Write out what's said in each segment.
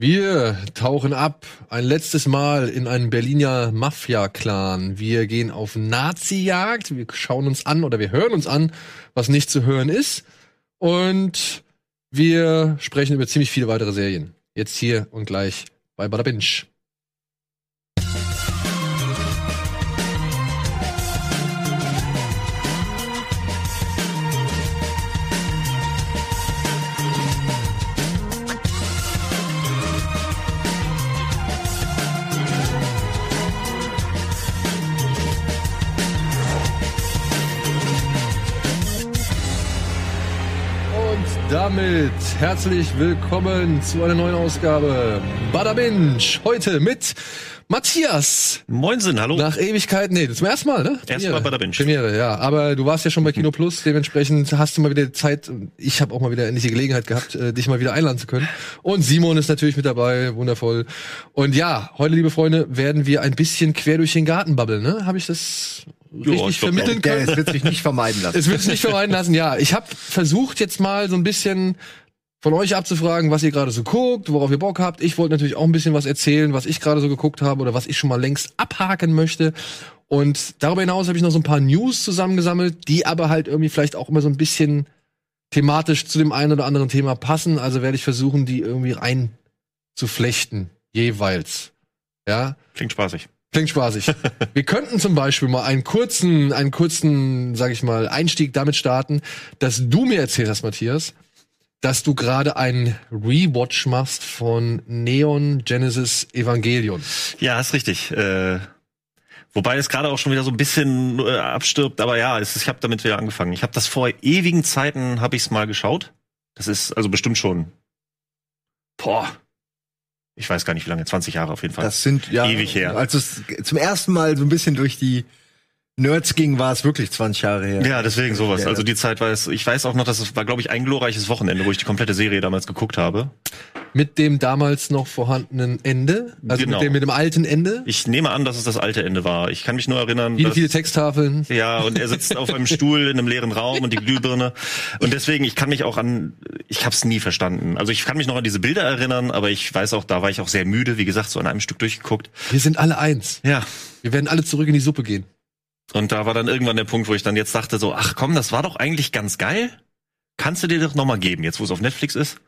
Wir tauchen ab ein letztes Mal in einen Berliner Mafia-Clan. Wir gehen auf Nazi-Jagd. Wir schauen uns an oder wir hören uns an, was nicht zu hören ist. Und wir sprechen über ziemlich viele weitere Serien. Jetzt hier und gleich bei Bada Binge. Damit herzlich willkommen zu einer neuen Ausgabe Bada Binge. Heute mit Matthias. Moinsen, hallo. Nach Ewigkeit, nee, zum ersten Mal, ne? Erstmal Bada Binge. Premiere, ja. Aber du warst ja schon bei Kino Plus, dementsprechend hast du mal wieder Zeit. Ich habe auch mal wieder endlich die Gelegenheit gehabt, äh, dich mal wieder einladen zu können. Und Simon ist natürlich mit dabei, wundervoll. Und ja, heute, liebe Freunde, werden wir ein bisschen quer durch den Garten babbeln, ne? Habe ich das richtig ich vermitteln können. Es wird sich nicht vermeiden lassen. Es wird sich nicht vermeiden lassen, ja. Ich habe versucht jetzt mal so ein bisschen von euch abzufragen, was ihr gerade so guckt, worauf ihr Bock habt. Ich wollte natürlich auch ein bisschen was erzählen, was ich gerade so geguckt habe oder was ich schon mal längst abhaken möchte. Und darüber hinaus habe ich noch so ein paar News zusammengesammelt, die aber halt irgendwie vielleicht auch immer so ein bisschen thematisch zu dem einen oder anderen Thema passen. Also werde ich versuchen, die irgendwie rein zu flechten, jeweils. Ja. Klingt spaßig. Klingt spaßig. Wir könnten zum Beispiel mal einen kurzen, einen kurzen, sag ich mal, Einstieg damit starten, dass du mir erzählt hast, Matthias, dass du gerade einen Rewatch machst von Neon Genesis Evangelion. Ja, ist richtig. Äh, wobei es gerade auch schon wieder so ein bisschen äh, abstirbt, aber ja, es ist, ich habe damit wieder angefangen. Ich habe das vor ewigen Zeiten habe ich es mal geschaut. Das ist also bestimmt schon boah, ich weiß gar nicht wie lange, 20 Jahre auf jeden Fall. Das sind ja ewig her. Als es zum ersten Mal so ein bisschen durch die Nerds ging, war es wirklich 20 Jahre her. Ja, deswegen sowas. Also die Zeit war es, ich weiß auch noch, dass es war, glaube ich, ein glorreiches Wochenende, wo ich die komplette Serie damals geguckt habe. Mit dem damals noch vorhandenen Ende? Also Genau. mit, dem, mit dem alten Ende? Ich nehme an, dass es das alte Ende war. Ich kann mich nur erinnern, Viele, dass, viele Texttafeln. ja, und er sitzt auf einem Stuhl in einem leeren Raum und die Glühbirne. Und deswegen, ich kann mich auch an, ich habe es nie verstanden. Also ich kann mich noch an diese Bilder erinnern, aber ich weiß auch, da war ich auch sehr müde, wie gesagt, so an einem Stück durchgeguckt. Wir sind alle eins. Ja. Wir werden alle zurück in die Suppe gehen. Und da war dann irgendwann der Punkt, wo ich dann jetzt dachte so, ach komm, das war doch eigentlich ganz geil. Kannst du dir doch noch mal geben, jetzt wo es auf Netflix ist.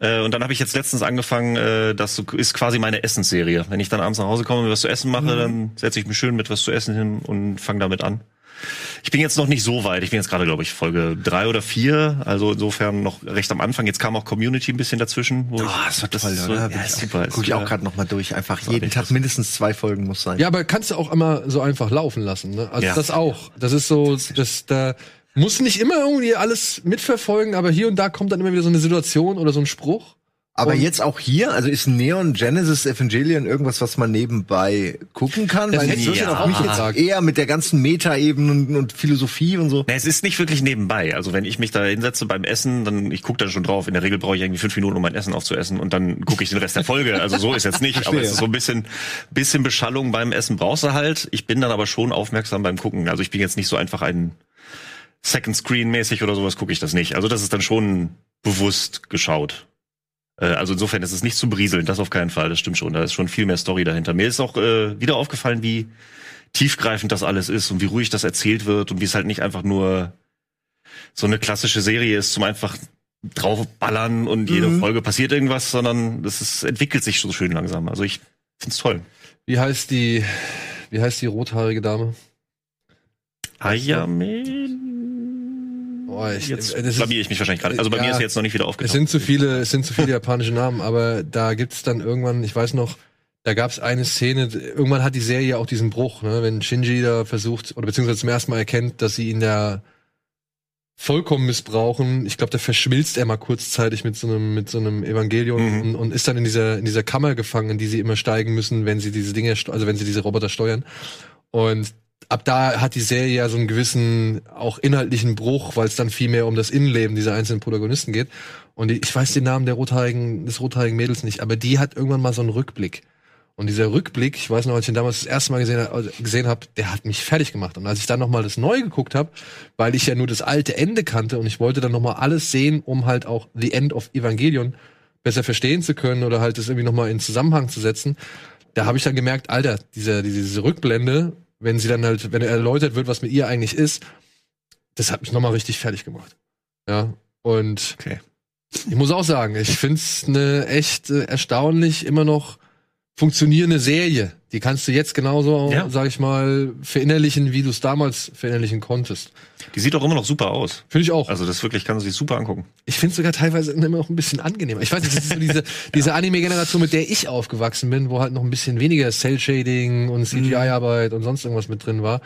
Äh, und dann habe ich jetzt letztens angefangen, äh, das ist quasi meine Essensserie. Wenn ich dann abends nach Hause komme und was zu essen mache, dann setze ich mich schön mit was zu essen hin und fange damit an. Ich bin jetzt noch nicht so weit. Ich bin jetzt gerade, glaube ich, Folge drei oder vier. Also insofern noch recht am Anfang. Jetzt kam auch Community ein bisschen dazwischen. Wo Oh, ich, das war das toll, ist so- oder? ja, ich super. Guck ich auch gerade noch mal durch. Einfach jeden Tag das- mindestens zwei Folgen muss sein. Ja, aber kannst du auch immer so einfach laufen lassen, ne? Also Ja. das auch. Das ist so, das, da muss nicht immer irgendwie alles mitverfolgen, aber hier und da kommt dann immer wieder so eine Situation oder so ein Spruch. Aber Und- jetzt auch hier, also ist Neon Genesis Evangelion irgendwas, was man nebenbei gucken kann? Das Weil hätte wird jetzt auf auch mich jetzt eher mit der ganzen Meta-Ebene und, und Philosophie und so. Na, es ist nicht wirklich nebenbei. Also wenn ich mich da hinsetze beim Essen, dann ich gucke dann schon drauf. In der Regel brauche ich irgendwie fünf Minuten, um mein Essen aufzuessen und dann gucke ich den Rest der Folge. Also so ist jetzt nicht, aber es ist so ein bisschen, bisschen Beschallung beim Essen brauchst du halt. Ich bin dann aber schon aufmerksam beim Gucken. Also ich bin jetzt nicht so einfach ein Second Screen mäßig oder sowas gucke ich das nicht. Also das ist dann schon bewusst geschaut. Äh, Also insofern ist es nicht zu brieseln, das auf keinen Fall, das stimmt schon. Da ist schon viel mehr Story dahinter. Mir ist auch äh, wieder aufgefallen, wie tiefgreifend das alles ist und wie ruhig das erzählt wird und wie es halt nicht einfach nur so eine klassische Serie ist zum einfach draufballern und jede Mhm. Folge passiert irgendwas, sondern ist, entwickelt sich so schön langsam. Also ich find's toll. Wie heißt die, wie heißt die rothaarige Dame? Ayame. Oh, ich, Jetzt blamier ich mich wahrscheinlich gerade. Also bei Ja, mir ist jetzt noch nicht wieder es aufgetaucht. sind zu viele, es sind zu viele japanische Namen, aber da gibt's dann irgendwann, ich weiß noch, da gab's eine Szene, irgendwann hat die Serie auch diesen Bruch, ne, wenn Shinji da versucht, oder beziehungsweise zum ersten Mal erkennt, dass sie ihn da vollkommen missbrauchen. Ich glaube, da verschmilzt er mal kurzzeitig mit so einem, mit so einem Evangelion Mhm. und, und ist dann in dieser, in dieser Kammer gefangen, in die sie immer steigen müssen, wenn sie diese Dinge, also wenn sie diese Roboter steuern. Und ab da hat die Serie ja so einen gewissen, auch inhaltlichen Bruch, weil es dann viel mehr um das Innenleben dieser einzelnen Protagonisten geht. Und ich weiß den Namen der rothaarigen, des rothaarigen Mädels nicht, aber die hat irgendwann mal so einen Rückblick. Und dieser Rückblick, ich weiß noch, als ich ihn damals das erste Mal gesehen, also gesehen habe, der hat mich fertig gemacht. Und als ich dann noch mal das Neue geguckt habe, weil ich ja nur das alte Ende kannte und ich wollte dann noch mal alles sehen, um halt auch The End of Evangelion besser verstehen zu können oder halt das irgendwie nochmal in Zusammenhang zu setzen, da habe ich dann gemerkt, Alter, diese, diese Rückblende, wenn sie dann halt, wenn erläutert wird, was mit ihr eigentlich ist, das hat mich nochmal richtig fertig gemacht. Ja. Und Okay. ich muss auch sagen, ich find's eine echt äh, erstaunlich immer noch funktionierende Serie. Die kannst du jetzt genauso, Ja. sag ich mal, verinnerlichen, wie du es damals verinnerlichen konntest. Die sieht doch immer noch super aus. Finde ich auch. Also das wirklich kann man sich super angucken. Ich finde sogar teilweise immer noch ein bisschen angenehmer. Ich weiß nicht, das ist so diese, diese Anime-Generation, mit der ich aufgewachsen bin, wo halt noch ein bisschen weniger Cell-Shading und CGI-Arbeit und sonst irgendwas mit drin war.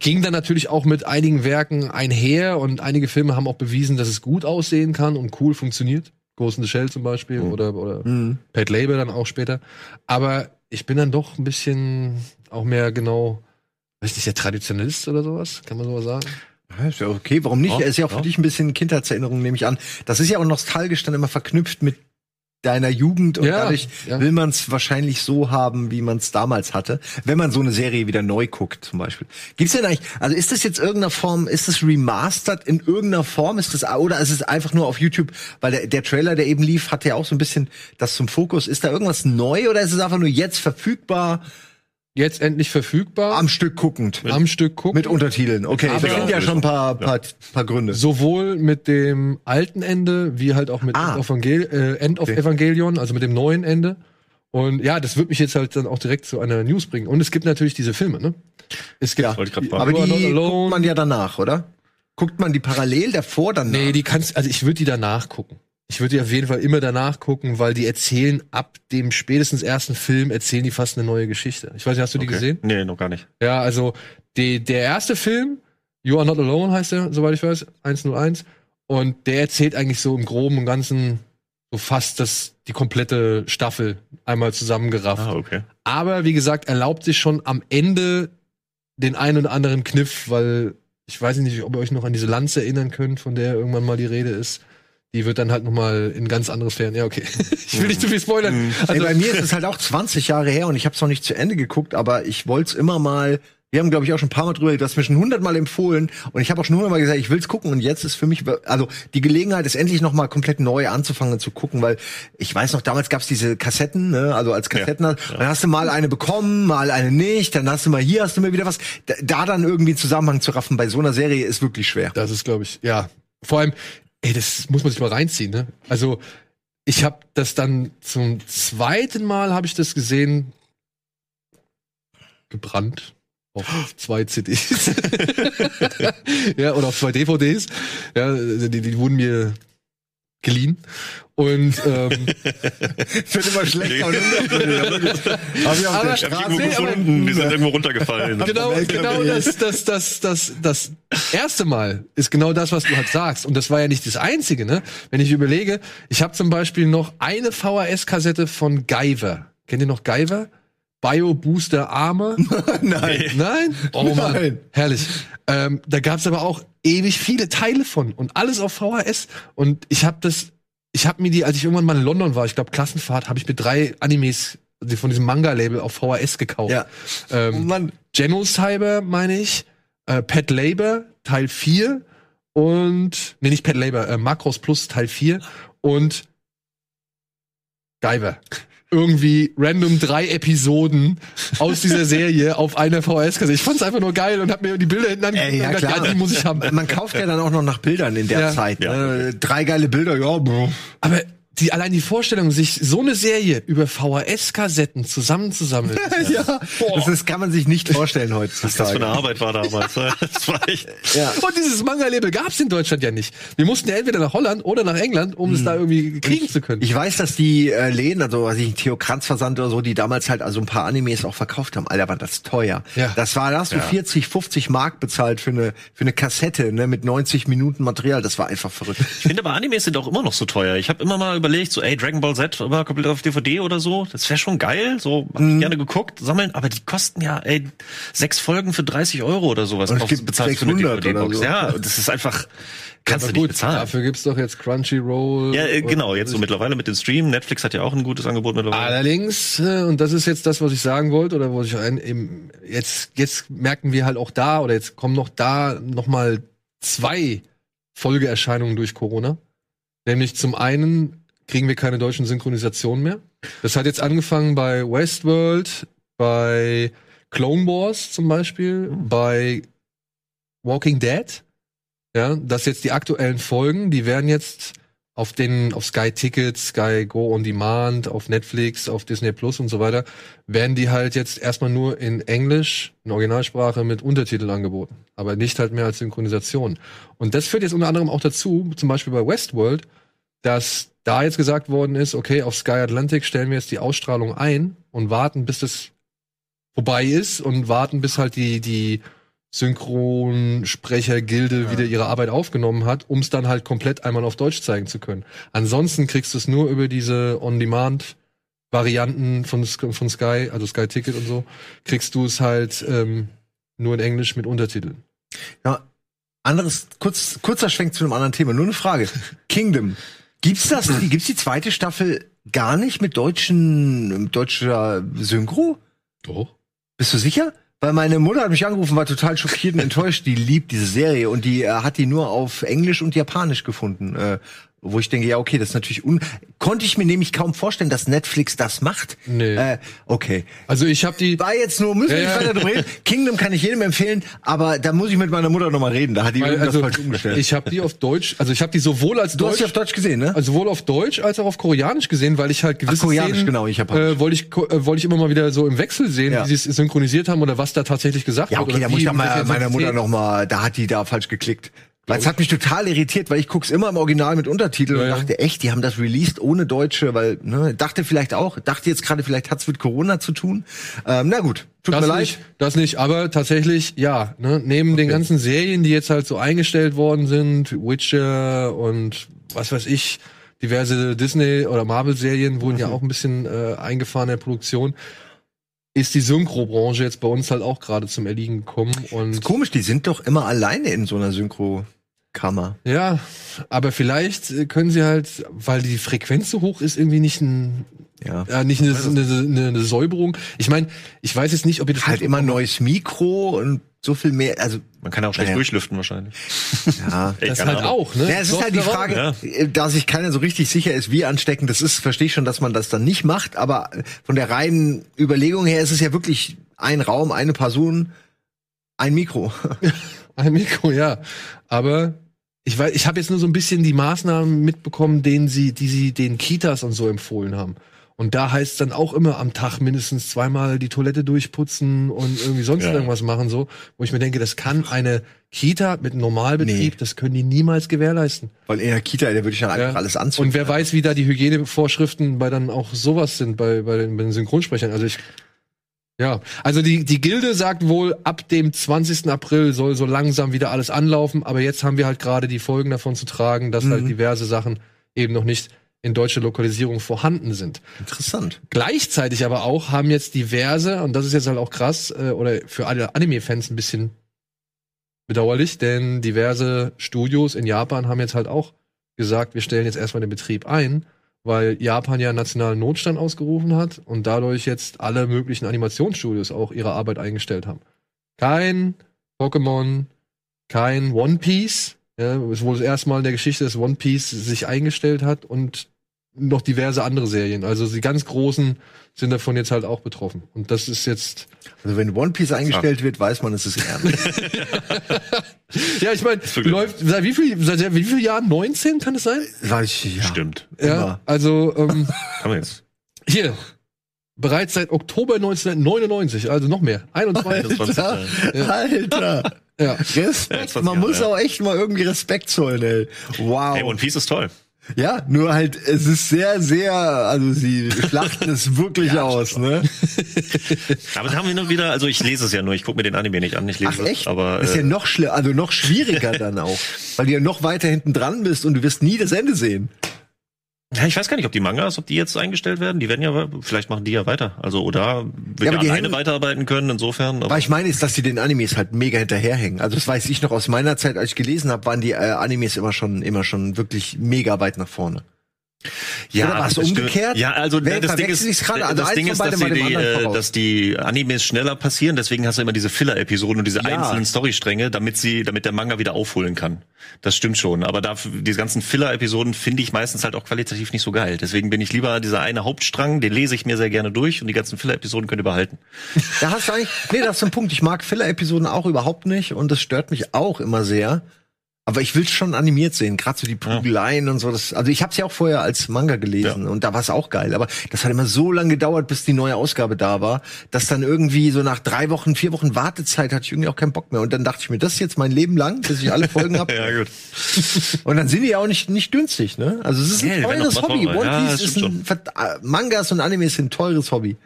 Ging dann natürlich auch mit einigen Werken einher und einige Filme haben auch bewiesen, dass es gut aussehen kann und cool funktioniert. Ghost in the Shell zum Beispiel Mhm. oder, oder Mhm. Pat Labor dann auch später. Aber ich bin dann doch ein bisschen auch mehr genau, weiß nicht, der Traditionalist oder sowas, kann man sowas sagen? Ja, ist ja okay, warum nicht? Ja, Er ist ja auch ja. für dich ein bisschen Kindheitserinnerung, nehme ich an. Das ist ja auch nostalgisch dann immer verknüpft mit deiner Jugend und Ja, dadurch ja. will man es wahrscheinlich so haben, wie man es damals hatte, wenn man so eine Serie wieder neu guckt, zum Beispiel. Gibt's denn eigentlich, also ist das jetzt irgendeiner Form, ist das remastered in irgendeiner Form? Ist das, oder ist es einfach nur auf YouTube, weil der, der Trailer, der eben lief, hatte ja auch so ein bisschen das zum Fokus. Ist da irgendwas neu oder ist es einfach nur jetzt verfügbar, Jetzt endlich verfügbar. am Stück guckend? am Stück gucken. Mit Untertiteln, okay. Aber- das sind ja schon ein paar, paar, paar Gründe. Sowohl mit dem alten Ende, wie halt auch mit Ah. End, of Evangel äh, End of Okay. Evangelion, also mit dem neuen Ende. Und ja, das wird mich jetzt halt dann auch direkt zu einer News bringen. Und es gibt natürlich diese Filme, ne? Es gibt Ja. Aber die guckt man ja danach, oder? Guckt man die parallel davor dann Nee, die kannst, also ich würde die danach gucken. Ich würde die auf jeden Fall immer danach gucken, weil die erzählen ab dem spätestens ersten Film erzählen die fast eine neue Geschichte. Ich weiß nicht, hast du die Okay. gesehen? Nee, noch gar nicht. Ja, also die, der erste Film, You Are Not Alone heißt der, soweit ich weiß, 101. Und der erzählt eigentlich so im Groben und Ganzen so fast das, die komplette Staffel einmal zusammengerafft. Ah, okay. Aber wie gesagt, erlaubt sich schon am Ende den einen oder anderen Kniff, weil ich weiß nicht, ob ihr euch noch an diese Lanze erinnern könnt, von der irgendwann mal die Rede ist. Die wird dann halt noch mal in ganz andere Sphären. Ja, okay. Ich will nicht zu viel spoilern. Ey, Also, bei mir ist es halt auch 20 Jahre her und ich habe es noch nicht zu Ende geguckt, aber ich wollte es immer mal. Wir haben, glaube ich, auch schon ein paar Mal drüber, du hast mir schon hundertmal empfohlen und ich habe auch schon hundertmal gesagt, ich will's gucken und jetzt ist für mich, also die Gelegenheit ist endlich noch mal komplett neu anzufangen zu gucken, weil ich weiß noch, damals gab's diese Kassetten, ne, also als Kassetten, dann hast du mal eine bekommen, mal eine nicht, dann hast du mal hier, hast du mal wieder was. Da, da dann irgendwie einen Zusammenhang zu raffen bei so einer Serie ist wirklich schwer. Das ist, glaube ich, ja. Vor allem, ey, das muss man sich mal reinziehen, ne? Also, ich habe das dann zum zweiten Mal habe ich das gesehen, gebrannt auf zwei CDs. ja, oder auf zwei DVDs. Ja, die, die wurden mir geliehen. Und ähm, Wird immer schlechter unangenehmer. Hab ich auf Aber- der Ich Straße irgendwo Nee, aber- gefunden, die sind irgendwo runtergefallen. genau, genau das, das, das, das, das erste Mal ist genau das, was du halt sagst. Und das war ja nicht das Einzige, ne? Wenn ich überlege, ich habe zum Beispiel noch eine VHS-Kassette von Guyver. Kennt ihr noch Guyver? Bio Booster Arme? Nein. Nein? Oh Mann, Nein. herrlich. Ähm, da gab's aber auch ewig viele Teile von und alles auf VHS. Und ich habe das, ich habe mir die, als ich irgendwann mal in London war, ich glaube Klassenfahrt, habe ich mir drei Animes die von diesem Manga-Label auf VHS gekauft. Ja. Oh Ähm, Mann. Genocyber, meine ich, äh, Pet Labor, Teil 4 und, nee, nicht Pet Labor, äh, Macros Plus, Teil 4 und Diver. Irgendwie random drei Episoden aus dieser Serie auf einer VHS-Kassette. Ich fand's einfach nur geil und hab mir die Bilder hinten angeguckt Ey, ja, und gedacht, klar. ja, die muss ich haben. Man kauft ja dann auch noch nach Bildern in der Ja. Zeit. Ja. Ne? Drei geile Bilder, ja, bro. Aber die, allein die Vorstellung, sich so eine Serie über VHS-Kassetten zusammenzusammeln. ja, das ist, kann man sich nicht vorstellen Was das für heutzutage. eine Arbeit war damals. Das war echt. Ja. Und dieses Manga-Label gab's in Deutschland ja nicht. Wir mussten ja entweder nach Holland oder nach England, um es da irgendwie kriegen zu können. Ich weiß, dass die äh, Läden, also was ich, Theo Kranz Versand oder so, die damals halt also ein paar Animes auch verkauft haben. Alter, war das teuer. Ja. Das war, da hast du 40, 50 Mark bezahlt für eine, für eine Kassette, ne, mit 90 Minuten Material. Das war einfach verrückt. Ich finde aber Animes sind auch immer noch so teuer. Ich habe immer mal überlegt, so, ey, Dragon Ball Z immer komplett auf DVD oder so. Das wäre schon geil. So, hab ich gerne geguckt, sammeln. Aber die kosten ja, ey, sechs Folgen für 30 Euro oder sowas. Und es bezahlst du eine 600 oder DVD-Box. so. Ja, das ist einfach, kannst Aber du nicht bezahlen. Dafür gibt's doch jetzt Crunchyroll. Ja, äh, genau, jetzt so mittlerweile mit dem Stream. Netflix hat ja auch ein gutes Angebot mittlerweile. Allerdings, äh, und das ist jetzt das, was ich sagen wollte, oder wo ich ein, eben, jetzt, jetzt merken wir halt auch da, oder jetzt kommen noch da noch mal zwei Folgeerscheinungen durch Corona. Nämlich zum einen kriegen wir keine deutschen Synchronisationen mehr. Das hat jetzt angefangen bei Westworld, bei Clone Wars zum Beispiel, bei Walking Dead. Ja, dass jetzt die aktuellen Folgen, die werden jetzt auf den, auf Sky Tickets, Sky Go On Demand, auf Netflix, auf Disney Plus und so weiter, werden die halt jetzt erstmal nur in Englisch, in Originalsprache mit Untertiteln angeboten. Aber nicht halt mehr als Synchronisation. Und das führt jetzt unter anderem auch dazu, zum Beispiel bei Westworld, dass da jetzt gesagt worden ist, okay, auf Sky Atlantic stellen wir jetzt die Ausstrahlung ein und warten, bis das vorbei ist und warten, bis halt die, die Synchronsprechergilde ja. wieder ihre Arbeit aufgenommen hat, um es dann halt komplett einmal auf Deutsch zeigen zu können. Ansonsten kriegst du es nur über diese On-Demand-Varianten von, von Sky, also Sky Ticket und so, kriegst du es halt ähm, nur in Englisch mit Untertiteln. Ja, anderes, kurz, kurzer Schwenk zu einem anderen Thema. Nur eine Frage. Kingdom. Gibt's das, gibt's die zweite Staffel gar nicht mit deutschen, deutscher Synchro? Doch. Bist du sicher? Weil meine Mutter hat mich angerufen, war total schockiert und enttäuscht. Die liebt diese Serie und die äh, hat die nur auf Englisch und Japanisch gefunden. Äh, wo ich denke, ja, okay, das ist natürlich un konnte ich mir nämlich kaum vorstellen, dass Netflix das macht. Nee. Äh, okay. Also ich habe die war jetzt nur müssen wir Ja, nicht ja. weiter drüber reden. Kingdom kann ich jedem empfehlen, aber da muss ich mit meiner Mutter noch mal reden. Da hat die Weil, also, falsch umgestellt. ich habe die auf Deutsch, also ich habe die sowohl als du hast Deutsch, sie auf Deutsch gesehen, ne? also sowohl auf Deutsch als auch auf Koreanisch gesehen, weil ich halt gewisse Koreanisch, Szenen, genau, ich Japanisch. äh, wollte ich äh, wollte ich immer mal wieder so im Wechsel sehen, Ja. wie sie es synchronisiert haben oder was da tatsächlich gesagt ja, wird. okay, oder da muss ich mal meiner Mutter Intensität. noch mal, da hat die da falsch geklickt. Weil es hat mich total irritiert, weil ich guck's immer im Original mit Untertiteln Ja, und dachte, echt, die haben das released ohne Deutsche, weil, ne, dachte vielleicht auch, dachte jetzt gerade, vielleicht hat's mit Corona zu tun. Ähm, na gut, tut Das mir leid. nicht, das nicht, aber tatsächlich, ja, ne, neben den ganzen Serien, die jetzt halt so eingestellt worden sind, Witcher und was weiß ich, diverse Disney- oder Marvel-Serien wurden Mhm. ja auch ein bisschen äh, eingefahren in der Produktion, ist die Synchrobranche jetzt bei uns halt auch gerade zum Erliegen gekommen und Ist komisch, die sind doch immer alleine in so einer Synchro-Kammer. ja, aber vielleicht äh, können sie halt, weil die Frequenz so hoch ist, irgendwie nicht ein Ja. ja, nicht eine, eine, eine, eine Säuberung. Ich meine, ich weiß jetzt nicht, ob ihr das Halt immer ein neues Mikro und so viel mehr, also, Man kann auch schlecht Naja. durchlüften wahrscheinlich. ja. Ey, das halt Ahnung. auch, ne? Ja, es ist halt die Frage, äh, da sich keiner so richtig sicher ist, wie ansteckend das ist, verstehe ich schon, dass man das dann nicht macht, aber von der reinen Überlegung her ist es ja wirklich ein Raum, eine Person, ein Mikro. Ein Mikro, ja. Aber ich weiß, ich habe jetzt nur so ein bisschen die Maßnahmen mitbekommen, denen sie, die sie den Kitas und so empfohlen haben. Und da heißt es dann auch immer am Tag mindestens zweimal die Toilette durchputzen und irgendwie sonst Ja. irgendwas machen, so, wo ich mir denke, das kann eine Kita mit Normalbetrieb, Nee. das können die niemals gewährleisten. Weil in der Kita, da würde ich dann einfach Ja. alles anzünden. Und wer weiß, wie da die Hygienevorschriften bei dann auch sowas sind bei, bei, den, bei den Synchronsprechern. Also ich, ja, also die, die Gilde sagt wohl, ab dem 20. April soll so langsam wieder alles anlaufen, aber jetzt haben wir halt gerade die Folgen davon zu tragen, dass halt Mhm. diverse Sachen eben noch nicht in deutscher Lokalisierung vorhanden sind. Interessant. Gleichzeitig aber auch haben jetzt diverse, und das ist jetzt halt auch krass, äh, oder für alle Anime-Fans ein bisschen bedauerlich, denn diverse Studios in Japan haben jetzt halt auch gesagt, wir stellen jetzt erstmal den Betrieb ein, weil Japan ja einen nationalen Notstand ausgerufen hat und dadurch jetzt alle möglichen Animationsstudios auch ihre Arbeit eingestellt haben. Kein Pokémon, kein One Piece, ja, es wohl das erste Mal in der Geschichte, dass One Piece sich eingestellt hat und noch diverse andere Serien. Also die ganz großen sind davon jetzt halt auch betroffen. Und das ist jetzt. Also wenn One Piece eingestellt wird, weiß man, es ist ernst. Ja, ich meine, läuft seit wie viel, seit wie viel Jahren? 19 kann es sein? Weiß ich, ja. Stimmt. Ja. Immer. Also ähm, Kann man jetzt. hier. Bereits seit Oktober 1999, also noch mehr. 21. 20 Alter, Jahre. Alter. ja. Respekt. 20 Man muss ja. auch echt mal irgendwie Respekt zollen, ey. Wow. Hey, One Piece ist toll. Ja, nur halt, es ist sehr, sehr, also sie schlachten es wirklich Ja, aus, ne? Aber da haben wir nur wieder, also ich lese es ja nur, ich gucke mir den Anime nicht an, ich lese Ach es. echt? Aber ist ja äh, noch schlimm, also noch schwieriger dann auch. Weil du ja noch weiter hinten dran bist und du wirst nie das Ende sehen. Ja, ich weiß gar nicht, ob die Mangas, ob die jetzt eingestellt werden. Die werden ja, vielleicht machen die ja weiter. Also oder wird Ja, ja, alleine weiterarbeiten können. Insofern. aber- Was ich meine ist, dass die den Animes halt mega hinterherhängen. Also das weiß ich noch aus meiner Zeit, als ich gelesen habe, waren die äh, Animes immer schon, immer schon wirklich mega weit nach vorne. Ja, Oder war es umgekehrt? Ja, also Wer das Ding ist? Also das eins Ding ist, dass, die, äh, dass die Animes schneller passieren. Deswegen hast du immer diese Filler-Episoden und diese Ja. einzelnen Storystränge, damit sie, damit der Manga wieder aufholen kann. Das stimmt schon. Aber da, diese ganzen Filler-Episoden finde ich meistens halt auch qualitativ nicht so geil. Deswegen bin ich lieber dieser eine Hauptstrang, den lese ich mir sehr gerne durch und die ganzen Filler-Episoden könnt ihr behalten. Da hast du eigentlich, nee, das ist ein Punkt. Ich mag Filler-Episoden auch überhaupt nicht und das stört mich auch immer sehr. Aber ich will schon animiert sehen, gerade so die Prügeleien und so. Das, also ich habe es ja auch vorher als Manga gelesen Ja. und da war es auch geil. Aber das hat immer so lange gedauert, bis die neue Ausgabe da war, dass dann irgendwie so nach drei Wochen, vier Wochen Wartezeit hatte ich irgendwie auch keinen Bock mehr. Und dann dachte ich mir, das ist jetzt mein Leben lang, bis ich alle Folgen habe. gut. Und dann sind die ja auch nicht, nicht günstig, ne? Also es ist ein werden teures Hobby. One Ja, Piece ist ein, äh, Mangas und Animes sind ein teures Hobby.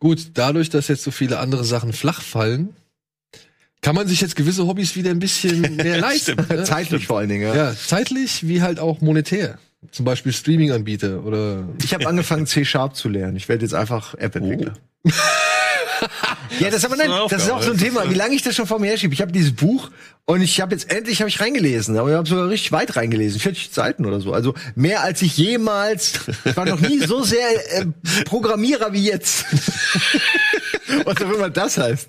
Gut, dadurch, dass jetzt so viele andere Sachen flach fallen, kann man sich jetzt gewisse Hobbys wieder ein bisschen mehr leisten. ne? Zeitlich vor allen Dingen, ja. Ja, zeitlich wie halt auch monetär. Zum Beispiel Streaming-Anbieter oder Ich habe angefangen, C-Sharp zu lernen. Ich werde jetzt einfach App-Entwickler. Ja, das ist aber Das ist nein, das ist auch so ein. Thema, wie lange ich das schon vor mir herschiebe. Ich habe dieses Buch und ich habe jetzt endlich habe ich reingelesen, aber ich habe sogar richtig weit reingelesen, 40 Seiten oder so. Also mehr als ich jemals. Ich war noch nie so sehr äh, Programmierer wie jetzt. Was auch immer das heißt.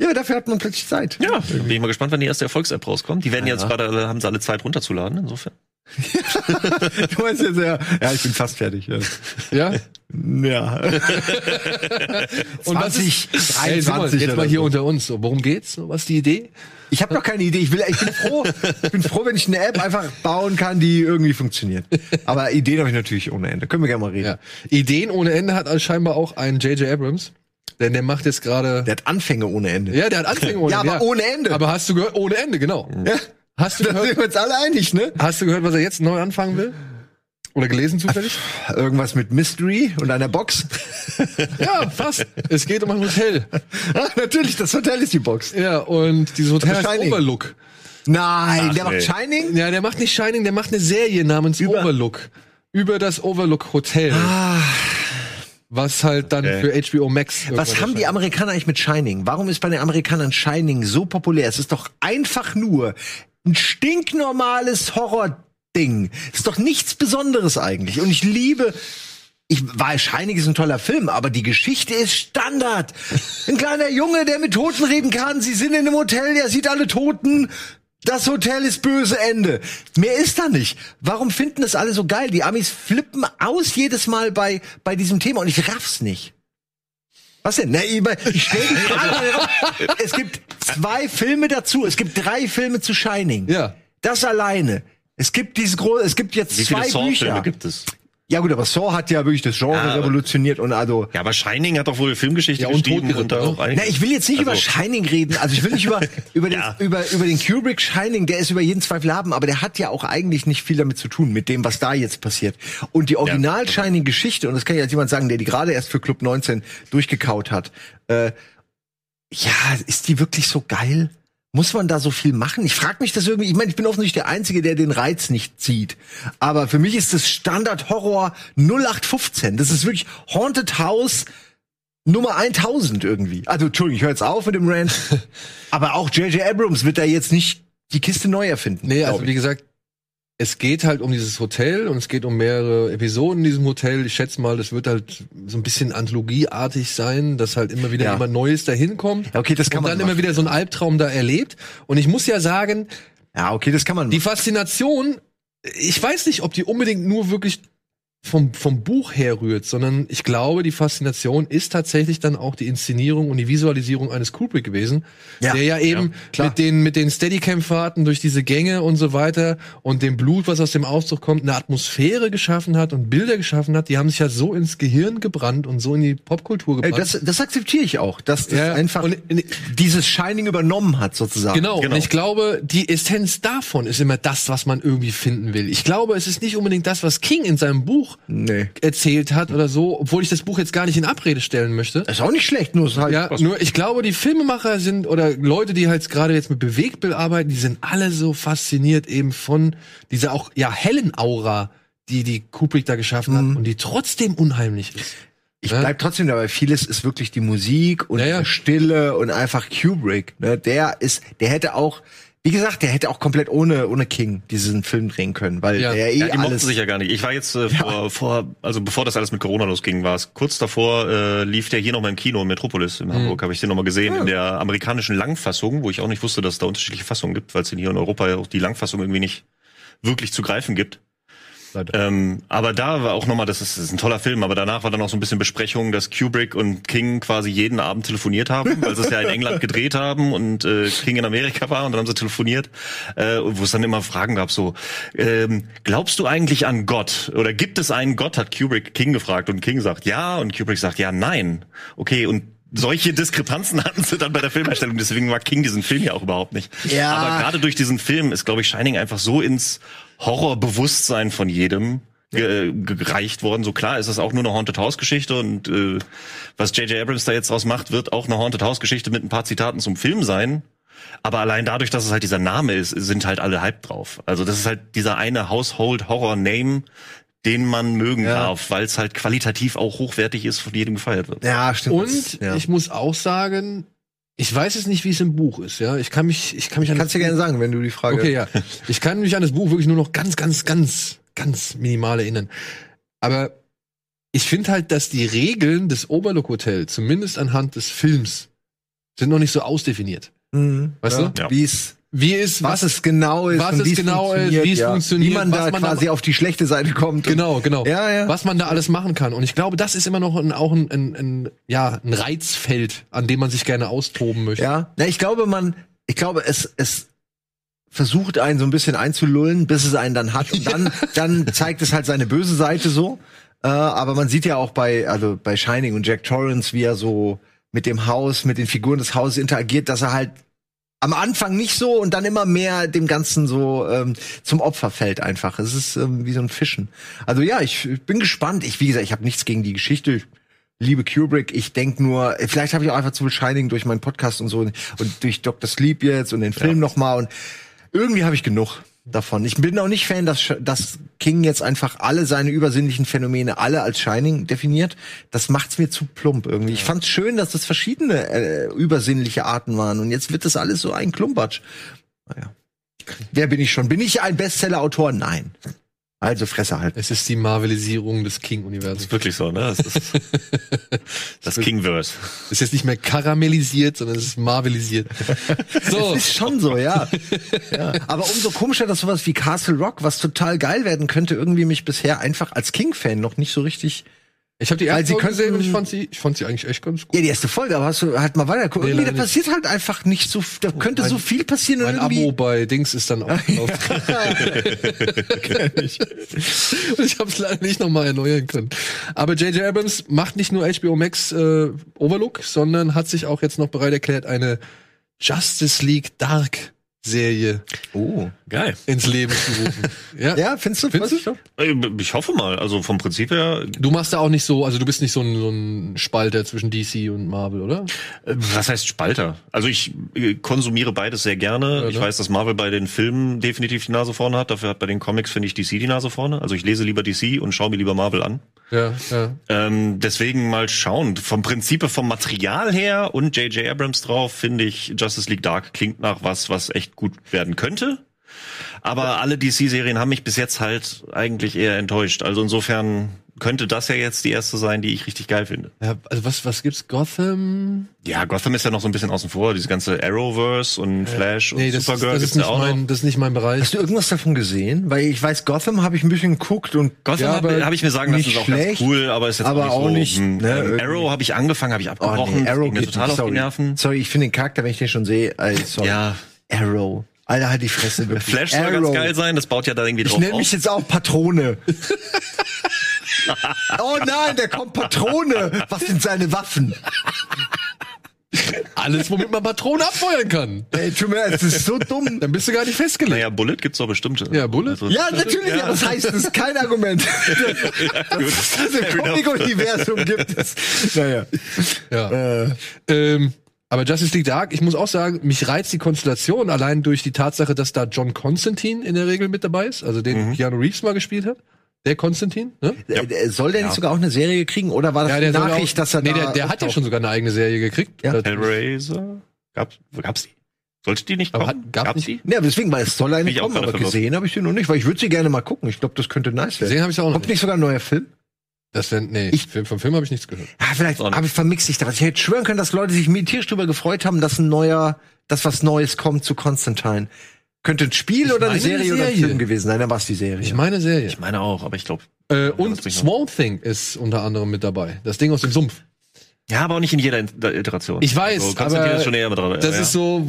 Ja, dafür hat man plötzlich Zeit. Ja, bin ich mal gespannt, wann die erste Erfolgs-App rauskommt. Die werden jetzt gerade, alle- haben sie alle Zeit runterzuladen, insofern. Du meinst jetzt ja, ja, ich bin fast fertig. Ja. ja. ja. Und was 20, ist, Ey, Simon, 23 jetzt mal hier so. unter uns. So, worum geht's? Was ist die Idee? Ich habe noch keine Idee. Ich will, ich bin froh, ich bin froh, wenn ich eine App einfach bauen kann, die irgendwie funktioniert. Aber Ideen habe ich natürlich ohne Ende. Können wir gerne mal reden. Ja. Ideen ohne Ende hat also scheinbar auch ein J.J. Abrams. Denn der macht jetzt gerade. Der hat Anfänge ohne Ende. Ja, der hat Anfänge ohne Ja, Ende. aber ohne Ende. Aber hast du gehört? Ohne Ende, genau. Ja. Hast du Da sind gehört, wir uns alle einig, ne? hast du gehört, was er jetzt neu anfangen will? Oder gelesen zufällig? Irgendwas mit Mystery und einer Box. ja, fast. Es geht um ein Hotel. ah, natürlich, das Hotel ist die Box. Ja, und dieses Hotel heißt Shining. Overlook. Nein, Ach, der macht nee. Shining? Ja, der macht nicht Shining, der macht eine Serie namens Über- Overlook. Über das Overlook Hotel. Was halt dann Okay. für HBO Max. Was haben die. Amerikaner eigentlich mit Shining? Warum ist bei den Amerikanern Shining so populär? Es ist doch einfach nur ein stinknormales Horror-Ding. Ist doch nichts Besonderes eigentlich. Und ich liebe. Ich weiß, Shining ist ein toller Film, aber die Geschichte ist Standard. Ein kleiner Junge, der mit Toten reden kann. Sie sind in einem Hotel, der sieht alle Toten. Das Hotel ist böse Ende. Mehr ist da nicht. Warum finden das alle so geil? Die Amis flippen aus jedes Mal bei, bei diesem Thema und ich raff's nicht. Was denn? Na, ich, stell die Frage. es gibt zwei Filme dazu. Es gibt drei Filme zu Shining. Ja. Das alleine. Es gibt diese große, es gibt jetzt Wie viele zwei Bücher. gibt es? Ja gut, aber Saw hat ja wirklich das Genre Ja, revolutioniert und also. Ja, aber Shining hat doch wohl Filmgeschichte Ja, und geschrieben und auch einiges. Na, ich will jetzt nicht über Also- Shining reden. Also ich will nicht über über den, Ja. über über den Kubrick Shining, der ist über jeden Zweifel haben, aber der hat ja auch eigentlich nicht viel damit zu tun mit dem, was da jetzt passiert. Und die Original Shining Geschichte und das kann ich als jemand sagen, der die gerade erst für Club 19 durchgekaut hat. Äh, ja, ist die wirklich so geil? Muss man da so viel machen? Ich frage mich das irgendwie. Ich meine, ich bin offensichtlich der Einzige, der den Reiz nicht zieht. Aber für mich ist das Standard Horror 0815. Das ist wirklich Haunted House Nummer 1000 irgendwie. Also, Entschuldigung, ich höre jetzt auf mit dem Rant. aber auch J.J. Abrams wird da jetzt nicht die Kiste neu erfinden. Nee, also wie gesagt, es geht halt um dieses Hotel und es geht um mehrere Episoden in diesem Hotel. Ich schätze mal, das wird halt so ein bisschen anthologieartig sein, dass halt immer wieder Ja. jemand Neues da hinkommt. Ja, okay, das kann und man dann immer machen. wieder so ein Albtraum da erlebt. Und ich muss ja sagen, Ja, okay, das kann man. die Faszination, ich weiß nicht, ob die unbedingt nur wirklich vom, vom Buch herrührt, sondern ich glaube, die Faszination ist tatsächlich dann auch die Inszenierung und die Visualisierung eines Kubrick gewesen, Ja, der ja eben klar. mit den, mit den Steadicam-Fahrten durch diese Gänge und so weiter und dem Blut, was aus dem Aufzug kommt, eine Atmosphäre geschaffen hat und Bilder geschaffen hat, die haben sich ja so ins Gehirn gebrannt und so in die Popkultur Ey, gebrannt. das, das akzeptiere ich auch, dass das Ja, einfach und- dieses Shining übernommen hat, sozusagen. Genau, Genau. und ich glaube, die Essenz davon ist immer das, was man irgendwie finden will. Ich glaube, es ist nicht unbedingt das, was King in seinem Buch Nee. erzählt hat oder so, obwohl ich das Buch jetzt gar nicht in Abrede stellen möchte. Das ist auch nicht schlecht, nur es halt. Ja, nur ich glaube, die Filmemacher sind oder Leute, die halt gerade jetzt mit Bewegtbild arbeiten, die sind alle so fasziniert eben von dieser auch ja hellen Aura, die die Kubrick da geschaffen Mhm. hat und die trotzdem unheimlich ist. Ich bleib trotzdem dabei. Vieles ist wirklich die Musik und Ja, ja. die Stille und einfach Kubrick. Ne? Der ist, der hätte auch Wie gesagt, der hätte auch komplett ohne, ohne King diesen Film drehen können, weil Ja. der eh Ja, die alles. sich ja gar nicht. Ich war jetzt äh, vor, vor, also bevor das alles mit Corona losging, war es kurz davor, äh, lief der hier noch mal im Kino in Metropolis in Hamburg, habe ich den noch mal gesehen, in der amerikanischen Langfassung, wo ich auch nicht wusste, dass es da unterschiedliche Fassungen gibt, weil es hier in Europa ja auch die Langfassung irgendwie nicht wirklich zu greifen gibt. Ähm, aber da war auch nochmal, das ist, das ist ein toller Film, aber danach war dann auch so ein bisschen Besprechung, dass Kubrick und King quasi jeden Abend telefoniert haben, weil sie es ja in England gedreht haben und äh, King in Amerika war und dann haben sie telefoniert, äh, wo es dann immer Fragen gab, so, ähm, glaubst du eigentlich an Gott? Oder gibt es einen Gott, hat Kubrick King gefragt und King sagt ja und Kubrick sagt ja, nein. Okay, und solche Diskrepanzen hatten sie dann bei der Filmerstellung, deswegen mag King diesen Film ja auch überhaupt nicht. Ja. Aber gerade durch diesen Film ist, glaube ich, Shining einfach so ins Horrorbewusstsein von jedem ge gereicht worden. So klar ist es auch nur eine Haunted House Geschichte und äh, was J.J. Abrams da jetzt draus macht, wird auch eine Haunted House Geschichte mit ein paar Zitaten zum Film sein. Aber allein dadurch, dass es halt dieser Name ist, sind halt alle hype drauf. Also das ist halt dieser eine Household Horror Name, den man mögen Ja. darf, weil es halt qualitativ auch hochwertig ist, von jedem gefeiert wird. Ja, stimmt. Und ja. ich muss auch sagen, ich weiß jetzt nicht, wie es im Buch ist, ja. Ich kann mich, ich kann mich an kannst du gerne sagen, wenn du die Frage. Okay, ja. Ich kann mich an das Buch wirklich nur noch ganz, ganz, ganz, ganz minimal erinnern. Aber ich finde halt, dass die Regeln des Overlook Hotel, zumindest anhand des Films, sind noch nicht so ausdefiniert. Mhm. Weißt ja. du? Ja. Wie es Wie ist, was, es genau ist, was und es wie genau ist, wie es ja. funktioniert, wie man was da man quasi da- auf die schlechte Seite kommt. Genau, genau. Ja, ja. Was man da alles machen kann. Und ich glaube, das ist immer noch ein, auch ein, ein, ein, ja, ein Reizfeld, an dem man sich gerne austoben möchte. Ja, na, ich glaube, man, ich glaube, es, es versucht einen so ein bisschen einzulullen, bis es einen dann hat. Und dann, dann zeigt es halt seine böse Seite so. Äh, aber man sieht ja auch bei, also bei Shining und Jack Torrance, wie er so mit dem Haus, mit den Figuren des Hauses interagiert, dass er halt am Anfang nicht so und dann immer mehr dem Ganzen so ähm, zum Opfer fällt einfach. Es ist ähm, wie so ein Fischen. Also ja, ich, ich bin gespannt. Ich, wie gesagt, ich habe nichts gegen die Geschichte. Ich liebe Kubrick. Ich denk nur, vielleicht habe ich auch einfach zu viel Shining durch meinen Podcast und so und durch Dr. Sleep jetzt und den Film noch mal und irgendwie habe ich genug davon. Ich bin auch nicht Fan, dass, dass King jetzt einfach alle seine übersinnlichen Phänomene alle als Shining definiert. Das macht's mir zu plump irgendwie. Ich fand's schön, dass das verschiedene äh, übersinnliche Arten waren und jetzt wird das alles so ein Klumpatsch. Naja. Wer bin ich schon? Bin ich ein Bestseller-Autor? Nein. Also Fresse halt. Es ist die Marvelisierung des King-Universums. Ist wirklich so, ne? Das ist das Kingverse. Es ist jetzt nicht mehr karamellisiert, sondern es ist marvelisiert. So. Ist schon so, ja. ja. Aber umso komischer, dass sowas wie Castle Rock, was total geil werden könnte, irgendwie mich bisher einfach als King-Fan noch nicht so richtig Ich habe die erste Folge gesehen und ich fand sie, ich fand sie eigentlich echt ganz gut. Ja, die erste Folge, aber hast du halt mal weiter gucken. Nee, irgendwie, da passiert halt einfach nicht so, da könnte so viel passieren Mein irgendwie. Abo bei Dings ist dann aufgelaufen. und ich habe es leider nicht nochmal erneuern können. Aber J.J. Abrams macht nicht nur HBO Max äh, Overlook, sondern hat sich auch jetzt noch bereit erklärt, eine Justice League Dark Serie oh. Geil. ins Leben zu rufen. Ja. Ja, findest du? Findest du? Ich hoffe mal. Also vom Prinzip her, Du machst da auch nicht so, also du bist nicht so ein, so ein Spalter zwischen DC und Marvel, oder? äh, was heißt Spalter? Also ich äh, konsumiere beides sehr gerne. Ja, Ich ne? weiß, dass Marvel bei den Filmen definitiv die Nase vorne hat. Dafür hat bei den Comics, finde ich, DC die Nase vorne. Also ich lese lieber DC und schaue mir lieber Marvel an. Ja, ja. Ähm, deswegen mal schauen. Vom Prinzip, vom Material her und J.J. Abrams drauf, finde ich, Justice League Dark klingt nach was, was echt gut werden könnte. Aber alle DC-Serien haben mich bis jetzt halt eigentlich eher enttäuscht. Also insofern könnte das ja jetzt die erste sein, die ich richtig geil finde. ja also was, was gibt's? Gotham? Ja, Gotham ist ja noch so ein bisschen außen vor. Diese ganze Arrowverse und Flash und Nee, das, ist, Supergirl das, gibt's ist ja nicht auch noch. mein, das ist nicht mein Bereich. Hast du irgendwas davon gesehen? Weil ich weiß, Gotham habe ich ein bisschen geguckt und Gotham Ja, habe hab ich mir sagen lassen, nicht ist auch ganz schlecht, cool, aber ist jetzt aber auch auch nicht so. nicht, hm. ne, ähm. Arrow habe ich angefangen, habe ich oh, abgebrochen. nee, Das Arrow ging mir geht total nicht, auf die sorry. Nerven. Sorry, ich finde den Charakter, wenn ich den schon sehe, äh, sorry. Ja, Arrow. Alter, halt die Fresse. wirklich. Flash soll Arrow. ganz geil sein, das baut ja da irgendwie Ich drauf nenne auf. mich jetzt auch Patrone. oh nein, der kommt Patrone. Was sind seine Waffen? Alles, womit man Patronen abfeuern kann. Ey, tut mir leid, das ist so dumm. Dann bist du gar nicht festgelegt. Naja, Bullet gibt's doch bestimmt. Ja, Bullet? Also- Ja, natürlich, aber das heißt, das ist kein Argument. Gut. Dass es im Comic-Universum gibt es. Naja. Ja. Äh, Ähm, aber Justice League Dark, ich muss auch sagen, mich reizt die Konstellation allein durch die Tatsache, dass da John Constantine in der Regel mit dabei ist, also den Keanu Reeves mal gespielt hat. Der Konstantin, ne? Ja. äh, Soll der nicht sogar auch eine Serie kriegen oder war das der eine soll Nachricht, auch, dass er nee, da der, der hat ja schon sogar eine eigene Serie gekriegt. Ja. Hellraiser? Gab's, gab's die? Sollte die nicht Aber kommen? hat- gab's nicht- die? Ja, deswegen, weil es soll eine kommen, aber gesehen habe ich sie noch nicht, weil ich würde sie gerne mal gucken. Ich glaube, das könnte nice werden. Gesehen habe ich auch noch Kommt nicht sogar ein neuer Film? Das wär, nee, Ich- Film, vom Film habe ich nichts gehört. Ja, vielleicht habe ich vermixt ich daran. Ich hätte schwören können, dass Leute sich tierisch drüber gefreut haben, dass ein neuer, dass was Neues kommt zu Constantine. Könnte ein Spiel Ich oder eine eine Serie oder ein Serie. Film gewesen sein, dann war es die Serie. Ich meine Serie. Ich meine auch, aber ich glaube. Äh, das und Swamp Thing ist unter anderem mit dabei. Das Ding aus dem Sumpf. Ja, aber auch nicht in jeder Iteration. Ich weiß, also, aber ist schon eher mit dran. Das ja. ist so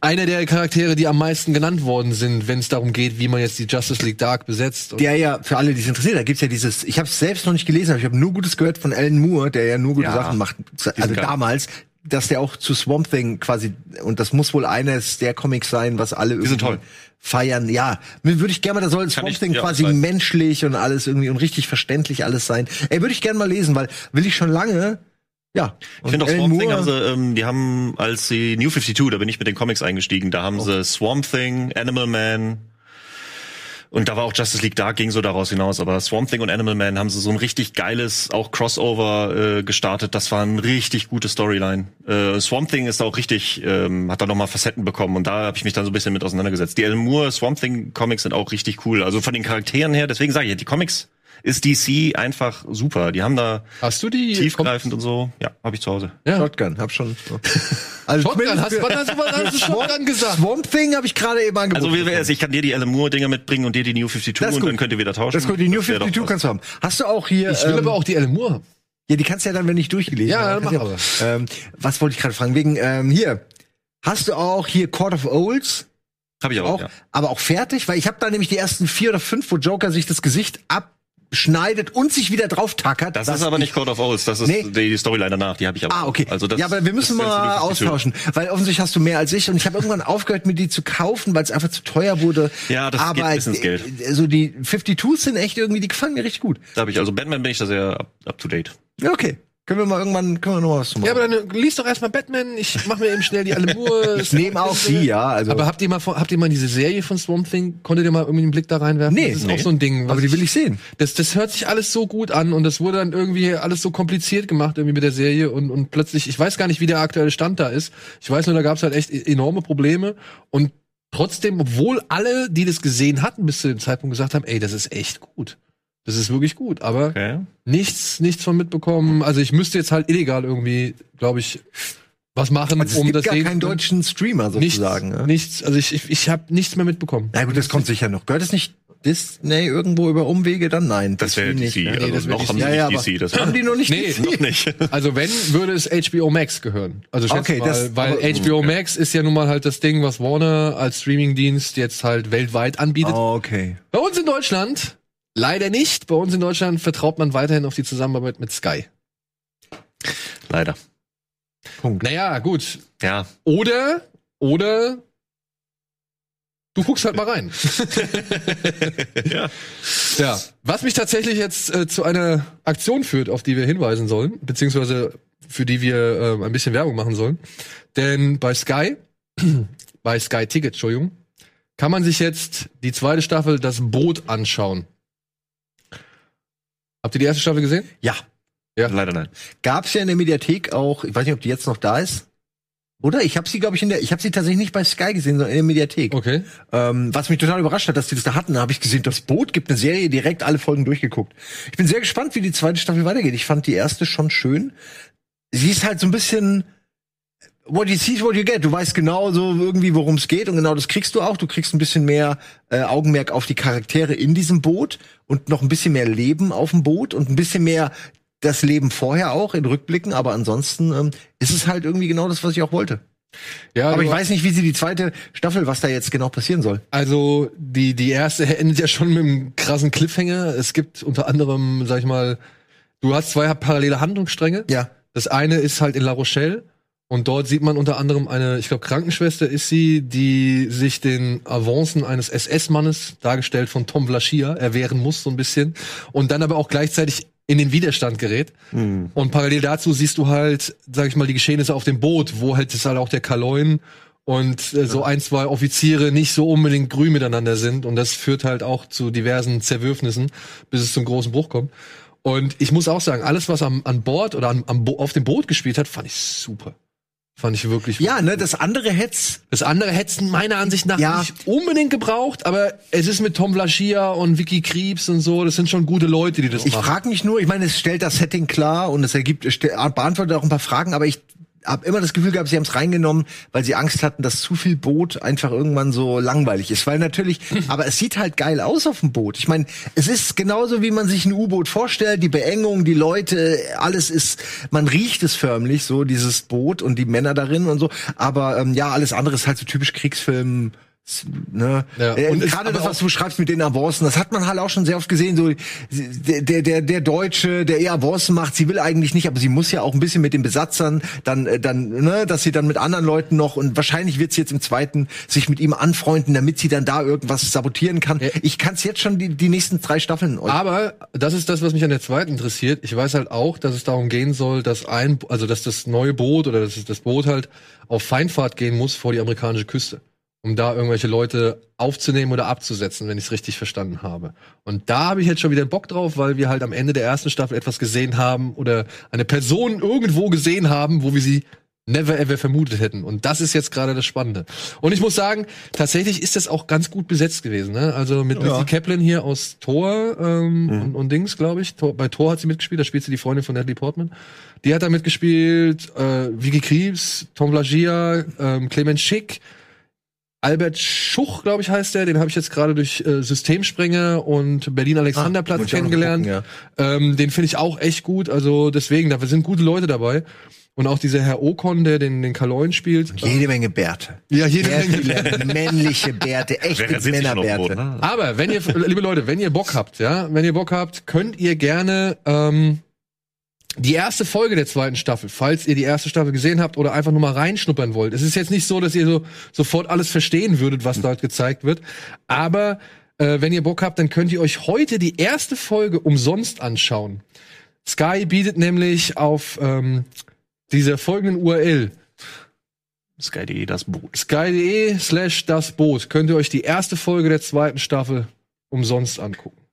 einer der Charaktere, die am meisten genannt worden sind, wenn es darum geht, wie man jetzt die Justice League Dark besetzt. Und der ja, für alle, die es interessiert, da gibt's ja dieses, ich habe es selbst noch nicht gelesen, aber ich habe nur Gutes gehört von Alan Moore, der ja nur gute Ja. Sachen macht, also damals, dass der auch zu Swamp Thing quasi, und das muss wohl eines der Comics sein, was alle sind irgendwie toll. feiern. Ja, mir würde ich gerne mal, da soll Swamp ich- Thing ja, quasi sein. menschlich und alles irgendwie und richtig verständlich alles sein. Ey, würde ich gerne mal lesen, weil will ich schon lange, ja. Ich finde auch Alan Swamp Thing Moore- haben sie, ähm, die haben, als sie New 52, da bin ich mit den Comics eingestiegen, da haben sie Swamp Thing, Animal Man und da war auch Justice League Dark ging so daraus hinaus, aber Swamp Thing und Animal Man haben sie so ein richtig geiles, auch Crossover äh, gestartet, das war ein richtig gute Storyline. Äh, Swamp Thing ist auch richtig, ähm, hat da nochmal Facetten bekommen und da habe ich mich dann so ein bisschen mit auseinandergesetzt. Die Alan Moore Swamp Thing Comics sind auch richtig cool, also von den Charakteren her, deswegen sage ich, die Comics ist DC einfach super. Die haben da hast du die tiefgreifend und so. Ja, habe ich zu Hause. Ja. Shotgun, hab schon. Also Shotgun, hast, wann hast du, wann hast du Shotgun gesagt? Swamp Thing habe ich gerade eben angeboten. Also wie wär's? Ich kann dir die Alan Moore Dinger mitbringen und dir die New 52 Das ist und dann könnt ihr wieder tauschen. das gut, die New wär doch 52 was. kannst du haben. Hast du auch hier, Ich will ähm, aber auch die Alan Moore haben. ja, die kannst du ja dann, wenn ich durchgelesen Ja, habe. dann kannst mach du ja- Ähm, was wollte ich gerade fragen? Wegen, ähm, hier, hast du auch hier Court of Owls? Hab ich auch. Auch, ja. aber auch fertig? Weil ich habe da nämlich die ersten vier oder fünf, wo Joker sich das Gesicht abschneidet und sich wieder drauf tackert. Das ist aber ich- nicht Code of Owls, das ist Nee. die, Storyline danach, die habe ich aber. Ah, okay. Also das, ja, aber wir müssen mal jetzt die New 52. austauschen, weil offensichtlich hast du mehr als ich und ich habe irgendwann aufgehört, mir die zu kaufen, weil es einfach zu teuer wurde. Ja, das aber geht bis ins Geld. Also die 52 sind echt irgendwie, die gefallen mir richtig gut. Da habe ich also Batman bin ich da sehr up, up to date. Okay. Können wir mal irgendwann, können wir noch was machen. Ja, aber dann liest doch erstmal Batman. Ich mach mir eben schnell die Alan Moore. ich nehme auch die, ja. Also, Aber habt ihr mal, habt ihr mal diese Serie von Swamp Thing? Konntet ihr mal irgendwie einen Blick da reinwerfen? Nee, das ist nee. auch so ein Ding. aber die will ich sehen. das, das hört sich alles so gut an und das wurde dann irgendwie alles so kompliziert gemacht irgendwie mit der Serie und, und plötzlich, ich weiß gar nicht, wie der aktuelle Stand da ist. Ich weiß nur, da gab es halt echt e- enorme Probleme und trotzdem, obwohl alle, die das gesehen hatten, bis zu dem Zeitpunkt gesagt haben, ey, das ist echt gut. Das ist wirklich gut, aber Okay. nichts, nichts von mitbekommen. Also ich müsste jetzt halt illegal irgendwie, glaube ich, was machen, Also es um gibt das gar sehen keinen zu können. deutschen Streamer nichts, sozusagen. ja. nichts, also ich, ich, ich habe nichts mehr mitbekommen. Na gut, das kommt sicher noch. Gehört es nicht Disney irgendwo über Umwege dann? Nein, Das wäre nicht. DC. ne? also das noch haben sie Ja, ja, nicht DC. Das Haben die noch nicht Nee, DC? noch nicht. Also wenn, würde es HBO Max gehören. Also schätze Okay, mal, das- weil aber- HBO Max ist ja nun mal halt das Ding, was Warner als Streamingdienst jetzt halt weltweit anbietet. Oh, okay. Bei uns in Deutschland leider nicht. Bei uns in Deutschland vertraut man weiterhin auf die Zusammenarbeit mit Sky. Leider. Punkt. Naja, gut. Ja. Oder, oder du guckst halt mal rein. ja. Ja, was mich tatsächlich jetzt äh, zu einer Aktion führt, auf die wir hinweisen sollen, beziehungsweise für die wir äh, ein bisschen Werbung machen sollen. Denn bei Sky, bei Sky Ticket, Entschuldigung, kann man sich jetzt die zweite Staffel Das Boot anschauen. Habt ihr die erste Staffel gesehen? Ja. Ja. Leider nein. Gab's ja in der Mediathek auch, ich weiß nicht, ob die jetzt noch da ist. Oder? Ich habe sie, glaube ich, in der, ich habe sie tatsächlich nicht bei Sky gesehen, sondern in der Mediathek. Okay. Ähm, was mich total überrascht hat, dass die das da hatten, da habe ich gesehen, das Boot gibt eine Serie, direkt alle Folgen durchgeguckt. Ich bin sehr gespannt, wie die zweite Staffel weitergeht. Ich fand die erste schon schön. Sie ist halt so ein bisschen What you see is what you get. Du weißt genau so irgendwie, worum es geht und genau das kriegst du auch. Du kriegst ein bisschen mehr äh, Augenmerk auf die Charaktere in diesem Boot und noch ein bisschen mehr Leben auf dem Boot und ein bisschen mehr das Leben vorher auch in Rückblicken. Aber ansonsten ähm, ist es halt irgendwie genau das, was ich auch wollte. Ja, Aber ich weiß nicht, wie sie die zweite Staffel, was da jetzt genau passieren soll. Also die die erste endet ja schon mit einem krassen Cliffhanger. Es gibt unter anderem, sag ich mal, du hast zwei parallele Handlungsstränge. Ja. Das eine ist halt in La Rochelle und dort sieht man unter anderem eine, ich glaube Krankenschwester ist sie, die sich den Avancen eines SS-Mannes, dargestellt von Tom Vlaschia, erwehren muss so ein bisschen und dann aber auch gleichzeitig in den Widerstand gerät. Und parallel dazu siehst du halt, sag ich mal, die Geschehnisse auf dem Boot, wo halt ist halt auch der Kaloin und äh, so ein, zwei Offiziere nicht so unbedingt grün miteinander sind. Und das führt halt auch zu diversen Zerwürfnissen, bis es zum großen Bruch kommt. Und ich muss auch sagen, alles, was am, an Bord oder am, am Bo auf dem Boot gespielt hat, fand ich super. Fand ich wirklich. Ja, ne, das andere hätt's. Das andere hätten meiner Ansicht nach Ja. nicht unbedingt gebraucht, aber es ist mit Tom Vlaschia und Vicky Kriebs und so, das sind schon gute Leute, die das Ich machen. frage mich nur, ich meine, es stellt das Setting klar und es ergibt, beantwortet auch ein paar Fragen, aber ich habe immer das Gefühl gehabt, sie haben es reingenommen, weil sie Angst hatten, dass zu viel Boot einfach irgendwann so langweilig ist. Weil natürlich, aber es sieht halt geil aus auf dem Boot. Ich meine, es ist genauso, wie man sich ein U-Boot vorstellt, die Beengung, die Leute, alles ist, man riecht es förmlich, so dieses Boot und die Männer darin und so. Aber ähm, ja, alles andere ist halt so typisch Kriegsfilm. Ne? Ja, Äh, und Gerade das, was du beschreibst mit den Avancen, das hat man halt auch schon sehr oft gesehen. So der, der, der, Deutsche, der eher Avancen macht, sie will eigentlich nicht, aber sie muss ja auch ein bisschen mit den Besatzern, dann, äh, dann, ne, dass sie dann mit anderen Leuten noch und wahrscheinlich wird sie jetzt im zweiten sich mit ihm anfreunden, damit sie dann da irgendwas sabotieren kann. Ja. Ich kann es jetzt schon die, die nächsten drei Staffeln. Aber das ist das, was mich an der zweiten interessiert. Ich weiß halt auch, dass es darum gehen soll, dass ein, also dass das neue Boot oder dass das Boot halt auf Feindfahrt gehen muss vor die amerikanische Küste, um da irgendwelche Leute aufzunehmen oder abzusetzen, wenn ich es richtig verstanden habe. Und da habe ich jetzt schon wieder Bock drauf, weil wir halt am Ende der ersten Staffel etwas gesehen haben oder eine Person irgendwo gesehen haben, wo wir sie never ever vermutet hätten. Und das ist jetzt gerade das Spannende. Und ich muss sagen, tatsächlich ist das auch ganz gut besetzt gewesen. Ne? Also mit Ja. Lizzie Kaplan hier aus Thor ähm, und, und Dings, glaube ich. Thor, bei Thor hat sie mitgespielt, da spielt sie die Freundin von Natalie Portman. Die hat da mitgespielt, äh, Vicky Krebs, Tom Vlagia, ähm, Clement Schick, Albert Schuch, glaube ich, heißt der. Den habe ich jetzt gerade durch äh, Systemsprenger und Berlin-Alexanderplatz Ah, kennengelernt. gucken, ähm, den finde ich auch echt gut. Also deswegen, da sind gute Leute dabei. Und auch dieser Herr Okon, der den, den Kaloin spielt. Jede Menge Bärte. Ja, jede Sehr Menge. viele männliche Bärte, echte Männerbärte. ne? Aber wenn ihr, liebe Leute, wenn ihr Bock habt, ja, wenn ihr Bock habt, könnt ihr gerne ähm, die erste Folge der zweiten Staffel, falls ihr die erste Staffel gesehen habt oder einfach nur mal reinschnuppern wollt. Es ist jetzt nicht so, dass ihr so sofort alles verstehen würdet, was dort gezeigt wird. Aber äh, wenn ihr Bock habt, dann könnt ihr euch heute die erste Folge umsonst anschauen. Sky bietet nämlich auf ähm, dieser folgenden URL Sky.de, das Boot. sky.de slash das Boot könnt ihr euch die erste Folge der zweiten Staffel umsonst angucken.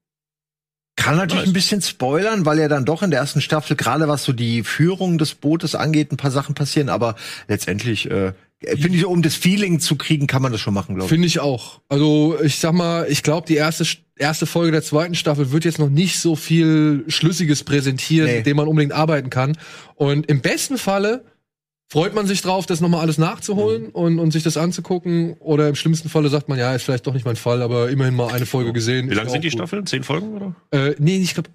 Kann natürlich ein bisschen spoilern, weil ja dann doch in der ersten Staffel, gerade was so die Führung des Bootes angeht, ein paar Sachen passieren, aber letztendlich äh, finde ich, um das Feeling zu kriegen, kann man das schon machen, glaube ich. Finde ich auch. Also ich sag mal, ich glaube, die erste erste Folge der zweiten Staffel wird jetzt noch nicht so viel Schlüssiges präsentieren, Nee. mit dem man unbedingt arbeiten kann. Und im besten Falle freut man sich drauf, das nochmal alles nachzuholen Mhm. und, und sich das anzugucken. Oder im schlimmsten Falle sagt man, ja, ist vielleicht doch nicht mein Fall, aber immerhin mal eine Folge gesehen. Wie lang sind die gut. Staffeln? Zehn Folgen, oder? Äh, nee, ich glaube,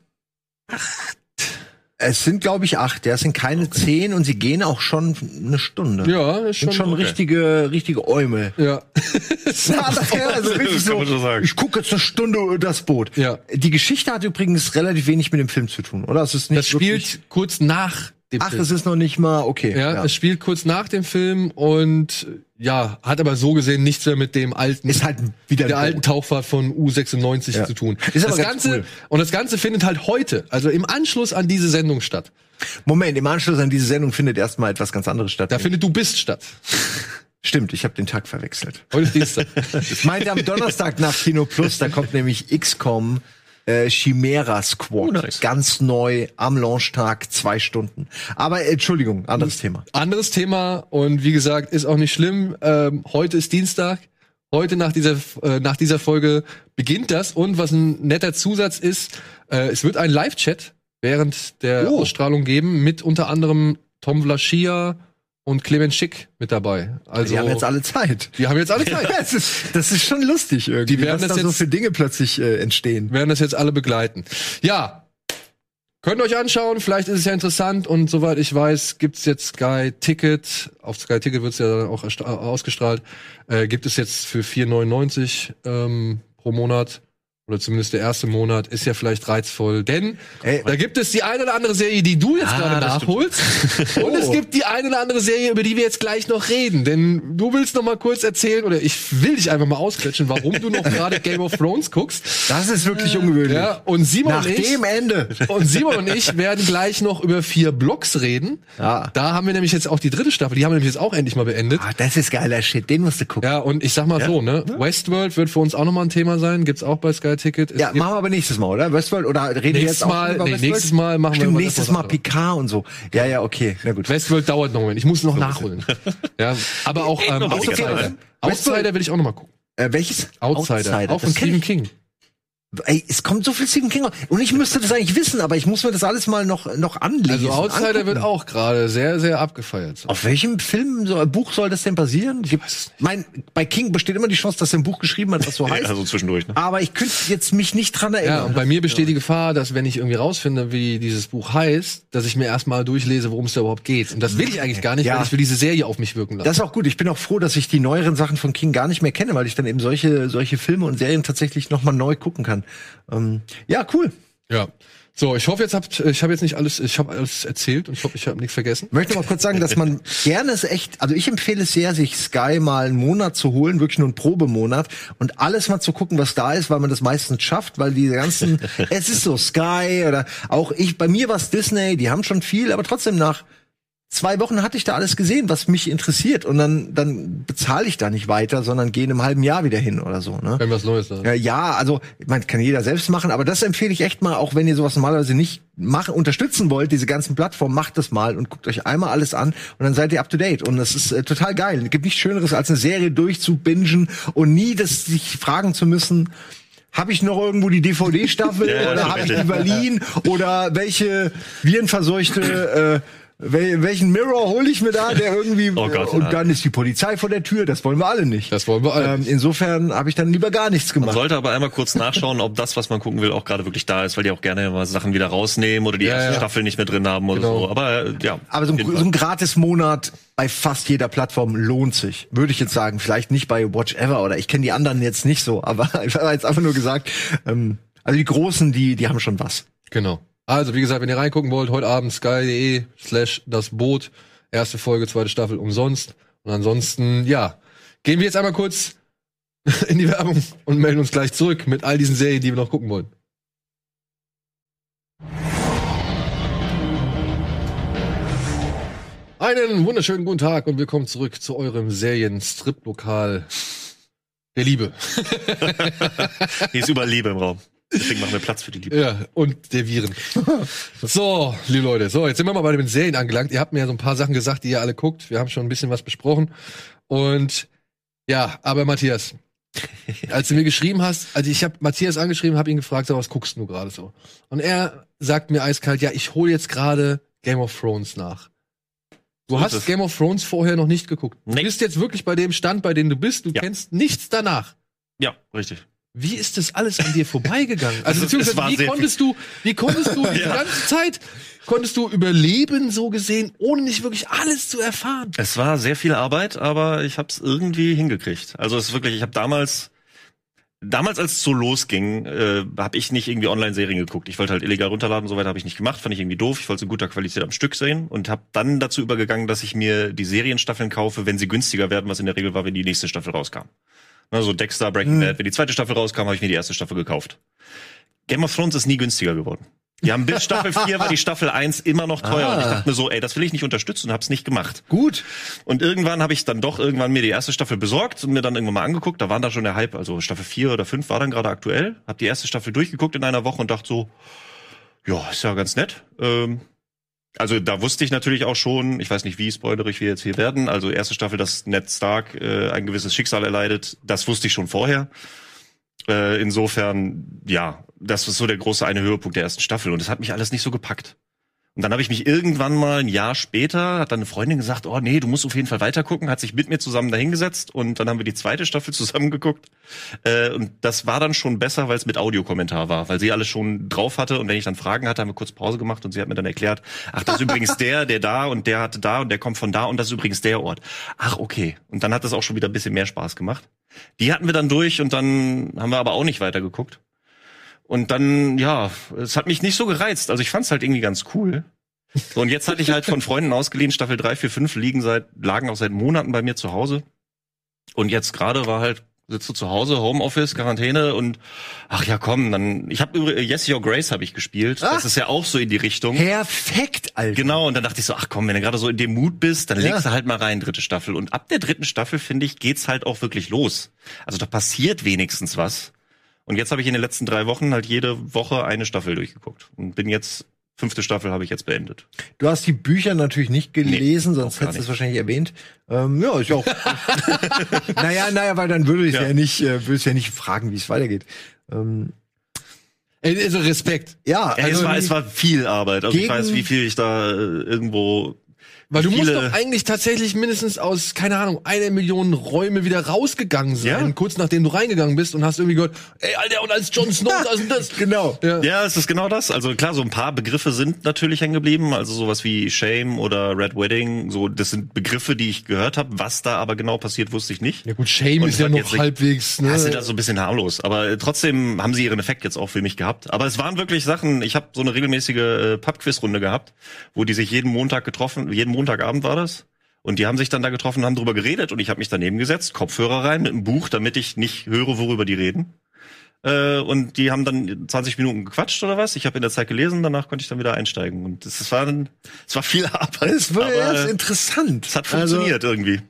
Es sind, glaube ich, acht. Ja, es sind keine zehn und sie gehen auch schon eine Stunde. ja, ist schon, Sind schon okay. richtige, richtige Äume. Ja. Das, ja, also richtig so, ich gucke jetzt eine Stunde das Boot. Ja. Die Geschichte hat übrigens relativ wenig mit dem Film zu tun, oder? Es ist nicht Das spielt kurz nach dem Ach, Film. es ist noch nicht mal okay. Ja, es spielt kurz nach dem Film und ja, hat aber so gesehen nichts mehr mit dem alten Ist halt wieder der alten. Tauchfahrt von U96 Ja. zu tun. Ist aber das ganz Ganze cool. und das Ganze findet halt heute, also im Anschluss an diese Sendung statt. Moment, im Anschluss an diese Sendung findet erstmal etwas ganz anderes statt. Da findet du bist statt. Stimmt, ich habe den Tag verwechselt. Heute ist Dienstag. Ich meinte am Donnerstag nach Kino Plus, da kommt nämlich XCOM äh, Chimera Squad. Oh, nice. Ganz neu am Launchtag, zwei Stunden. Aber äh, Entschuldigung, anderes Thema. Anderes Thema und wie gesagt, ist auch nicht schlimm. Ähm, heute ist Dienstag. Heute nach dieser, äh, nach dieser Folge beginnt das und was ein netter Zusatz ist, äh, es wird einen Live-Chat während der Oh. Ausstrahlung geben mit unter anderem Tom Vlaschia und Clement Schick mit dabei. Also Die haben jetzt alle Zeit. die haben jetzt alle Zeit. das, ist, das ist schon lustig irgendwie, Die werden was das da so jetzt- für Dinge plötzlich äh, entstehen. werden das jetzt alle begleiten. Ja, könnt ihr euch anschauen, vielleicht ist es ja interessant und soweit ich weiß, gibt's jetzt Sky Ticket, auf Sky Ticket wird's ja dann auch äh, ausgestrahlt, äh, gibt es jetzt für 4,99 ähm, pro Monat oder zumindest der erste Monat ist ja vielleicht reizvoll, denn Ey, da gibt es die eine oder andere Serie, die du jetzt Ah, gerade nachholst und es Oh. gibt die eine oder andere Serie, über die wir jetzt gleich noch reden, denn du willst noch mal kurz erzählen oder ich will dich einfach mal ausquetschen, warum du noch gerade Game of Thrones guckst. das ist wirklich ungewöhnlich. Ja, und Simon Nach und ich, dem Ende. und Simon und ich werden gleich noch über vier Blocks reden. Ja. Da haben wir nämlich jetzt auch die dritte Staffel, die haben wir nämlich jetzt auch endlich mal beendet. Ah, das ist geiler Shit, den musst du gucken. Ja, und ich sag mal so, ne, Westworld wird für uns auch nochmal ein Thema sein, gibt's auch bei Sky Outsider-Ticket. Es Ja, machen wir aber nächstes Mal, oder? Westworld? Oder reden wir Nächstes jetzt auch Mal- über nee, Westworld? nächstes Mal machen wir Stimmt, über nächstes Mal. Picard und so. Ja, ja, okay. Na gut. Westworld dauert noch einen Moment. Ich muss noch nachholen. ja, aber auch ähm, Outsider. Outsider will ich auch noch mal gucken. Äh, welches? Outsider. Auch von Stephen. King. Ey, es kommt so viel Stephen King. Und ich müsste das eigentlich wissen, aber ich muss mir das alles mal noch, noch anlesen. Also Outsider angucken. wird auch gerade sehr, sehr abgefeiert. Auf welchem Film, so, Buch soll das denn basieren? Gibt's, mein, bei King besteht immer die Chance, dass er ein Buch geschrieben hat, das so heißt. Ja, also zwischendurch, ne? Aber ich könnte jetzt mich nicht dran Ja, erinnern. und bei mir besteht die Gefahr, dass wenn ich irgendwie rausfinde, wie dieses Buch heißt, dass ich mir erstmal durchlese, worum es da überhaupt geht. Und das will ich eigentlich gar nicht, Ja. weil ich will diese Serie auf mich wirken lassen. Das ist auch gut. Ich bin auch froh, dass ich die neueren Sachen von King gar nicht mehr kenne, weil ich dann eben solche, solche Filme und Serien tatsächlich noch mal neu gucken kann. Ähm, ja, cool. ja. So, ich hoffe, jetzt habt, ich habe jetzt nicht alles, ich habe alles erzählt und ich hoffe, ich habe nichts vergessen. Ich möchte mal kurz sagen, dass man gerne es echt, also ich empfehle es sehr, sich Sky mal einen Monat zu holen, wirklich nur einen Probemonat und alles mal zu gucken, was da ist, weil man das meistens schafft, weil die ganzen, es ist so Sky oder auch ich, bei mir war es Disney, die haben schon viel, aber trotzdem nach zwei Wochen hatte ich da alles gesehen, was mich interessiert und dann, dann bezahle ich da nicht weiter, sondern gehe in einem halben Jahr wieder hin oder so, ne? Wenn was Neues da. Ja, ja, also man kann jeder selbst machen, aber das empfehle ich echt mal, auch wenn ihr sowas normalerweise nicht machen, unterstützen wollt, diese ganzen Plattformen, macht das mal und guckt euch einmal alles an und dann seid ihr up to date und das ist äh, total geil. Es gibt nichts Schöneres als eine Serie durchzubingen und nie das sich fragen zu müssen. Habe ich noch irgendwo die DVD-Staffel Ja, oder habe ich die Berlin oder welche virenverseuchte äh, wel- welchen Mirror hole ich mir da, der irgendwie Oh Gott, und ja. dann ist die Polizei vor der Tür, das wollen wir alle nicht. Das wollen wir alle. Ähm, insofern habe ich dann lieber gar nichts Man gemacht. sollte aber einmal kurz nachschauen, ob das, was man gucken will, auch gerade wirklich da ist, weil die auch gerne mal Sachen wieder rausnehmen oder die Ja, erste ja. Staffel nicht mehr drin haben oder Genau. so. Aber äh, ja. Aber so ein, so ein Gratis-Monat bei fast jeder Plattform lohnt sich. Würde ich jetzt sagen. Vielleicht nicht bei Watch Ever oder ich kenne die anderen jetzt nicht so, aber ich habe jetzt einfach nur gesagt, ähm, also die Großen, die, die haben schon was. Genau. Also, wie gesagt, wenn ihr reingucken wollt, heute Abend sky.de slash das Boot. Erste Folge, zweite Staffel umsonst. Und ansonsten, ja, gehen wir jetzt einmal kurz in die Werbung und melden uns gleich zurück mit all diesen Serien, die wir noch gucken wollen. Einen wunderschönen guten Tag und willkommen zurück zu eurem Serien-Strip-Lokal der Liebe. Hier ist überall Liebe im Raum. Deswegen machen wir Platz für die Liebe. Ja, und der Viren. so, liebe Leute, so, jetzt sind wir mal bei den Serien angelangt. Ihr habt mir ja so ein paar Sachen gesagt, die ihr alle guckt. Wir haben schon ein bisschen was besprochen. Und ja, aber Matthias, als du mir geschrieben hast, also ich habe Matthias angeschrieben, habe ihn gefragt, so, was guckst du gerade so? Und er sagt mir eiskalt, ja, ich hole jetzt gerade Game of Thrones nach. Du hast es. Game of Thrones vorher noch nicht geguckt. Du Nee. bist jetzt wirklich bei dem Stand, bei dem du bist. Du Ja. kennst nichts danach. Ja, richtig. Wie ist das alles an dir vorbeigegangen? Also Also, beziehungsweise wie konntest du, wie konntest du die Ja. ganze Zeit konntest du überleben so gesehen, ohne nicht wirklich alles zu erfahren? Es war sehr viel Arbeit, aber ich habe es irgendwie hingekriegt. Also es ist wirklich, ich habe damals, damals als es so losging, äh, habe ich nicht irgendwie Online-Serien geguckt. Ich wollte halt illegal runterladen, so weit habe ich nicht gemacht, fand ich irgendwie doof. Ich wollte es in guter Qualität am Stück sehen und habe dann dazu übergegangen, dass ich mir die Serienstaffeln kaufe, wenn sie günstiger werden, was in der Regel war, wenn die nächste Staffel rauskam. Also Dexter, Breaking Bad, wenn die zweite Staffel rauskam, habe ich mir die erste Staffel gekauft. Game of Thrones ist nie günstiger geworden. Die haben bis Staffel 4 war die Staffel 1 immer noch teuer. Und ich Ah. dachte mir so, ey, das will ich nicht unterstützen und hab's nicht gemacht. Gut. Und irgendwann habe ich dann doch irgendwann mir die erste Staffel besorgt und mir dann irgendwann mal angeguckt. Da waren da schon der Hype, also Staffel 4 oder 5 war dann gerade aktuell. Hab die erste Staffel durchgeguckt in einer Woche und dachte so, ja, ist ja ganz nett. Ähm, also da wusste ich natürlich auch schon, ich weiß nicht, wie spoilerig wir jetzt hier werden. Also erste Staffel, dass Ned Stark äh, ein gewisses Schicksal erleidet, das wusste ich schon vorher. Äh, insofern, ja, das ist so der große eine Höhepunkt der ersten Staffel und das hat mich alles nicht so gepackt. Und dann habe ich mich irgendwann mal ein Jahr später, hat dann eine Freundin gesagt, oh nee, du musst auf jeden Fall weitergucken, hat sich mit mir zusammen dahingesetzt und dann haben wir die zweite Staffel zusammen geguckt. Äh, und das war dann schon besser, weil es mit Audiokommentar war, weil sie alles schon drauf hatte und wenn ich dann Fragen hatte, haben wir kurz Pause gemacht und sie hat mir dann erklärt, ach, das ist übrigens der, der da und der hatte da und der kommt von da und das ist übrigens der Ort. Ach, okay. Und dann hat das auch schon wieder ein bisschen mehr Spaß gemacht. Die hatten wir dann durch und dann haben wir aber auch nicht weitergeguckt. Und dann, ja, es hat mich nicht so gereizt. Also ich fand's halt irgendwie ganz cool. So, und jetzt hatte ich halt von Freunden ausgeliehen, Staffel 3, 4, 5 liegen seit, lagen auch seit Monaten bei mir zu Hause. Und jetzt gerade war halt, sitzt du zu Hause, Homeoffice, Quarantäne und ach ja, komm, dann. Ich habe Yes Your Grace habe ich gespielt. Ah. Das ist ja auch so in die Richtung. Perfekt, Alter. Genau, und dann dachte ich so, ach komm, wenn du gerade so in dem Mut bist, dann Ja. legst du halt mal rein, dritte Staffel. Und ab der dritten Staffel, finde ich, geht's halt auch wirklich los. Also da passiert wenigstens was. Und jetzt habe ich in den letzten drei Wochen halt jede Woche eine Staffel durchgeguckt und bin jetzt fünfte Staffel habe ich jetzt beendet. Du hast die Bücher natürlich nicht gelesen, nee, sonst hättest du es wahrscheinlich erwähnt. Ähm, ja, ja auch. naja, naja, weil dann würde ich ja, ja nicht, äh, würde ich ja nicht fragen, wie es weitergeht. Ähm, also Respekt. Ja, also es, war, es war viel Arbeit. Also ich weiß, wie viel ich da äh, irgendwo weil du musst doch eigentlich tatsächlich mindestens aus, keine Ahnung, eine Million Räume wieder rausgegangen sein, ja. kurz nachdem du reingegangen bist und hast irgendwie gehört, ey, Alter, und als Jon Snow, das und das. genau. Ja. ja, es ist genau das. Also klar, so ein paar Begriffe sind natürlich hängen geblieben, also sowas wie Shame oder Red Wedding, so, das sind Begriffe, die ich gehört habe. Was da aber genau passiert, wusste ich nicht. Ja gut, Shame und ist ja noch halbwegs, ne? Ja, sind da so ein bisschen harmlos, aber trotzdem haben sie ihren Effekt jetzt auch für mich gehabt. Aber es waren wirklich Sachen, ich habe so eine regelmäßige äh, Pub-Quiz-Runde gehabt, wo die sich jeden Montag getroffen, jeden Montagabend war das, und die haben sich dann da getroffen, haben drüber geredet und ich habe mich daneben gesetzt, Kopfhörer rein mit einem Buch, damit ich nicht höre, worüber die reden. Äh, und die haben dann 20 Minuten gequatscht oder was. Ich habe in der Zeit gelesen, danach konnte ich dann wieder einsteigen. Und es war, es war viel Arbeit. Es war erst interessant. Es hat funktioniert also, irgendwie.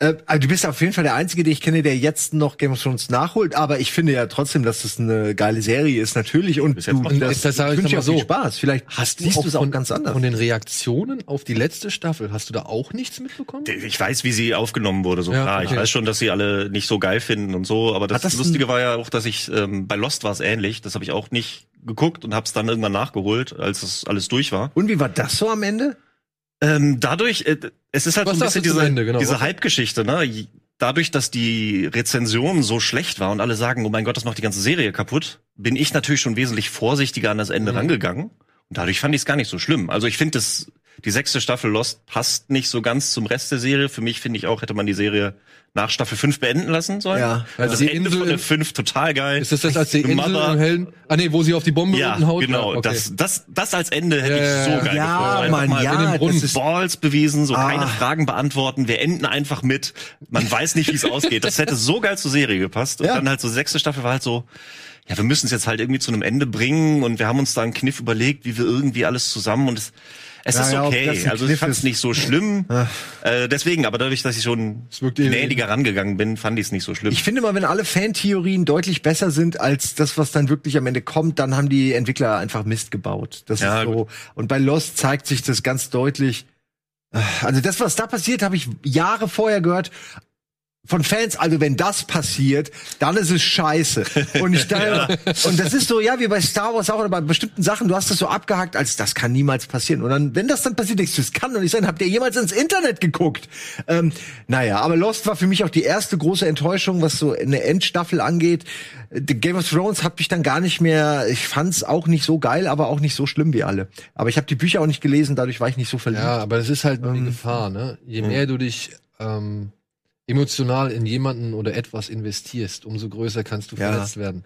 Äh, also du bist auf jeden Fall der Einzige, den ich kenne, der jetzt noch Game of Thrones nachholt. Aber ich finde ja trotzdem, dass das eine geile Serie ist, natürlich. Und du, das, das, das wünsche ich so. Spaß. Vielleicht hast du es auch ganz anders. Von den Reaktionen auf die letzte Staffel, hast du da auch nichts mitbekommen? Ich weiß, wie sie aufgenommen wurde, so ja, klar. Okay. Ich weiß schon, dass sie alle nicht so geil finden und so. Aber das, das Lustige war ja auch, dass ich, ähm, bei Lost war es ähnlich. Das habe ich auch nicht geguckt und habe es dann irgendwann nachgeholt, als es alles durch war. Und wie war das so am Ende? Ähm, dadurch, äh, es ist halt Was so ein bisschen diese, Ende, genau. diese Hype-Geschichte, ne? dadurch, dass die Rezension so schlecht war und alle sagen, oh mein Gott, das macht die ganze Serie kaputt, bin ich natürlich schon wesentlich vorsichtiger an das Ende mhm. rangegangen. Und dadurch fand ich es gar nicht so schlimm. Also ich finde, das die sechste Staffel Lost passt nicht so ganz zum Rest der Serie. Für mich finde ich auch, hätte man die Serie nach Staffel 5 beenden lassen sollen. Ja, also das Ende Insel von der 5 total geil. Ist das das als die Insel Mother, im Hellen? Ah nee, wo sie auf die Bombe ja, unten haut? genau. Okay. Das, das, das als Ende hätte ja, ich so geil ja, gefunden. Mann, mal ja, in den Brunnen Balls bewiesen, so ah. keine Fragen beantworten. Wir enden einfach mit, man weiß nicht, wie es ausgeht. Das hätte so geil zur Serie gepasst. Und ja. dann halt so sechste Staffel war halt so, ja, wir müssen es jetzt halt irgendwie zu einem Ende bringen und wir haben uns da einen Kniff überlegt, wie wir irgendwie alles zusammen und es es ja, ist okay. Ja, also ich fand es nicht so schlimm. äh, deswegen, aber dadurch, dass ich schon gnädiger rangegangen bin, fand ich es nicht so schlimm. Ich finde mal, wenn alle Fantheorien deutlich besser sind als das, was dann wirklich am Ende kommt, dann haben die Entwickler einfach Mist gebaut. Das ja, ist so. Gut. Und bei Lost zeigt sich das ganz deutlich. Also das, was da passiert, habe ich Jahre vorher gehört von Fans, also wenn das passiert, dann ist es scheiße. Und ich dachte, ja. und das ist so, ja, wie bei Star Wars auch oder bei bestimmten Sachen, du hast das so abgehakt, als das kann niemals passieren. Und dann, wenn das dann passiert, denkst du, das kann doch nicht sein. Habt ihr jemals ins Internet geguckt? Ähm, naja, aber Lost war für mich auch die erste große Enttäuschung, was so eine Endstaffel angeht. The Game of Thrones hab ich dann gar nicht mehr, ich fand's auch nicht so geil, aber auch nicht so schlimm wie alle. Aber ich habe die Bücher auch nicht gelesen, dadurch war ich nicht so verliebt. Ja, aber das ist halt ähm, die Gefahr, ne? Je mehr du dich ähm emotional in jemanden oder etwas investierst, umso größer kannst du ja. verletzt werden.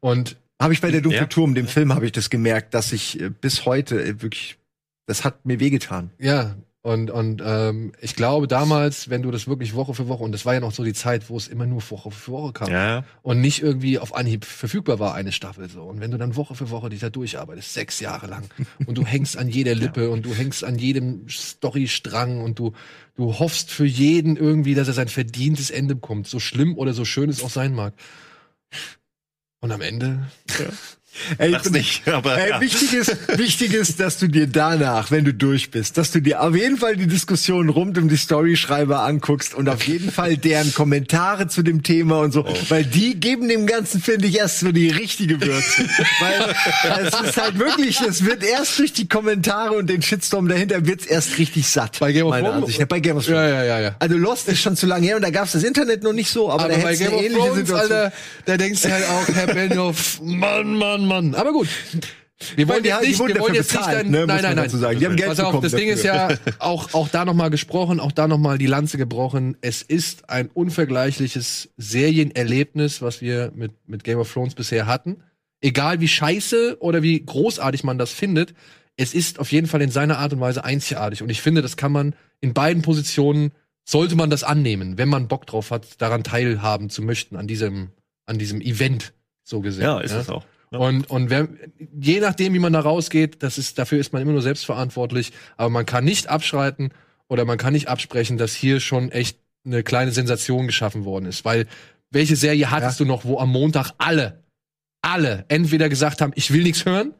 Und habe ich bei der Dunkle Turm, dem Film, habe ich das gemerkt, dass ich äh, bis heute äh, wirklich, das hat mir wehgetan. Ja, und, und ähm, ich glaube damals, wenn du das wirklich Woche für Woche, und das war ja noch so die Zeit, wo es immer nur Woche für Woche kam ja. und nicht irgendwie auf Anhieb verfügbar war, eine Staffel so. Und wenn du dann Woche für Woche dich da durcharbeitest, sechs Jahre lang, und du hängst an jeder Lippe ja. und du hängst an jedem Storystrang und du, du hoffst für jeden irgendwie, dass er sein verdientes Ende bekommt, so schlimm oder so schön es auch sein mag. Und am Ende ja. Ey, das nicht, aber ey, ja. wichtig, ist, wichtig ist, dass du dir danach, wenn du durch bist, dass du dir auf jeden Fall die Diskussion rund um die Storyschreiber anguckst und auf jeden Fall deren Kommentare zu dem Thema und so, oh. weil die geben dem Ganzen, finde ich, erst so die richtige Würze. weil es ist halt wirklich, es wird erst durch die Kommentare und den Shitstorm dahinter wird's erst richtig satt. Bei Game of Thrones? Bei Game of Thrones. Ja, ja, ja, ja. Also Lost ist schon zu lange her und da gab's das Internet noch nicht so, aber, aber da bei Game of Thrones, Alter, da denkst du halt auch, Herr Benioff, Mann, Mann, Mann. Aber gut. Wir wollen jetzt nicht, wir wollen jetzt nicht dann, ne, nein, nein, nein. Sagen. Die haben Geld Pass auf, das dafür. Ding ist ja auch, auch da nochmal gesprochen, auch da nochmal die Lanze gebrochen. Es ist ein unvergleichliches Serienerlebnis, was wir mit, mit Game of Thrones bisher hatten. Egal wie scheiße oder wie großartig man das findet, es ist auf jeden Fall in seiner Art und Weise einzigartig. Und ich finde, das kann man in beiden Positionen, sollte man das annehmen, wenn man Bock drauf hat, daran teilhaben zu möchten, an diesem, an diesem Event, so gesehen. Ja, ist ja? es auch. Und, und wer, je nachdem, wie man da rausgeht, das ist, dafür ist man immer nur selbstverantwortlich. Aber man kann nicht abschreiten oder man kann nicht absprechen, dass hier schon echt eine kleine Sensation geschaffen worden ist. Weil welche Serie hattest ja. du noch, wo am Montag alle alle entweder gesagt haben, ich will nichts hören,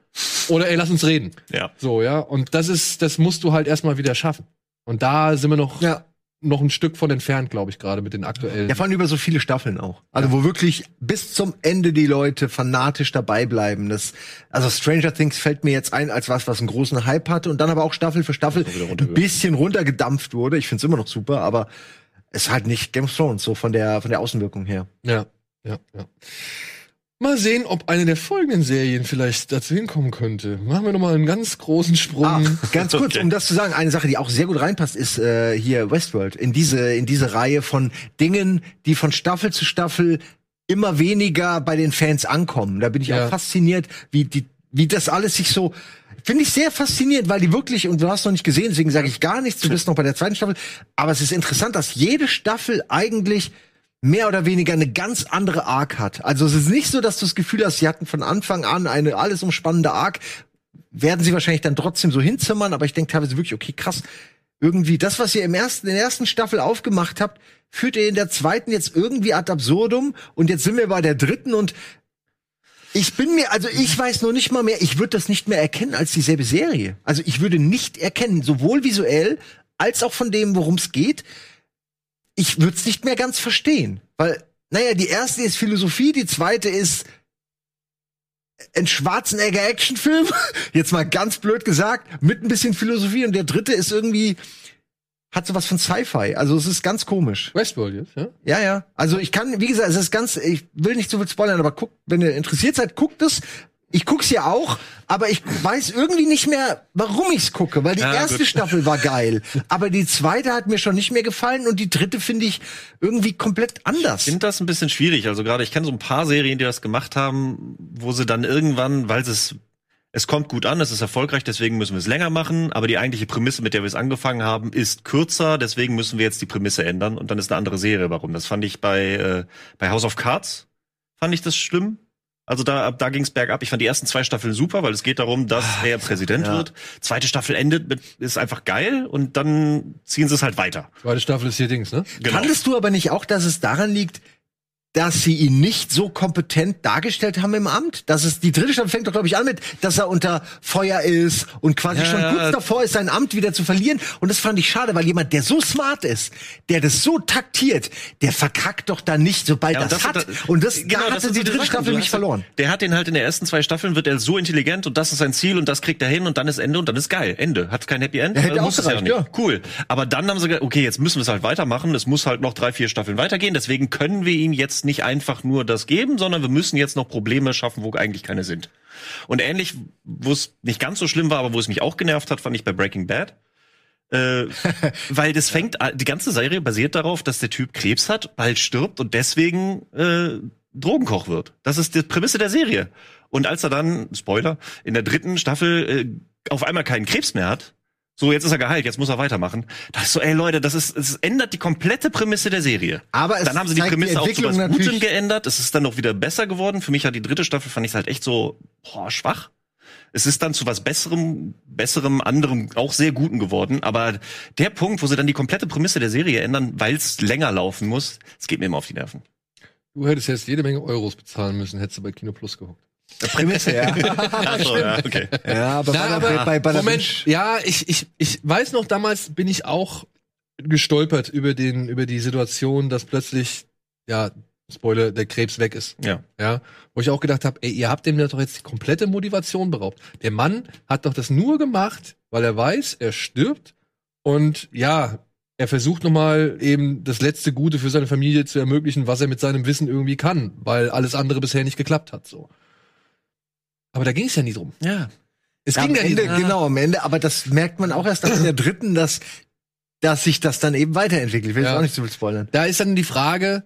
oder ey, lass uns reden. Ja. So, ja. Und das ist, das musst du halt erstmal wieder schaffen. Und da sind wir noch, Ja. Noch ein Stück von entfernt, glaube ich, gerade mit den aktuellen. Ja, vor allem über so viele Staffeln auch. Also wo wirklich bis zum Ende die Leute fanatisch dabei bleiben. Das, also Stranger Things fällt mir jetzt ein als was, was einen großen Hype hatte und dann aber auch Staffel für Staffel ein bisschen runtergedampft wurde. Ich find's immer noch super, aber es ist halt nicht Game of Thrones, so von der, von der Außenwirkung her. Ja, ja, ja. Mal sehen, ob eine der folgenden Serien vielleicht dazu hinkommen könnte. Machen wir noch mal einen ganz großen Sprung. Ah, ganz kurz, Okay. um das zu sagen, eine Sache, die auch sehr gut reinpasst, ist äh, hier Westworld. In diese, in diese Reihe von Dingen, die von Staffel zu Staffel immer weniger bei den Fans ankommen. Da bin ich Ja. auch fasziniert, wie die, wie das alles sich so. Finde ich sehr faszinierend, weil die wirklich, und du hast noch nicht gesehen, deswegen sage ich gar nichts, du bist noch bei der zweiten Staffel, aber es ist interessant, dass jede Staffel eigentlich mehr oder weniger eine ganz andere Arc hat. Also es ist nicht so, dass du das Gefühl hast, sie hatten von Anfang an eine alles umspannende Arc, werden sie wahrscheinlich dann trotzdem so hinzimmern, aber ich denke teilweise wirklich, okay, krass, irgendwie das, was ihr im ersten, in der ersten Staffel aufgemacht habt, führt ihr in der zweiten jetzt irgendwie ad absurdum und jetzt sind wir bei der dritten und ich bin mir, also ich weiß noch nicht mal mehr, ich würde das nicht mehr erkennen als dieselbe Serie. Also ich würde nicht erkennen, sowohl visuell als auch von dem, worum es geht. Ich würde es nicht mehr ganz verstehen, weil, naja, die erste ist Philosophie, die zweite ist ein Schwarzenegger Actionfilm, jetzt mal ganz blöd gesagt, mit ein bisschen Philosophie und der dritte ist irgendwie hat sowas von Sci-Fi. Also es ist ganz komisch. Westworld jetzt, ja? Ja, ja. Also ich kann, wie gesagt, es ist ganz, ich will nicht zu viel spoilern, aber guckt, wenn ihr interessiert seid, guckt es. Ich guck's ja auch, aber ich weiß irgendwie nicht mehr, warum ich's gucke, weil die Ja, erste gut. Staffel war geil, aber die zweite hat mir schon nicht mehr gefallen und die dritte finde ich irgendwie komplett anders. Ich finde das ein bisschen schwierig. Also gerade, ich kenne so ein paar Serien, die das gemacht haben, wo sie dann irgendwann, weil es es kommt gut an, es ist erfolgreich, deswegen müssen wir es länger machen, aber die eigentliche Prämisse, mit der wir es angefangen haben, ist kürzer, deswegen müssen wir jetzt die Prämisse ändern und dann ist eine andere Serie warum. Das fand ich bei äh, bei House of Cards fand ich das schlimm. Also da, ab da ging's bergab. Ich fand die ersten zwei Staffeln super, weil es geht darum, dass er Präsident ja. wird. Zweite Staffel endet mit, ist einfach geil und dann ziehen sie es halt weiter. Zweite Staffel ist hier Dings, ne? Genau. Fandest du aber nicht auch, dass es daran liegt, dass sie ihn nicht so kompetent dargestellt haben im Amt? Dass es die dritte Staffel fängt doch glaube ich an mit, dass er unter Feuer ist und quasi Ja, schon ja. kurz davor ist, sein Amt wieder zu verlieren. Und das fand ich schade, weil jemand, der so smart ist, der das so taktiert, der verkackt doch da nicht, sobald Ja, das, und hat. und das, genau, da das hatte ist die dritte. Staffel mich hast- verloren. Der hat den halt in der ersten zwei Staffeln wird er so intelligent und das ist sein Ziel und das kriegt er hin und dann ist Ende und dann ist geil. Ende. Hat kein Happy End. Ja, hätte äh, es ja nicht. ja. Cool. Aber dann haben sie gesagt, okay, jetzt müssen wir es halt weitermachen. Es muss halt noch drei, vier Staffeln weitergehen. Deswegen können wir ihm jetzt nicht einfach nur das geben, sondern wir müssen jetzt noch Probleme schaffen, wo eigentlich keine sind. Und ähnlich, wo es nicht ganz so schlimm war, aber wo es mich auch genervt hat, fand ich bei Breaking Bad. Äh, weil das fängt, die ganze Serie basiert darauf, dass der Typ Krebs hat, bald stirbt und deswegen äh, Drogenkoch wird. Das ist die Prämisse der Serie. Und als er dann, Spoiler, in der dritten Staffel äh, auf einmal keinen Krebs mehr hat, so jetzt ist er geheilt, jetzt muss er weitermachen. Da ist so, ey Leute, das ist, es ändert die komplette Prämisse der Serie. Aber es dann haben sie die zeigt die Prämisse auch zu was Gutem geändert. Es ist dann noch wieder besser geworden. Für mich hat die dritte Staffel fand ich halt echt so boah, schwach. Es ist dann zu was besserem, besserem, anderem, auch sehr guten geworden. Aber der Punkt, wo sie dann die komplette Prämisse der Serie ändern, weil es länger laufen muss, es geht mir immer auf die Nerven. Du hättest jetzt jede Menge Euros bezahlen müssen, hättest du bei Kino Plus geguckt. Prämisse, ja. Ach so, ja, okay. ja, aber, Na, bei, aber bei, bei, Moment, Mensch- ja, ich, ich, ich weiß noch, damals bin ich auch gestolpert über den, über die Situation, dass plötzlich, ja, Spoiler, der Krebs weg ist. Ja. Ja, wo ich auch gedacht habe, ey, ihr habt dem doch jetzt die komplette Motivation beraubt. Der Mann hat doch das nur gemacht, weil er weiß, er stirbt und ja, er versucht nochmal eben das letzte Gute für seine Familie zu ermöglichen, was er mit seinem Wissen irgendwie kann, weil alles andere bisher nicht geklappt hat, so. Aber da ging es ja nie drum. Ja. Es Ja, ging am ja Ende, nie drum. genau, am Ende, aber das merkt man auch erst dann in der dritten, dass, dass sich das dann eben weiterentwickelt. Ich will jetzt Ja. auch nicht zu viel spoilern. Da ist dann die Frage,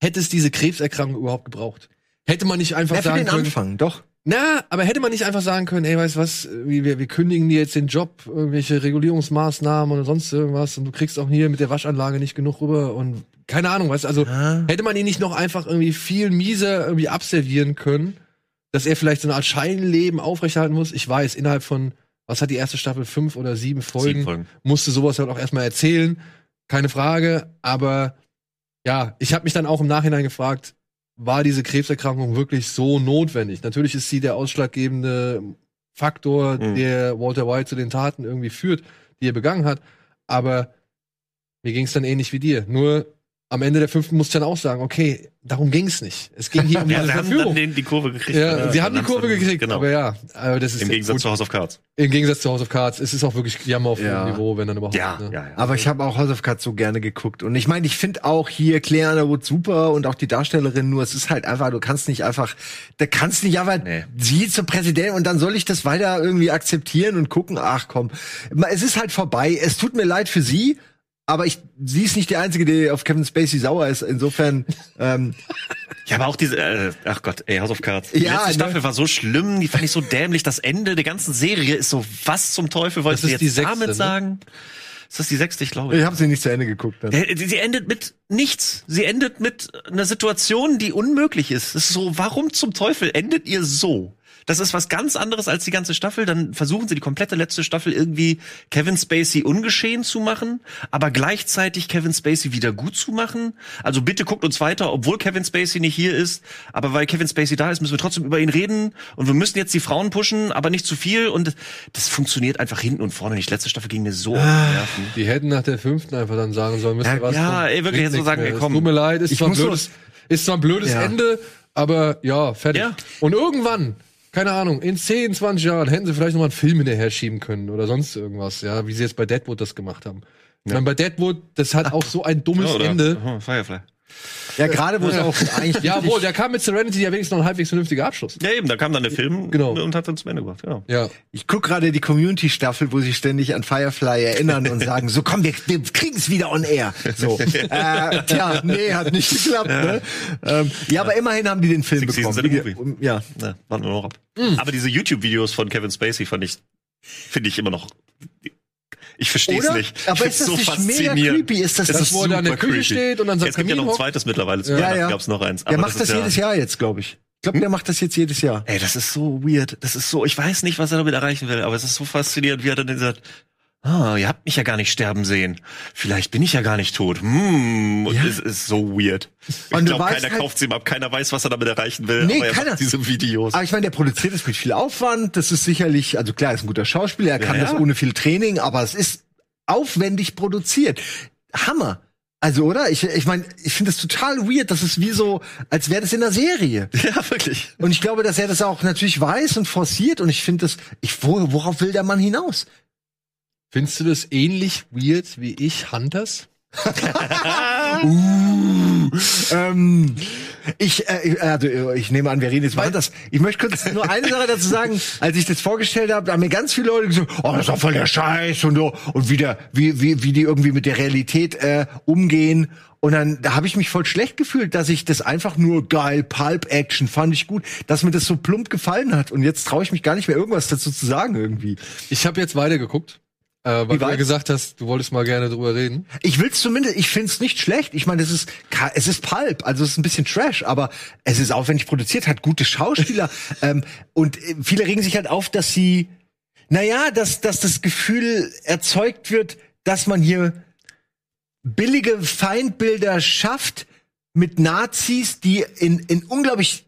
hätte es diese Krebserkrankung überhaupt gebraucht? Hätte man nicht einfach Ja, für sagen den können, Anfang, doch. na, aber hätte man nicht einfach sagen können, ey, weißt du was, wir, wir kündigen dir jetzt den Job, irgendwelche Regulierungsmaßnahmen oder sonst irgendwas und du kriegst auch hier mit der Waschanlage nicht genug rüber und keine Ahnung, weißt du, also Ja. hätte man ihn nicht noch einfach irgendwie viel mieser irgendwie abservieren können, dass er vielleicht so eine Art Scheinleben aufrechterhalten muss? Ich weiß, innerhalb von, was hat die erste Staffel, fünf oder sieben Folgen, Sieben Folgen. musste sowas halt auch erstmal erzählen, keine Frage, aber ja, ich habe mich dann auch im Nachhinein gefragt, war diese Krebserkrankung wirklich so notwendig? Natürlich ist sie der ausschlaggebende Faktor, Mhm. der Walter White zu den Taten irgendwie führt, die er begangen hat. Aber mir ging es dann ähnlich wie dir. Nur am Ende der fünften musste ich dann auch sagen, okay, darum ging es nicht. Es ging hier um Ja, diese sie haben Verführung. dann den, die Kurve gekriegt. Ja, Ja, sie haben die Kurve dann- gekriegt, Genau. aber ja, aber das ist Im Gegensatz gut. zu House of Cards. Im Gegensatz zu House of Cards, es ist auch wirklich Jammer auf Ja. hohem Niveau, wenn dann überhaupt. Ja, ne? ja, ja. Aber ich habe auch House of Cards so gerne geguckt. Und ich meine, ich finde auch hier Claire Underwood super und auch die Darstellerin, nur es ist halt einfach, du kannst nicht einfach, da kannst nicht einfach Nee. sie zum Präsidenten und dann soll ich das weiter irgendwie akzeptieren und gucken, ach komm. Es ist halt vorbei. Es tut mir leid für sie. Aber ich, sie ist nicht die Einzige, die auf Kevin Spacey sauer ist. Insofern, ähm, Ja, aber auch diese, äh, ach Gott, ey, House of Cards. Die Ja, letzte ne? Staffel war so schlimm, die fand ich so dämlich. Das Ende der ganzen Serie ist so, was zum Teufel wolltest Das du jetzt die sechste, damit ne? sagen? Ist das die sechste, ich glaube. ich habe sie nicht zu Ende geguckt. Dann. Äh, Sie endet mit nichts. Sie endet mit einer Situation, die unmöglich ist. Es ist so, warum zum Teufel endet ihr so? Das ist was ganz anderes als die ganze Staffel. Dann versuchen sie die komplette letzte Staffel irgendwie Kevin Spacey ungeschehen zu machen, aber gleichzeitig Kevin Spacey wieder gut zu machen. Also bitte guckt uns weiter, obwohl Kevin Spacey nicht hier ist. Aber weil Kevin Spacey da ist, müssen wir trotzdem über ihn reden. Und wir müssen jetzt die Frauen pushen, aber nicht zu viel. Und das funktioniert einfach hinten und vorne nicht. Letzte Staffel ging mir so auf die Nerven. Die hätten nach der fünften einfach dann sagen sollen, ihr Ja, was? ja, ey, wirklich, jetzt so sagen, ey, Es komm. Tut mir leid, ist Ich zwar blödes, ist zwar ein blödes Ja. Ende, aber ja, fertig. Ja. Und irgendwann, keine Ahnung, in 10, 20 Jahren hätten sie vielleicht noch mal einen Film hinterher schieben können oder sonst irgendwas, ja, wie sie jetzt bei Deadwood das gemacht haben. Ich meine, bei Deadwood, das hat auch so ein dummes Ja, oder? Ende. Firefly. Ja, gerade wo es auch eigentlich Jawohl, der kam mit Serenity ja wenigstens noch ein halbwegs vernünftiger Abschluss. Ja, eben, da kam dann der Film Genau. und hat dann zum Ende gebracht, ja. Ja. Ich guck gerade die Community-Staffel, wo sie ständig an Firefly erinnern und sagen, so komm, wir, wir kriegen es wieder on air. So, äh, tja, nee, hat nicht geklappt. Ne? Ähm, ja, aber immerhin haben die den Film Six bekommen. Die-. Ja, Ja, warten wir noch ab. Aber diese YouTube-Videos von Kevin Spacey fand ich, finde ich immer noch. Ich verstehe es nicht. Aber ich ist das nicht mega creepy? Ist das- es Das, ist wo er da in der Küche creepy. steht und dann sein Es gibt ja noch ein zweites mittlerweile. Ja, ja. gab's noch eins. der macht das, ja- jedes Jahr jetzt, glaube ich. Ich glaube, der macht das jetzt jedes Jahr. Ey, das ist so weird. Das ist so, ich weiß nicht, was er damit erreichen will, aber es ist so faszinierend, wie er dann sagt, ah, ihr habt mich ja gar nicht sterben sehen. Vielleicht bin ich ja gar nicht tot. Hm, und Ja. es ist so weird. Ich Und du glaube, keiner halt- kauft ihm ab, keiner weiß, was er damit erreichen will, Nee, er keiner. diese Videos. Aber ich meine, der produziert es mit viel Aufwand. Das ist sicherlich, also klar, er ist ein guter Schauspieler, er kann Ja, das ja. ohne viel Training, aber es ist aufwendig produziert. Hammer. Also, oder? Ich, ich meine, ich finde das total weird. Das ist wie so, als wäre das in der Serie. Ja, wirklich. Und ich glaube, dass er das auch natürlich weiß und forciert. Und ich finde das, ich, wo, worauf will der Mann hinaus? Findest du das ähnlich weird wie ich Hunters? Uh, ähm, ich, äh, also, ich nehme an, wir reden jetzt mal das. Ich möchte kurz nur eine Sache dazu sagen. Als ich das vorgestellt habe, da haben mir ganz viele Leute gesagt, oh, das ist doch voll der Scheiß und so. Und wie, der, wie, wie, wie die irgendwie mit der Realität äh, umgehen. Und dann da habe ich mich voll schlecht gefühlt, dass ich das einfach nur geil, Pulp-Action, fand ich gut, dass mir das so plump gefallen hat. Und jetzt traue ich mich gar nicht mehr, irgendwas dazu zu sagen irgendwie. Ich habe jetzt weitergeguckt, äh, weil du ja gesagt hast, du wolltest mal gerne drüber reden. Ich will's zumindest, ich find's nicht schlecht. Ich meine, es ist es ist Pulp, also es ist ein bisschen Trash, aber es ist aufwendig produziert, hat gute Schauspieler ähm, und äh, viele regen sich halt auf, dass sie naja, dass dass das Gefühl erzeugt wird, dass man hier billige Feindbilder schafft mit Nazis, die in in unglaublich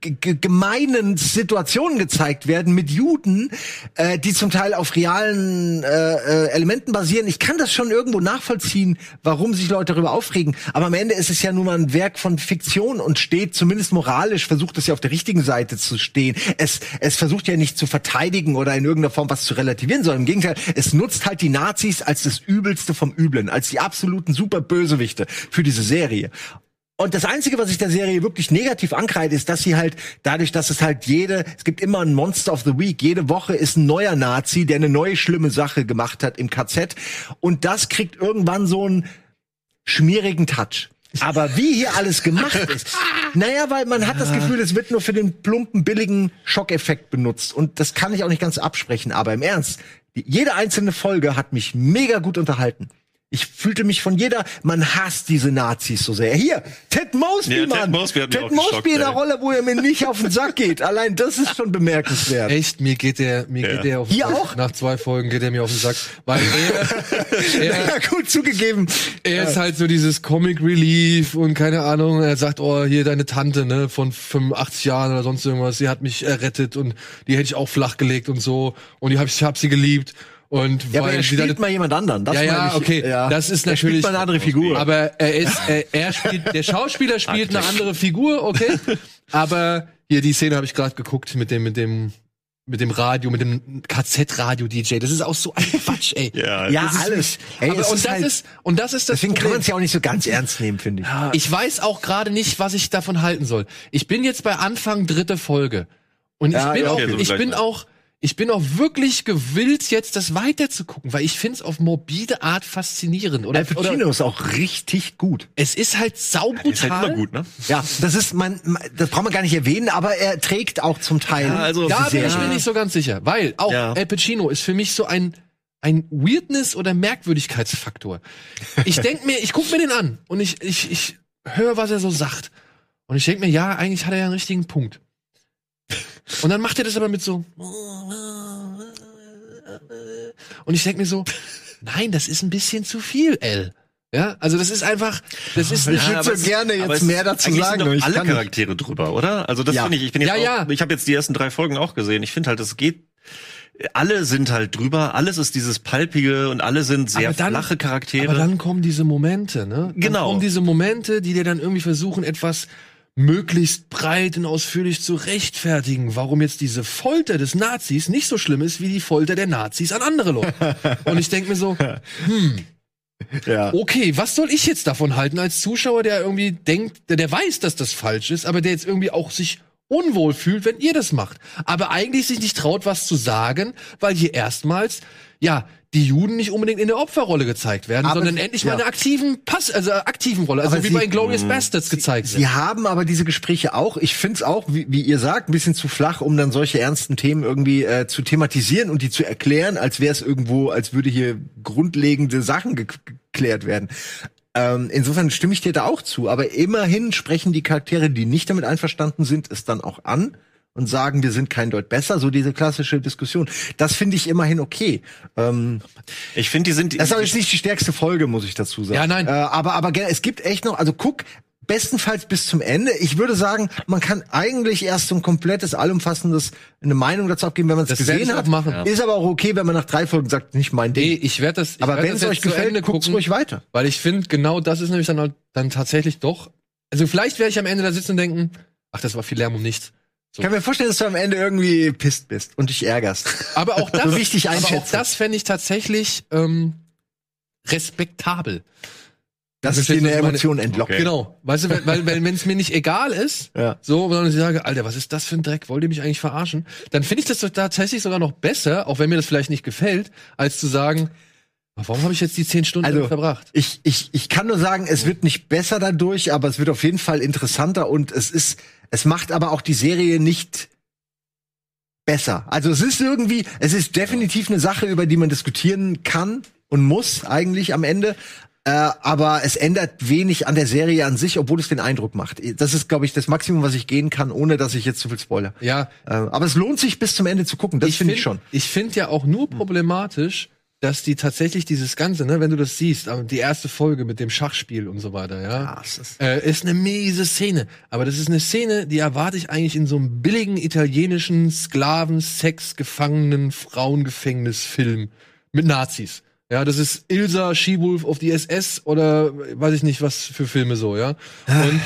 gemeinen Situationen gezeigt werden mit Juden, äh, die zum Teil auf realen äh, äh, Elementen basieren. Ich kann das schon irgendwo nachvollziehen, warum sich Leute darüber aufregen. Aber am Ende ist es ja nun mal ein Werk von Fiktion und steht zumindest moralisch, versucht es ja auf der richtigen Seite zu stehen. Es, es versucht ja nicht zu verteidigen oder in irgendeiner Form was zu relativieren, sondern im Gegenteil, es nutzt halt die Nazis als das Übelste vom Üblen, als die absoluten Superbösewichte für diese Serie. Und das Einzige, was ich der Serie wirklich negativ ankreide, ist, dass sie halt, dadurch, dass es halt jede, es gibt immer ein Monster of the Week, jede Woche ist ein neuer Nazi, der eine neue schlimme Sache gemacht hat im KZ. Und das kriegt irgendwann so einen schmierigen Touch. Aber wie hier alles gemacht ist, naja, weil man hat das Gefühl, es wird nur für den plumpen, billigen Schockeffekt benutzt. Und das kann ich auch nicht ganz absprechen. Aber im Ernst, jede einzelne Folge hat mich mega gut unterhalten. Ich fühlte mich von jeder, man hasst diese Nazis so sehr. Hier, Ted Mosby, Ja, Ted Mann. Mosby hat Ted auch geschockt, Mosby in der ey. Rolle, wo er mir nicht auf den Sack geht. Allein das ist schon bemerkenswert. Echt, mir geht der, mir Ja. geht der auf den Hier Sack. auch? Nach zwei Folgen geht er mir auf den Sack. Weil er, er, Ja, gut zugegeben. er ist halt so dieses Comic Relief und keine Ahnung, er sagt, oh, hier deine Tante, ne, von 85 Jahren oder sonst irgendwas, sie hat mich errettet und die hätte ich auch flachgelegt und so und die hab, ich hab sie geliebt. Und Ja, aber weil er sie deine spielt mal jemand anderen. Das ja, ja, ich. okay. Ja. Das ist Er spielt natürlich. mal eine andere Figur. Aber er ist, er, er spielt, der Schauspieler spielt eine andere Figur, okay. Aber hier die Szene habe ich gerade geguckt mit dem, mit dem, mit dem Radio, mit dem KZ-Radio-DJ. Das ist auch so ein Quatsch, ey. Ja, ja, alles. Ey, Aber, und ist das halt, ist, und das ist das deswegen kann Problem. man es ja auch nicht so ganz ernst nehmen, finde ich. Ich weiß auch gerade nicht, was ich davon halten soll. Ich bin jetzt bei Anfang dritte Folge. Und ich Ja, bin ja, auch, okay, so ich bin mal. auch, ich bin auch wirklich gewillt, jetzt das weiter zu gucken, weil ich find's auf morbide Art faszinierend. Oder, Al oder Pacino ist auch richtig gut. es ist halt saubrutal. Ist halt immer gut, ne? Ja, das ist man, das braucht man gar nicht erwähnen, aber er trägt auch zum Teil. Ja, also- Da bin ich mir nicht so ganz sicher, weil auch Ja. Al Pacino ist für mich so ein ein Weirdness oder Merkwürdigkeitsfaktor. Ich denk mir, ich guck mir den an und ich ich ich höre, was er so sagt und ich denk mir, ja, eigentlich hat er ja einen richtigen Punkt. Und dann macht er das aber mit so und ich denk mir so, nein, das ist ein bisschen zu viel, L. Ja, also das ist einfach, das ist Ich nicht, würd so gerne jetzt mehr dazu sagen, Sind doch alle kann nicht. Charaktere drüber, oder? Also das Ja. finde ich. Ich bin jetzt Ja, auch, ja. ich habe jetzt die ersten drei Folgen auch gesehen. Ich finde halt, es geht. Alle sind halt drüber. Alles ist dieses palpige und alle sind sehr dann- flache Charaktere. Aber dann kommen diese Momente, ne? Dann Genau. kommen diese Momente, die dir dann irgendwie versuchen, etwas möglichst breit und ausführlich zu rechtfertigen, warum jetzt diese Folter des Nazis nicht so schlimm ist wie die Folter der Nazis an andere Leute. und ich denke mir so, Ja. okay, was soll ich jetzt davon halten als Zuschauer, der irgendwie denkt, der, der weiß, dass das falsch ist, aber der jetzt irgendwie auch sich unwohl fühlt, wenn ihr das macht. Aber eigentlich sich nicht traut, was zu sagen, weil hier erstmals, ja, die Juden nicht unbedingt in der Opferrolle gezeigt werden, Aber sondern sie- endlich ja. mal in einer aktiven Pass, also aktiven Rolle, also Aber wie sie- bei Glorious Bastards gezeigt wird. Sie haben aber diese Gespräche auch. Ich find's auch, wie, wie ihr sagt, ein bisschen zu flach, um dann solche ernsten Themen irgendwie äh, zu thematisieren und die zu erklären, als wäre es irgendwo, als würde hier grundlegende Sachen ge geklärt werden. Ähm, insofern stimme ich dir da auch zu. Aber immerhin sprechen die Charaktere, die nicht damit einverstanden sind, es dann auch an und sagen, wir sind kein Deut besser. So diese klassische Diskussion. Das finde ich immerhin okay. Ähm, ich finde, die sind. das ist aber jetzt nicht die stärkste Folge, muss ich dazu sagen. Ja, nein. Äh, aber, aber gerne, es gibt echt noch, also guck, bestenfalls bis zum Ende. Ich würde sagen, man kann eigentlich erst so ein komplettes, allumfassendes, eine Meinung dazu abgeben, wenn man es gesehen hat. machen. Ist aber auch okay, wenn man nach drei Folgen sagt, nicht mein Ding. Nee, ich werde das, ich aber werd wenn das es euch gefällt, gucken, ruhig weiter. Weil ich finde, genau das ist nämlich dann, halt- dann tatsächlich doch, also vielleicht werde ich am Ende da sitzen und denken, ach, das war viel Lärm um nichts. Ich kann mir vorstellen, dass du am Ende irgendwie pisst bist und dich ärgerst. Aber auch das, So aber auch das fände ich tatsächlich ähm, respektabel. Das Das ist dir eine jetzt meine- Emotion entlockt. Okay. Genau. Weißt du, weil, weil wenn es mir nicht egal ist, Ja. so, sondern ich sage, Alter, was ist das für ein Dreck? Wollt ihr mich eigentlich verarschen? Dann finde ich das tatsächlich sogar noch besser, auch wenn mir das vielleicht nicht gefällt, als zu sagen, warum habe ich jetzt die zehn Stunden Also, verbracht? Ich, ich, ich kann nur sagen, es wird nicht besser dadurch, aber es wird auf jeden Fall interessanter und es ist, es macht aber auch die Serie nicht besser. Also es ist irgendwie, es ist definitiv eine Sache, über die man diskutieren kann und muss eigentlich am Ende. Äh, aber es ändert wenig an der Serie an sich, obwohl es den Eindruck macht. Das ist, glaube ich, das Maximum, was ich gehen kann, ohne dass ich jetzt zu viel spoiler. Ja, Äh, aber es lohnt sich bis zum Ende zu gucken. Das finde ich schon. Ich finde ja auch nur problematisch, dass die tatsächlich dieses Ganze, ne, wenn du das siehst, die erste Folge mit dem Schachspiel und so weiter, ja, ist- äh, ist eine miese Szene. Aber das ist eine Szene, die erwarte ich eigentlich in so einem billigen italienischen Sklaven, Sex, Gefangenen, Frauengefängnisfilm mit Nazis. Ja, das ist Ilsa, She-Wolf auf die SS oder weiß ich nicht, was für Filme so, ja. Und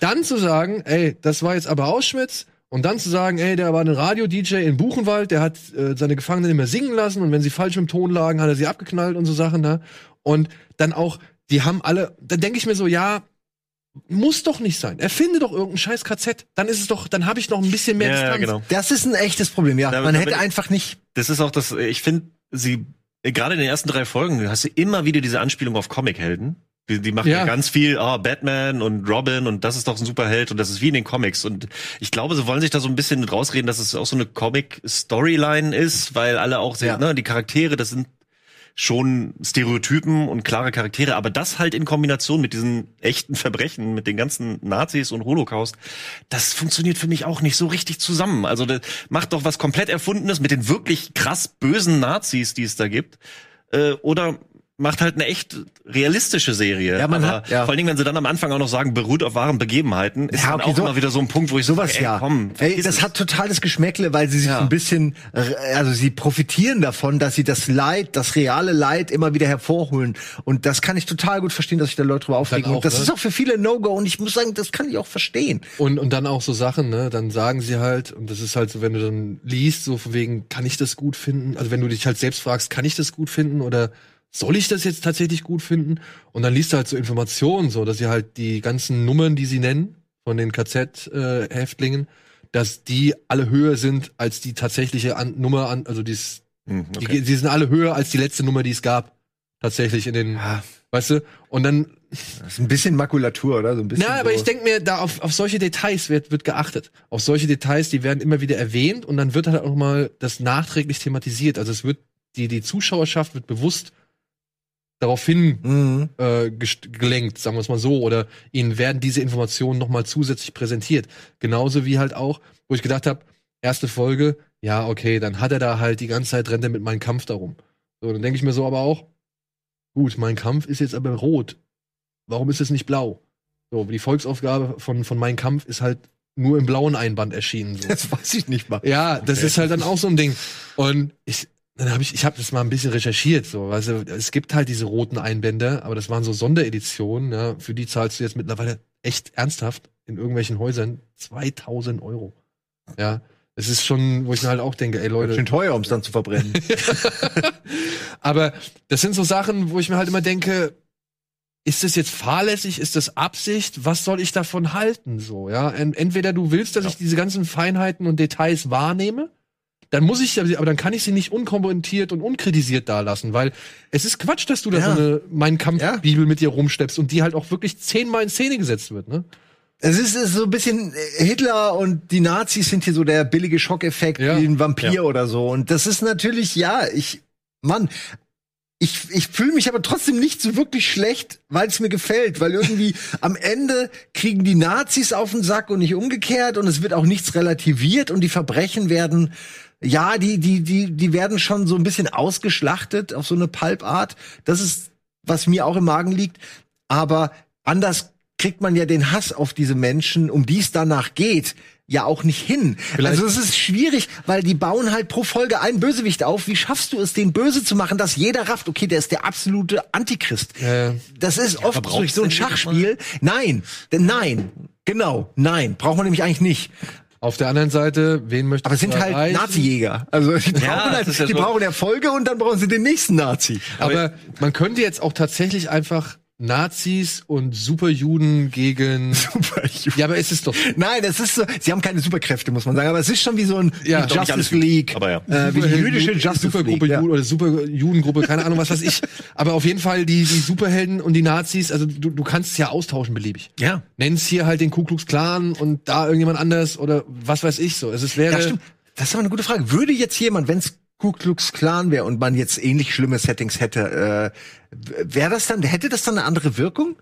dann zu sagen, ey, das war jetzt aber Auschwitz und dann zu sagen, ey, der war ein Radio-DJ in Buchenwald, der hat äh, seine Gefangenen immer singen lassen und wenn sie falsch im Ton lagen, hat er sie abgeknallt und so Sachen, ne? Und dann auch, die haben alle, dann denke ich mir so, ja, muss doch nicht sein. Erfinde doch irgendein scheiß KZ. Dann ist es doch, dann habe ich noch ein bisschen mehr Ja, Distanz. genau. Das ist ein echtes Problem, ja. Da- Man da hätte einfach nicht Das ist auch das, ich finde, sie, gerade in den ersten drei Folgen hast du immer wieder diese Anspielung auf Comichelden. Die, die machen ja. Ja. ganz viel, ah, Batman und Robin und das ist doch ein Superheld und das ist wie in den Comics. Und ich glaube, sie wollen sich da so ein bisschen rausreden, dass es auch so eine Comic-Storyline ist, weil alle auch sehr, Ja. ne, die Charaktere, das sind schon Stereotypen und klare Charaktere, aber das halt in Kombination mit diesen echten Verbrechen, mit den ganzen Nazis und Holocaust, das funktioniert für mich auch nicht so richtig zusammen. Also das macht doch was komplett Erfundenes mit den wirklich krass bösen Nazis, die es da gibt. Äh, oder macht halt eine echt realistische Serie. Ja, man Aber hat- ja. vor allen Dingen, wenn sie dann am Anfang auch noch sagen, beruht auf wahren Begebenheiten, ist Ja, dann okay, auch so- immer wieder so ein Punkt, wo ich Sowas so, ey, ja. komm, Ey, das es. hat totales Geschmäckle, weil sie sich Ja. ein bisschen, äh, also sie profitieren davon, dass sie das Leid, das reale Leid immer wieder hervorholen. Und das kann ich total gut verstehen, dass sich da Leute drüber aufregen. auch, und das ne? ist auch für viele No-Go. Und ich muss sagen, das kann ich auch verstehen. Und, und dann auch so Sachen, ne, dann sagen sie halt, und das ist halt so, wenn du dann liest, so von wegen, kann ich das gut finden? Also wenn du dich halt selbst fragst, kann ich das gut finden oder soll ich das jetzt tatsächlich gut finden? Und dann liest du halt so Informationen, so, dass sie halt die ganzen Nummern, die sie nennen, von den KZ-Häftlingen, dass die alle höher sind als die tatsächliche an Nummer an, also dies, Hm, die, okay. die sind alle höher als die letzte Nummer, die es gab. Tatsächlich in den, weißt du? Und dann Das ist ein bisschen Makulatur, oder? So ein bisschen na, aber so. ich denke mir, da auf, auf solche Details wird, wird geachtet. Auf solche Details, die werden immer wieder erwähnt und dann wird halt auch mal das nachträglich thematisiert. Also es wird, die, die Zuschauerschaft wird bewusst darauf hin Mhm. äh, gelenkt, sagen wir es mal so, oder ihnen werden diese Informationen nochmal zusätzlich präsentiert. Genauso wie halt auch, wo ich gedacht habe, erste Folge, ja, okay, dann hat er da halt die ganze Zeit rennt er mit meinem Kampf darum. So, dann denke ich mir so aber auch, gut, mein Kampf ist jetzt aber rot. Warum ist es nicht blau? So, die Volksaufgabe von, von Mein Kampf ist halt nur im blauen Einband erschienen. So. Das weiß ich nicht mal. Ja, das ist halt dann auch so ein Ding. Und ich, dann habe ich, ich habe das mal ein bisschen recherchiert. So, also es gibt halt diese roten Einbänder, aber das waren so Sondereditionen. Ja, für die zahlst du jetzt mittlerweile echt ernsthaft in irgendwelchen Häusern 2000 Euro. Ja, es ist schon, wo ich mir halt auch denke, ey Leute, Schön teuer, um es dann zu verbrennen. aber das sind so Sachen, wo ich mir halt immer denke, ist das jetzt fahrlässig? Ist das Absicht? Was soll ich davon halten? So, ja. En- Entweder du willst, dass ich diese ganzen Feinheiten und Details wahrnehme, dann muss ich, aber dann kann ich sie nicht unkommentiert und unkritisiert dalassen, weil es ist Quatsch, dass du da Ja. so eine Mein Kampf Ja. Mit dir rumschleppst und die halt auch wirklich zehnmal in Szene gesetzt wird, ne? Es ist, es ist so ein bisschen äh, Hitler und die Nazis sind hier so der billige Schockeffekt Ja. wie ein Vampir oder so. Und das ist natürlich, ja, ich, Mann, ich, ich fühle mich aber trotzdem nicht so wirklich schlecht, weil es mir gefällt, weil irgendwie am Ende kriegen die Nazis auf den Sack und nicht umgekehrt und es wird auch nichts relativiert und die Verbrechen werden, ja, die, die, die, die werden schon so ein bisschen ausgeschlachtet auf so eine Pulpart. Das ist, was mir auch im Magen liegt. Aber anders kriegt man ja den Hass auf diese Menschen, um die es danach geht, ja auch nicht hin. Vielleicht- also es ist schwierig, weil die bauen halt pro Folge einen Bösewicht auf. Wie schaffst du es, den böse zu machen, dass jeder rafft, okay, der ist der absolute Antichrist. Ja. Das ist oft durch so ein Schachspiel. Nein, denn nein, genau, nein, braucht man nämlich eigentlich nicht. Auf der anderen Seite, wen möchtest Aber es sind halt? Nazi-Jäger. Also die brauchen, das halt, ja die so. brauchen Erfolge und dann brauchen sie den nächsten Nazi. Aber man könnte jetzt auch tatsächlich einfach Nazis und Superjuden gegen. Ja, aber ist es doch. Nein, es ist so, sie haben keine Superkräfte, muss man sagen, aber es ist schon wie so ein Ja, wie Justice League, aber ja. äh, wie die jüdische Justice Supergruppe League. Ja. Oder Superjudengruppe, keine Ahnung, was weiß ich. Aber auf jeden Fall die, die Superhelden und die Nazis, also du, du kannst es ja austauschen beliebig. Ja. Nenn's hier halt den Ku Klux Klan und da irgendjemand anders oder was weiß ich so. Es ist wäre. Ja, stimmt. Das ist aber eine gute Frage. Würde jetzt jemand, wenn es Ku Klux Klan wäre und man jetzt ähnlich schlimme Settings hätte, äh, wäre das dann, hätte das dann eine andere Wirkung?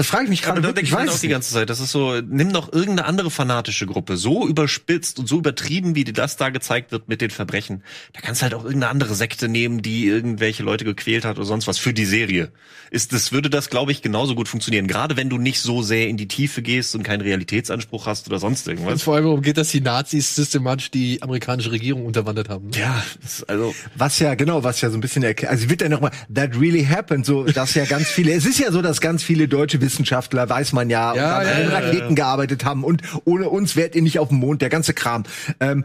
Das frage ich mich Aber gerade. da denke ich Ich weiß auch die ganze Zeit. Das ist so, nimm doch irgendeine andere fanatische Gruppe. So überspitzt und so übertrieben, wie dir das da gezeigt wird mit den Verbrechen. Da kannst du halt auch irgendeine andere Sekte nehmen, die irgendwelche Leute gequält hat oder sonst was für die Serie. Ist, das würde das, glaube ich, genauso gut funktionieren. Gerade wenn du nicht so sehr in die Tiefe gehst und keinen Realitätsanspruch hast oder sonst Und irgendwas. vor allem darum geht, dass die Nazis systematisch die amerikanische Regierung unterwandert haben. Ja, das, also. Was ja, genau, was ja so ein bisschen erklärt, also wird ja nochmal, that really happened, so, dass ja ganz viele, es ist ja so, dass ganz viele deutsche Wissenschaftler, weiß man ja, Ja, und ja, an ja, Raketen gearbeitet haben und ohne uns wärt ihr nicht auf dem Mond, der ganze Kram. Ähm,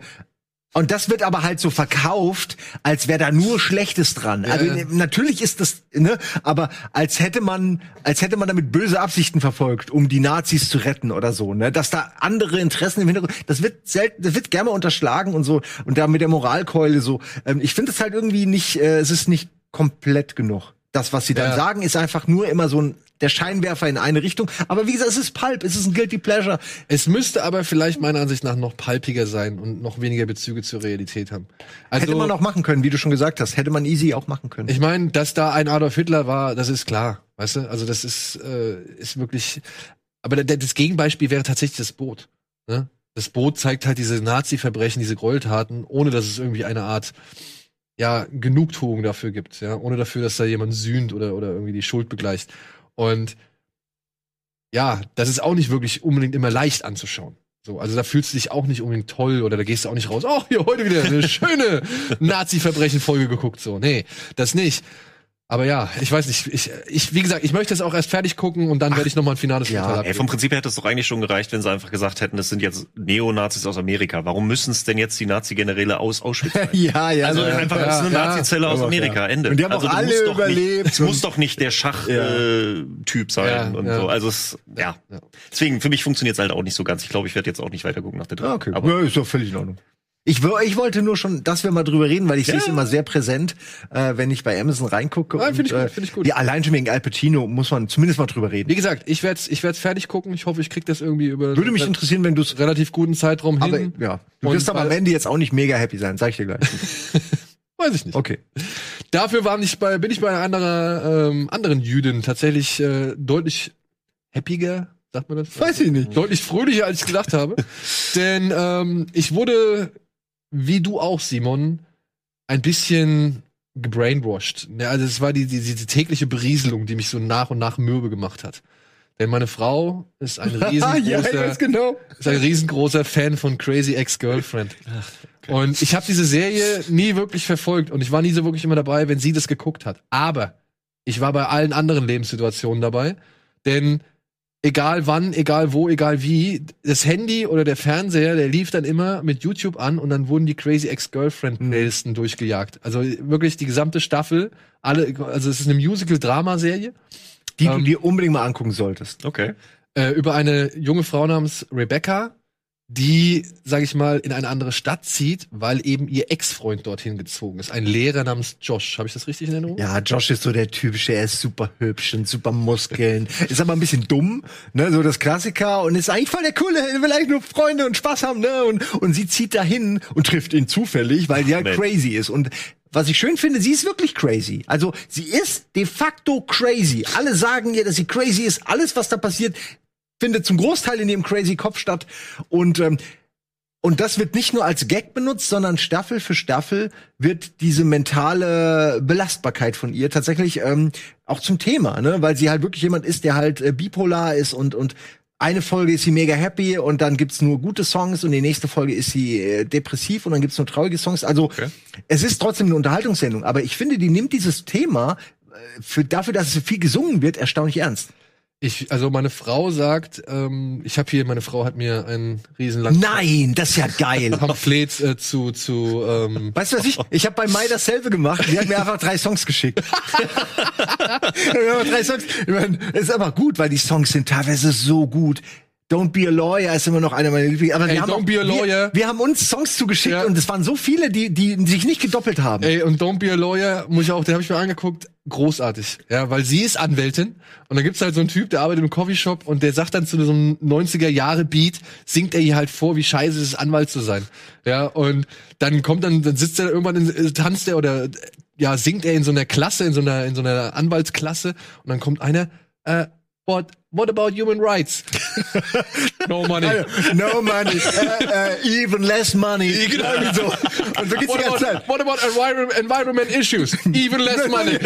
und das wird aber halt so verkauft, als wäre da nur Schlechtes dran. Also Ja. natürlich ist das, ne, aber als hätte man, als hätte man damit böse Absichten verfolgt, um die Nazis zu retten oder so, ne, dass da andere Interessen im Hintergrund, das wird selten, das wird gerne unterschlagen und so und da mit der Moralkeule so. Ähm, ich finde es halt irgendwie nicht, äh, es ist nicht komplett genug. Das, was sie dann Ja. sagen, ist einfach nur immer so ein der Scheinwerfer in eine Richtung. Aber wie gesagt, es ist Pulp, es ist ein Guilty Pleasure. Es müsste aber vielleicht meiner Ansicht nach noch palpiger sein und noch weniger Bezüge zur Realität haben. Also, Hätte man auch machen können, wie du schon gesagt hast. Hätte man easy auch machen können. Ich meine, dass da ein Adolf Hitler war, das ist klar, weißt du? Also das ist äh, ist wirklich. Aber das Gegenbeispiel wäre tatsächlich das Boot. Ne? Das Boot zeigt halt diese Nazi-Verbrechen, diese Gräueltaten, ohne dass es irgendwie eine Art ja Genugtuung dafür gibt, ja, ohne dafür, dass da jemand sühnt oder oder irgendwie die Schuld begleicht. Und ja, das ist auch nicht wirklich unbedingt immer leicht anzuschauen. So, also da fühlst du dich auch nicht unbedingt toll oder da gehst du auch nicht raus. Oh, hier heute wieder eine schöne Nazi-Verbrechen-Folge geguckt. So, nee, das nicht. Aber ja, ich weiß nicht. Ich, ich, wie gesagt, ich möchte es auch erst fertig gucken und dann werde ich noch mal ein finales ja, Urteil Ey, abgeben. vom Prinzip her hätte es doch eigentlich schon gereicht, wenn sie einfach gesagt hätten, das sind jetzt Neonazis aus Amerika. Warum müssen es denn jetzt die Nazi-Generäle aus Auschwitz sein? ja, ja. Also ja. einfach, ja, das ist eine ja. Nazi-Zelle aus Amerika, ja. Ende. Und die haben also auch du alle musst doch überlebt Nicht, es muss doch nicht der Schach-Typ sein Ja, und ja. so. Also es, ja. Ja. Deswegen, für mich funktioniert es halt auch nicht so ganz. Ich glaube, ich werde jetzt auch nicht weiter gucken nach der dritten. Ah, okay. Aber ja, ist doch völlig in Ordnung. Ich, ich wollte nur schon, dass wir mal drüber reden, weil ich sehe es immer sehr präsent, äh, wenn ich bei Amazon reingucke. Nein, find ich gut, äh, find ich gut. Ja, allein schon wegen Al Pacino muss man zumindest mal drüber reden. Wie gesagt, ich werde ich werd's fertig gucken. Ich hoffe, ich krieg das irgendwie über Würde mich interessieren, wenn du es. relativ guten Zeitraum Aber hin. ja, du wirst aber am Ende jetzt auch nicht mega happy sein, sag ich dir gleich. Weiß ich nicht. Okay. Dafür war ich bei, bin ich bei einer anderen, ähm, anderen Jüdin tatsächlich äh, deutlich happiger, sagt man das? Weiß ich nicht. Deutlich fröhlicher, als ich gedacht habe. Denn ähm, ich wurde, wie du auch, Simon, ein bisschen gebrainwashed. Ja, also es war die, die, diese tägliche Berieselung, die mich so nach und nach mürbe gemacht hat. Denn meine Frau ist ein ja, riesengroßer, weiß genau. ist ein riesengroßer Fan von Crazy Ex-Girlfriend. Und ich habe diese Serie nie wirklich verfolgt und ich war nie so wirklich immer dabei, wenn sie das geguckt hat. Aber ich war bei allen anderen Lebenssituationen dabei, denn egal wann, egal wo, egal wie, das Handy oder der Fernseher, der lief dann immer mit YouTube an und dann wurden die Crazy Ex-Girlfriend Playlisten durchgejagt. Also wirklich die gesamte Staffel, alle, also es ist eine Musical-Drama-Serie Die du Ähm, dir unbedingt mal angucken solltest. okay. äh, über eine junge Frau namens Rebecca, die, sag ich mal, in eine andere Stadt zieht, weil eben ihr Ex-Freund dorthin gezogen ist. Ein Lehrer namens Josh. Habe ich das richtig in Erinnerung? Ja, Josh ist so der typische, er ist super hübsch und super Muskeln. ist aber ein bisschen dumm, ne, so das Klassiker und ist eigentlich voll der coole, er will eigentlich nur Freunde und Spaß haben, ne, und, und sie zieht dahin und trifft ihn zufällig, weil sie halt Mensch. crazy ist und was ich schön finde, sie ist wirklich crazy. Also, sie ist de facto crazy. Alle sagen ihr, dass sie crazy ist. Alles, was da passiert, findet zum Großteil in ihrem crazy Kopf statt. Und ähm, und das wird nicht nur als Gag benutzt, sondern Staffel für Staffel wird diese mentale Belastbarkeit von ihr tatsächlich ähm, auch zum Thema, ne? Weil sie halt wirklich jemand ist, der halt äh, bipolar ist und und eine Folge ist sie mega happy und dann gibt's nur gute Songs und die nächste Folge ist sie äh, depressiv und dann gibt's nur traurige Songs. Also es ist trotzdem eine Unterhaltungssendung, aber ich finde, die nimmt dieses Thema äh, für dafür, dass es viel gesungen wird, erstaunlich ernst. Ich, also meine Frau sagt, ähm, ich habe hier, meine Frau hat mir ein riesenlanges Nein, das ist ja geil. Pamphlet äh, zu, zu ähm, Weißt du was ich? Ich habe bei Mai dasselbe gemacht. Die hat mir einfach drei Songs geschickt. Drei Songs. Ich mein, ist aber gut, weil die Songs sind teilweise so gut. Don't Be a Lawyer ist immer noch einer meiner Lieblings. Aber Ey, wir haben Don't auch, Be a Lawyer. Wir, wir haben uns Songs zugeschickt Ja. und es waren so viele, die, die sich nicht gedoppelt haben. Ey, und Don't Be a Lawyer, muss ich auch, den habe ich mir angeguckt, großartig. Ja, weil sie ist Anwältin und dann gibt's halt so einen Typ, der arbeitet im Coffeeshop und der sagt dann zu so einem 90er Jahre Beat, singt er ihr halt vor, wie scheiße es ist, Anwalt zu sein. Ja, und dann kommt dann, dann sitzt er irgendwann, in, äh, tanzt er oder, äh, ja, singt er in so einer Klasse, in so einer, in so einer Anwaltsklasse und dann kommt einer, äh, what, what about human rights? no money. No money, äh, äh, even less money. Genau. So. Und so geht's die What ganze about, Zeit. what about environment, environment issues? Even less money.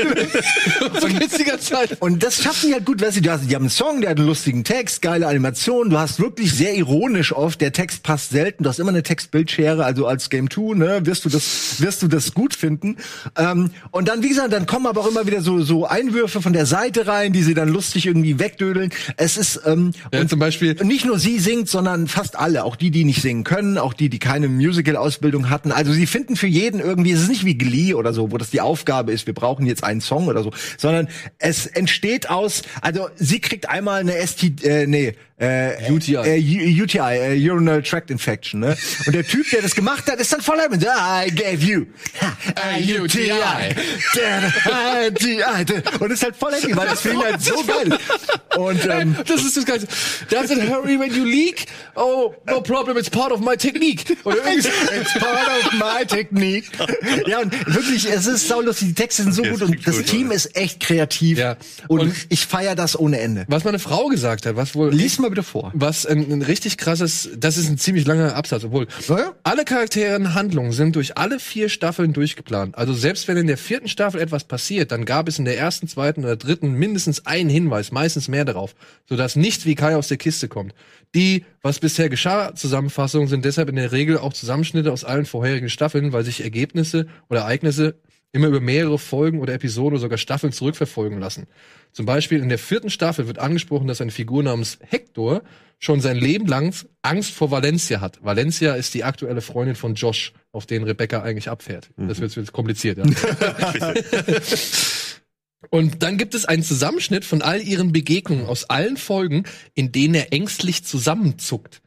so geht's die ganze Zeit. Und das schaffen die halt gut, weißt du, die haben einen Song, der hat einen lustigen Text, geile Animation, du hast wirklich sehr ironisch oft, der Text passt selten, du hast immer eine Textbildschere, also als Game 2, ne, wirst du das, wirst du das gut finden. Ähm, und dann, wie gesagt, dann kommen aber auch immer wieder so, so Einwürfe von der Seite rein, die sie dann lustig irgendwie wegdödeln. Es ist, ähm, Ja, zum Beispiel, und nicht nur sie singt, sondern fast alle, auch die, die nicht singen können, auch die, die keine Musical-Ausbildung hatten. Also sie finden für jeden irgendwie, es ist nicht wie Glee oder so, wo das die Aufgabe ist, wir brauchen jetzt einen Song oder so, sondern es entsteht aus, also sie kriegt einmal eine ST, äh, nee, äh, UTI. Äh, UTI, äh, Urinary Tract Infection, ne? Und der Typ, der das gemacht hat, ist dann voll mit I gave you a UTI. Und ist halt voll happy, weil das ihn halt so geil. Und ähm, das ist das Geilste. Does it hurry when you leak? Oh, no problem, it's part of my technique. Oder irgendwie so. It's part of my technique. Ja, und wirklich, es ist saulustig. Die Texte sind so Der gut und das gut, Team oder? ist echt kreativ. Ja. Und, Und- ich feier das ohne Ende. Was meine Frau gesagt hat, was wohl Lies mal bitte vor. was ein, ein richtig krasses, das ist ein ziemlich langer Absatz, obwohl Naja. alle Charaktere und Handlungen sind durch alle vier Staffeln durchgeplant. Also selbst wenn in der vierten Staffel etwas passiert, dann gab es in der ersten, zweiten oder dritten mindestens einen Hinweis, meistens mehr darauf, sodass nicht wie Kai aus der Kiste kommt. Die, was bisher geschah, Zusammenfassungen sind deshalb in der Regel auch Zusammenschnitte aus allen vorherigen Staffeln, weil sich Ergebnisse oder Ereignisse immer über mehrere Folgen oder Episoden oder sogar Staffeln zurückverfolgen lassen. Zum Beispiel in der vierten Staffel wird angesprochen, dass eine Figur namens Hector schon sein Leben lang Angst vor Valencia hat. Valencia ist die aktuelle Freundin von Josh, auf den Rebecca eigentlich abfährt. Das wird jetzt kompliziert, ja. Und dann gibt es einen Zusammenschnitt von all ihren Begegnungen aus allen Folgen, in denen er ängstlich zusammenzuckt.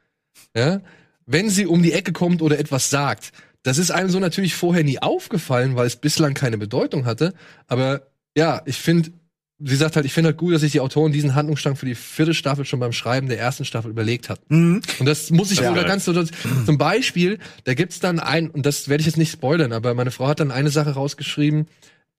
Ja? Wenn sie um die Ecke kommt oder etwas sagt. Das ist einem so natürlich vorher nie aufgefallen, weil es bislang keine Bedeutung hatte. Aber ja, ich finde, sie sagt halt, ich finde halt gut, dass sich die Autoren diesen Handlungsstrang für die vierte Staffel schon beim Schreiben der ersten Staffel überlegt hatten. Und das muss ich Ja. sogar ganz so, zum Beispiel, da gibt's dann ein, und das werde ich jetzt nicht spoilern, aber meine Frau hat dann eine Sache rausgeschrieben,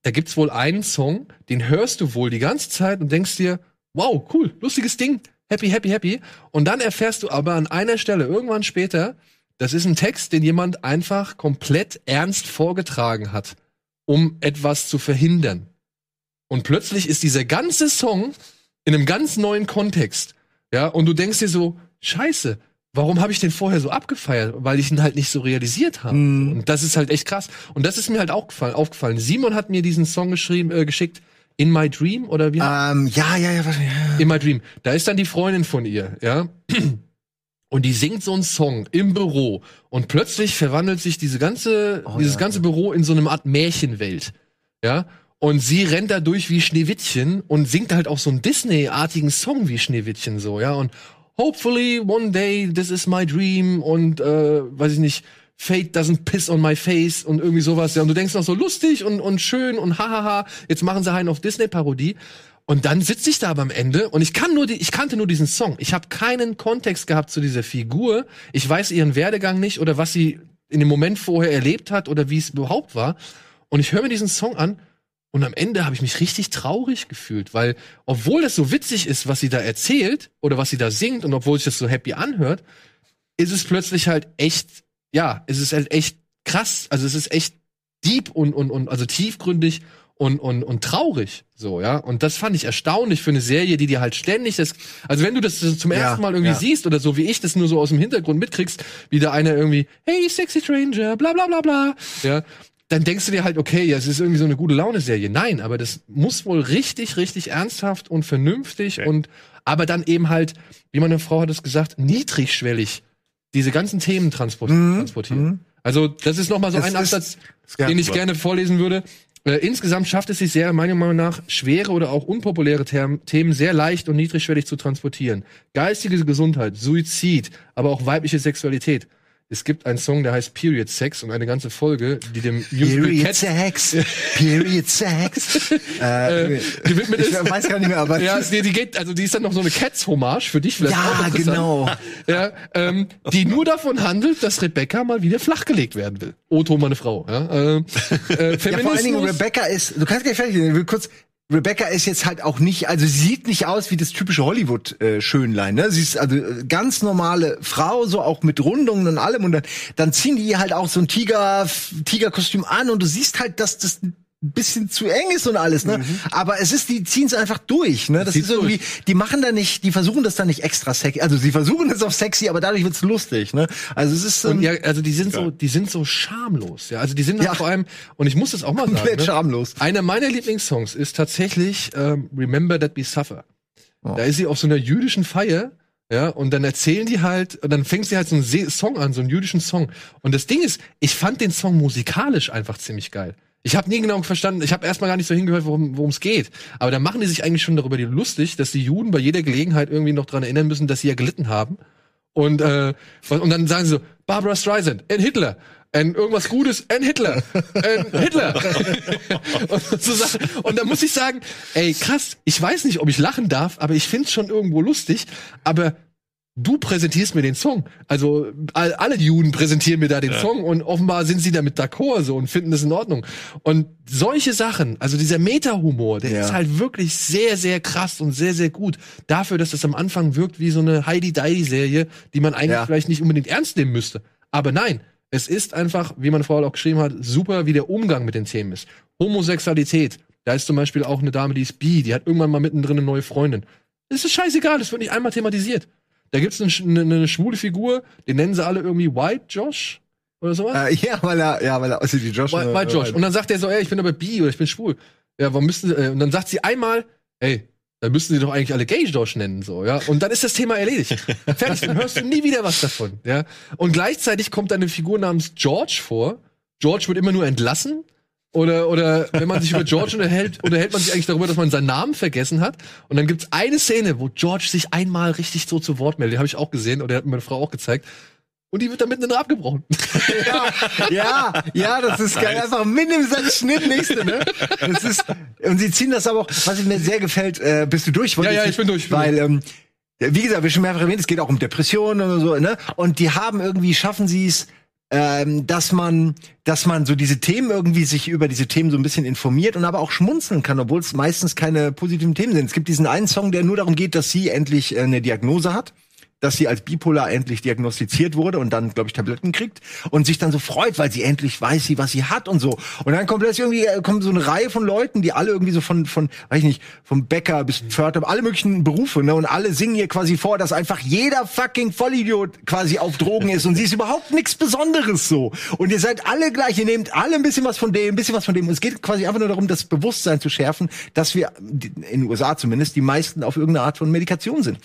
da gibt's wohl einen Song, den hörst du wohl die ganze Zeit und denkst dir, wow, cool, lustiges Ding, happy, happy, happy. Und dann erfährst du aber an einer Stelle, irgendwann später, das ist ein Text, den jemand einfach komplett ernst vorgetragen hat, um etwas zu verhindern. Und plötzlich ist dieser ganze Song in einem ganz neuen Kontext. Ja, und du denkst dir so, scheiße, warum habe ich den vorher so abgefeiert? Weil ich ihn halt nicht so realisiert habe. Und das ist halt echt krass. Und das ist mir halt auch gefallen, aufgefallen. Simon hat mir diesen Song geschrieben, äh, geschickt, In My Dream oder wie? Ähm, ja, ja, ja, ja. In My Dream. Da ist dann die Freundin von ihr, ja. Und die singt so einen Song im Büro. Und plötzlich verwandelt sich diese ganze, Oh, dieses ja, ganze Büro in so eine Art Märchenwelt. Ja. Und sie rennt da durch wie Schneewittchen und singt halt auch so einen Disney-artigen Song wie Schneewittchen so, ja. Und hopefully one day this is my dream und äh, weiß ich nicht, Fate doesn't piss on my face und irgendwie sowas. Ja, und du denkst noch so lustig und, und schön und hahaha, jetzt machen sie einen auf Disney-Parodie. Und dann sitze ich da aber am Ende und ich kann nur die, ich kannte nur diesen Song. Ich habe keinen Kontext gehabt zu dieser Figur. Ich weiß ihren Werdegang nicht oder was sie in dem Moment vorher erlebt hat oder wie es überhaupt war. Und ich höre mir diesen Song an und am Ende habe ich mich richtig traurig gefühlt, weil obwohl das so witzig ist, was sie da erzählt oder was sie da singt und obwohl sich das so happy anhört, ist es plötzlich halt echt, ja, es ist halt echt krass. Also es ist echt deep und, und, und also tiefgründig und, und, und traurig. So, ja. Und das fand ich erstaunlich für eine Serie, die dir halt ständig das. Also wenn du das zum Ja, ersten Mal irgendwie ja. siehst oder so wie ich das nur so aus dem Hintergrund mitkriegst, wie da einer irgendwie, hey, sexy stranger, bla bla bla bla. Ja. Dann denkst du dir halt, okay, ja, es ist irgendwie so eine gute Laune-Serie. Nein, aber das muss wohl richtig, richtig ernsthaft und vernünftig Okay. und aber dann eben halt, wie meine Frau hat es gesagt, niedrigschwellig diese ganzen Themen transport transportieren. Also das ist noch mal so Es ein Absatz, ja, den ich gerne vorlesen würde. Äh, insgesamt schafft es sich sehr, meiner Meinung nach, schwere oder auch unpopuläre Term Themen sehr leicht und niedrigschwellig zu transportieren. Geistige Gesundheit, Suizid, aber auch weibliche Sexualität. Es gibt einen Song, der heißt Period Sex und eine ganze Folge, die dem Period Cats Sex. Period Sex. äh, gewidmet ich ist. weiß gar nicht mehr, aber Ja, die, die geht, also die ist dann noch so eine Cats-Hommage für dich vielleicht ja genau. Ja, ähm, die nur davon handelt, dass Rebecca mal wieder flachgelegt werden will. Otto, meine Frau. Ja, äh, äh, Ja, vor allen Dingen Rebecca ist, du kannst gleich fertig werden, ich will kurz, Rebecca ist jetzt halt auch nicht, also sie sieht nicht aus wie das typische Hollywood-Schönlein, ne? Sie ist also äh, ganz normale Frau, so auch mit Rundungen und allem und dann, dann ziehen die ihr halt auch so ein Tiger, Tigerkostüm an und du siehst halt, dass das bisschen zu eng ist und alles, ne? Aber es ist, die ziehen es einfach durch, ne? Das Zieht's ist irgendwie, die machen da nicht, die versuchen das da nicht extra sexy, also sie versuchen es auf sexy, aber dadurch wird's lustig, ne? Also es ist ähm, ja, also die sind so, die sind so schamlos. Ja, also die sind halt Ja. vor allem, und ich muss das auch mal sagen, komplett ne? schamlos. einer meiner Lieblingssongs ist tatsächlich ähm, Remember That We Suffer. Oh. Da ist sie auf so einer jüdischen Feier, ja, und dann erzählen die halt, und dann fängt sie halt so einen Song an, so einen jüdischen Song. Und das Ding ist, ich fand den Song musikalisch einfach ziemlich geil. Ich habe nie genau verstanden, ich habe erstmal gar nicht so hingehört, worum es geht. Aber da machen die sich eigentlich schon darüber lustig, dass die Juden bei jeder Gelegenheit irgendwie noch dran erinnern müssen, dass sie ja gelitten haben. Und, äh, und dann sagen sie so, Barbara Streisand, and Hitler, and irgendwas Gutes, and Hitler, and Hitler. und, so Sachen. und da muss ich sagen, ey, krass, ich weiß nicht, ob ich lachen darf, aber ich find's schon irgendwo lustig. Aber du präsentierst mir den Song. Also all, alle Juden präsentieren mir da den ja. Song und offenbar sind sie damit d'accord so und finden das in Ordnung. Und solche Sachen, also dieser Meta-Humor, der ja. ist halt wirklich sehr, sehr krass und sehr, sehr gut. Dafür, dass das am Anfang wirkt wie so eine Heidi-Dai-Serie, die man eigentlich ja. vielleicht nicht unbedingt ernst nehmen müsste. Aber nein, es ist einfach, wie man vorher auch geschrieben hat, super, wie der Umgang mit den Themen ist. Homosexualität. Da ist zum Beispiel auch eine Dame, die ist bi, die hat irgendwann mal mittendrin eine neue Freundin. Das ist scheißegal, das wird nicht einmal thematisiert. Da gibt's eine, eine, eine schwule Figur, den nennen sie alle irgendwie White Josh oder sowas. Äh, ja, weil er, ja, weil er aussieht wie Josh. White, White Josh. Und dann sagt er so, ey, ich bin aber bi oder ich bin schwul. Ja, warum müssten sie, äh, und dann sagt sie einmal, ey, dann müssten sie doch eigentlich alle Gay Josh nennen, so, ja. Und dann ist das Thema erledigt. Fertig, dann hörst du nie wieder was davon, ja. Und gleichzeitig kommt eine Figur namens George vor. George wird immer nur entlassen oder, oder wenn man sich über George unterhält, unterhält man sich eigentlich darüber, dass man seinen Namen vergessen hat. Und dann gibt's eine Szene, wo George sich einmal richtig so zu Wort meldet. Die habe ich auch gesehen oder hat mir meine Frau auch gezeigt. Und die wird dann mitten abgebrochen. Ja, ja, ja, das ist geil. Einfach mitten im Satz Schnitt, nächste, ne? Das ist, und sie ziehen das aber auch, was mir sehr gefällt, äh, bist du durch? Ja, ja, ich bin durch. Weil, ähm, wie gesagt, wir schon mehrfach erwähnt, es geht auch um Depressionen und so, ne? Und die haben irgendwie, schaffen sie es, ähm, dass man, dass man so diese Themen irgendwie sich über diese Themen so ein bisschen informiert und aber auch schmunzeln kann, obwohl es meistens keine positiven Themen sind. Es gibt diesen einen Song, der nur darum geht, dass sie endlich äh, eine Diagnose hat dass sie als bipolar endlich diagnostiziert wurde und dann, glaube ich, Tabletten kriegt und sich dann so freut, weil sie endlich weiß, sie, was sie hat und so. Und dann kommt plötzlich irgendwie äh, kommt so eine Reihe von Leuten, die alle irgendwie so von, von, weiß ich nicht, vom Bäcker bis Pförtner, alle möglichen Berufe, ne? Und alle singen ihr quasi vor, dass einfach jeder fucking Vollidiot quasi auf Drogen ist und sie ist überhaupt nichts Besonderes so. Und ihr seid alle gleich, ihr nehmt alle ein bisschen was von dem, ein bisschen was von dem. Und es geht quasi einfach nur darum, das Bewusstsein zu schärfen, dass wir, in den USA zumindest, die meisten auf irgendeine Art von Medikation sind.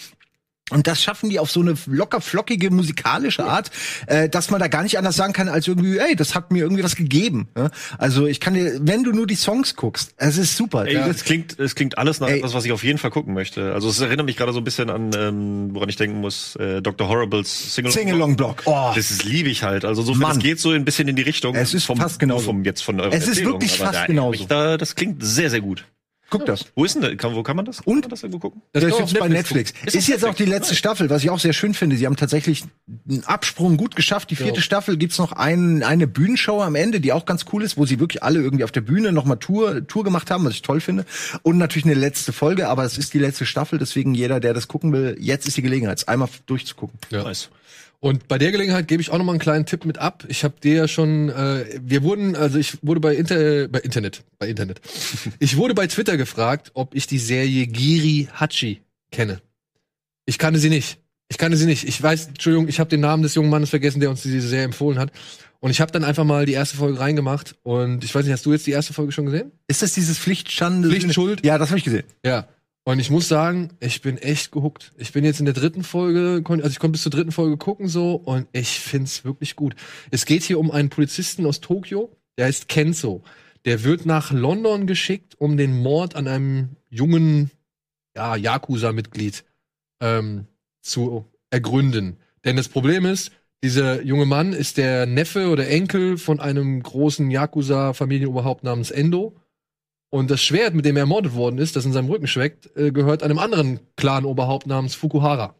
Und das schaffen die auf so eine locker flockige musikalische Art, äh, dass man da gar nicht anders sagen kann als irgendwie, ey, das hat mir irgendwie was gegeben. Ja? Also ich kann dir, wenn du nur die Songs guckst, es ist super. Ey, es klingt, es klingt alles nach ey. etwas, was ich auf jeden Fall gucken möchte. Also es erinnert mich gerade so ein bisschen an, ähm, woran ich denken muss, äh, Dr. Horribles Single, Singalong Block. Oh. Das ist liebe ich halt. Also so, es geht so ein bisschen in die Richtung. Es ist vom, fast genauso. Vom jetzt von eurer Es ist wirklich fast da, genauso. Da, das klingt sehr, sehr gut. Guck das. Wo ist denn das? Kann, wo kann man das? Und? Kann man das irgendwo gucken? Das, das ist jetzt bei Netflix. Ist, ist jetzt auch die letzte Staffel, was ich auch sehr schön finde. Sie haben tatsächlich einen Absprung gut geschafft. Die vierte ja. Staffel gibt's noch ein, eine Bühnenshow am Ende, die auch ganz cool ist, wo sie wirklich alle irgendwie auf der Bühne nochmal Tour, Tour gemacht haben, was ich toll finde. Und natürlich eine letzte Folge, aber es ist die letzte Staffel, deswegen jeder, der das gucken will, jetzt ist die Gelegenheit, einmal durchzugucken. Ja. Nice. Und bei der Gelegenheit gebe ich auch noch mal einen kleinen Tipp mit ab. Ich habe dir ja schon, äh, wir wurden, also ich wurde bei, Inter, bei Internet, bei Internet. ich wurde bei Twitter gefragt, ob ich die Serie Giri Hachi kenne. Ich kannte sie nicht. Ich kannte sie nicht. Ich weiß, Entschuldigung, ich habe den Namen des jungen Mannes vergessen, der uns diese Serie empfohlen hat. Und ich habe dann einfach mal die erste Folge reingemacht. Und ich weiß nicht, hast du jetzt die erste Folge schon gesehen? Ist das dieses Pflichtschande? Pflichtschuld? Ja, das habe ich gesehen. Ja. Und ich muss sagen, ich bin echt gehuckt. Ich bin jetzt in der dritten Folge, also ich konnte bis zur dritten Folge gucken so und ich find's wirklich gut. Es geht hier um einen Polizisten aus Tokio, der heißt Kenzo. Der wird nach London geschickt, um den Mord an einem jungen ja, Yakuza-Mitglied ähm, zu ergründen. Denn das Problem ist, dieser junge Mann ist der Neffe oder Enkel von einem großen Yakuza-Familienoberhaupt namens Endo und das Schwert, mit dem er ermordet worden ist, das in seinem Rücken schweckt, äh, gehört einem anderen Clan-Oberhaupt namens Fukuhara.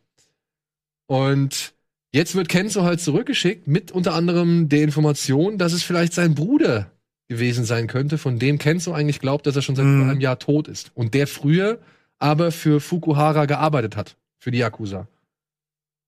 Und jetzt wird Kenzo halt zurückgeschickt mit unter anderem der Information, dass es vielleicht sein Bruder gewesen sein könnte, von dem Kenzo eigentlich glaubt, dass er schon seit mhm. einem Jahr tot ist. Und der früher aber für Fukuhara gearbeitet hat, für die Yakuza.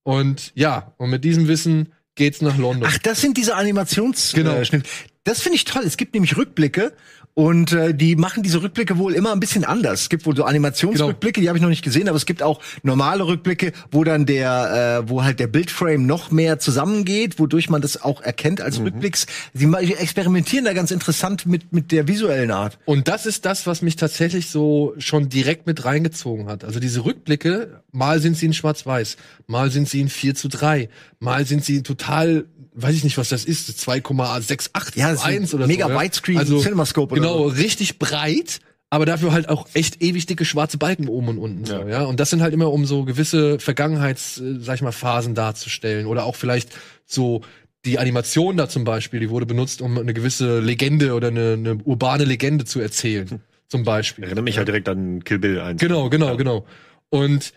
Und ja, und mit diesem Wissen geht's nach London. Ach, das sind diese Animationsschnitte. Genau. Äh, das finde ich toll. Es gibt nämlich Rückblicke Und äh, die machen diese Rückblicke wohl immer ein bisschen anders. Es gibt wohl so Animationsrückblicke, Genau. die habe ich noch nicht gesehen, aber es gibt auch normale Rückblicke, wo dann der, äh, wo halt der Bildframe noch mehr zusammengeht, wodurch man das auch erkennt als Mhm. Rückblicks. Sie experimentieren da ganz interessant mit mit der visuellen Art. Und das ist das, was mich tatsächlich so schon direkt mit reingezogen hat. Also diese Rückblicke, mal sind sie in Schwarz-Weiß, mal sind sie in 4 zu 3, mal sind sie total, weiß ich nicht, was das ist, 2,68 Ja, zu das ist 1 oder mega so. ja. Widescreen, also, Cinemascope Genau, richtig breit. Aber dafür halt auch echt ewig dicke schwarze Balken oben und unten so, ja. Und das sind halt immer um so gewisse Vergangenheits, äh, sag ich mal, Phasen darzustellen. Oder auch vielleicht so die Animation da zum Beispiel, die wurde benutzt, um eine gewisse Legende oder eine, eine urbane Legende zu erzählen. Zum Beispiel. Erinnert mich halt direkt an Kill Bill 1. Genau, genau, genau. Und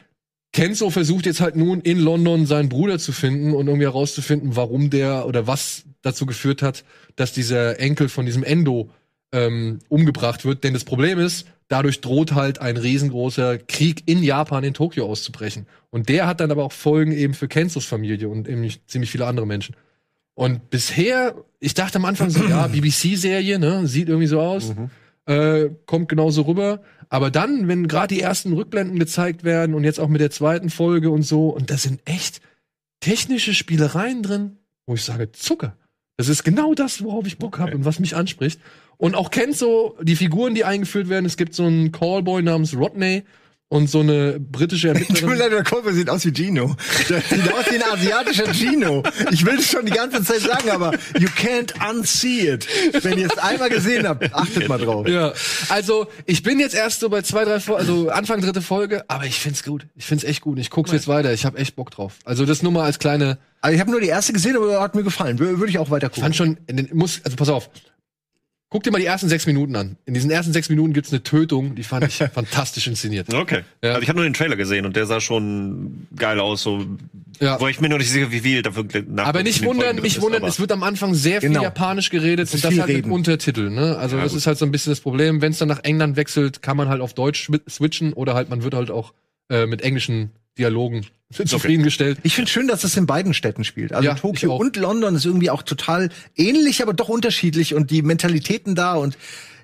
Kenzo versucht jetzt halt nun in London seinen Bruder zu finden und irgendwie herauszufinden, warum der oder was dazu geführt hat, dass dieser Enkel von diesem Endo ähm, umgebracht wird. Denn das Problem ist, dadurch droht halt ein riesengroßer Krieg in Japan, in Tokio auszubrechen. Und der hat dann aber auch Folgen eben für Kenzos Familie und eben ziemlich viele andere Menschen. Und bisher, ich dachte am Anfang so, ja, BBC-Serie, ne, sieht irgendwie so aus, äh, kommt genauso rüber. Aber dann, wenn gerade die ersten Rückblenden gezeigt werden und jetzt auch mit der zweiten Folge und so, und da sind echt technische Spielereien drin, wo ich sage, Zucker. Das ist genau das, worauf ich Bock habe und was mich anspricht. Und auch kennt so die Figuren, die eingeführt werden. Es gibt so einen Callboy namens Rodney und so eine britische Tut mir Ermittlerin. leid, der Kolbe sieht aus wie Gino. Der sieht aus wie ein asiatischer Gino. Ich will es schon die ganze Zeit sagen, aber you can't unsee it. Wenn ihr es einmal gesehen habt, achtet mal drauf. Ja, also ich bin jetzt erst so bei zwei, drei, Fol also Anfang dritte Folge, aber ich find's gut. Ich find's echt gut. Ich guck's jetzt weiter. Ich habe echt Bock drauf. Also das nur mal als kleine. Also ich habe nur die erste gesehen, aber hat mir gefallen. Wür- Würde ich auch weiter Ich gucken. fand schon, muss, also pass auf. Guck dir mal die ersten sechs Minuten an. In diesen ersten sechs Minuten gibt's eine Tötung, die fand ich fantastisch inszeniert. Okay. Ja. Also ich habe nur den Trailer gesehen und der sah schon geil aus, so Ja. wo ich mir noch nicht sicher, wie viel dafür nach Aber nicht wundern, nicht wundern, es wird am Anfang sehr viel Genau. Japanisch geredet und das halt mit Reden. Untertiteln. Ne? Also das gut. ist halt so ein bisschen das Problem. Wenn es dann nach England wechselt, kann man halt auf Deutsch switchen oder halt man wird halt auch äh, mit englischen Dialogen zufriedengestellt. Ich finde schön, dass das in beiden Städten spielt. Also Ja, Tokio und London ist irgendwie auch total ähnlich, aber doch unterschiedlich und die Mentalitäten da und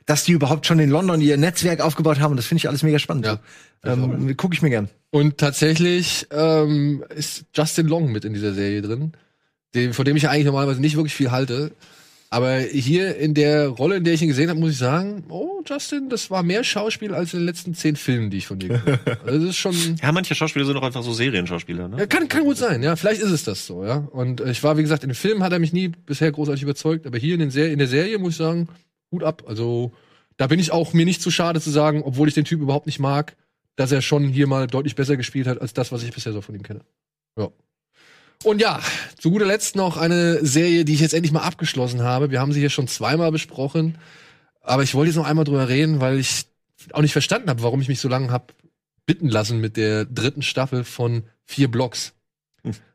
dass die überhaupt schon in London ihr Netzwerk aufgebaut haben, das finde ich alles mega spannend. Ja, ähm, Gucke ich mir gern. Und tatsächlich ähm, ist Justin Long mit in dieser Serie drin, den, von dem ich ja eigentlich normalerweise nicht wirklich viel halte. Aber hier in der Rolle, in der ich ihn gesehen habe, muss ich sagen, oh, Justin, das war mehr Schauspiel als in den letzten zehn Filmen, die ich von dir gesehen habe. Also das ist schon. Ja, manche Schauspieler sind auch einfach so Serienschauspieler, ne? Ja, kann, kann gut sein, ja. Vielleicht ist es das so, ja. Und äh, ich war, wie gesagt, in den Filmen hat er mich nie bisher großartig überzeugt, aber hier in, den Ser in der Serie muss ich sagen, Hut ab. Also da bin ich auch mir nicht zu schade zu sagen, obwohl ich den Typ überhaupt nicht mag, dass er schon hier mal deutlich besser gespielt hat als das, was ich bisher so von ihm kenne. Ja. Und ja, zu guter Letzt noch eine Serie, die ich jetzt endlich mal abgeschlossen habe. Wir haben sie hier schon zweimal besprochen, aber ich wollte jetzt noch einmal drüber reden, weil ich auch nicht verstanden habe, warum ich mich so lange hab bitten lassen mit der dritten Staffel von vier Blocks.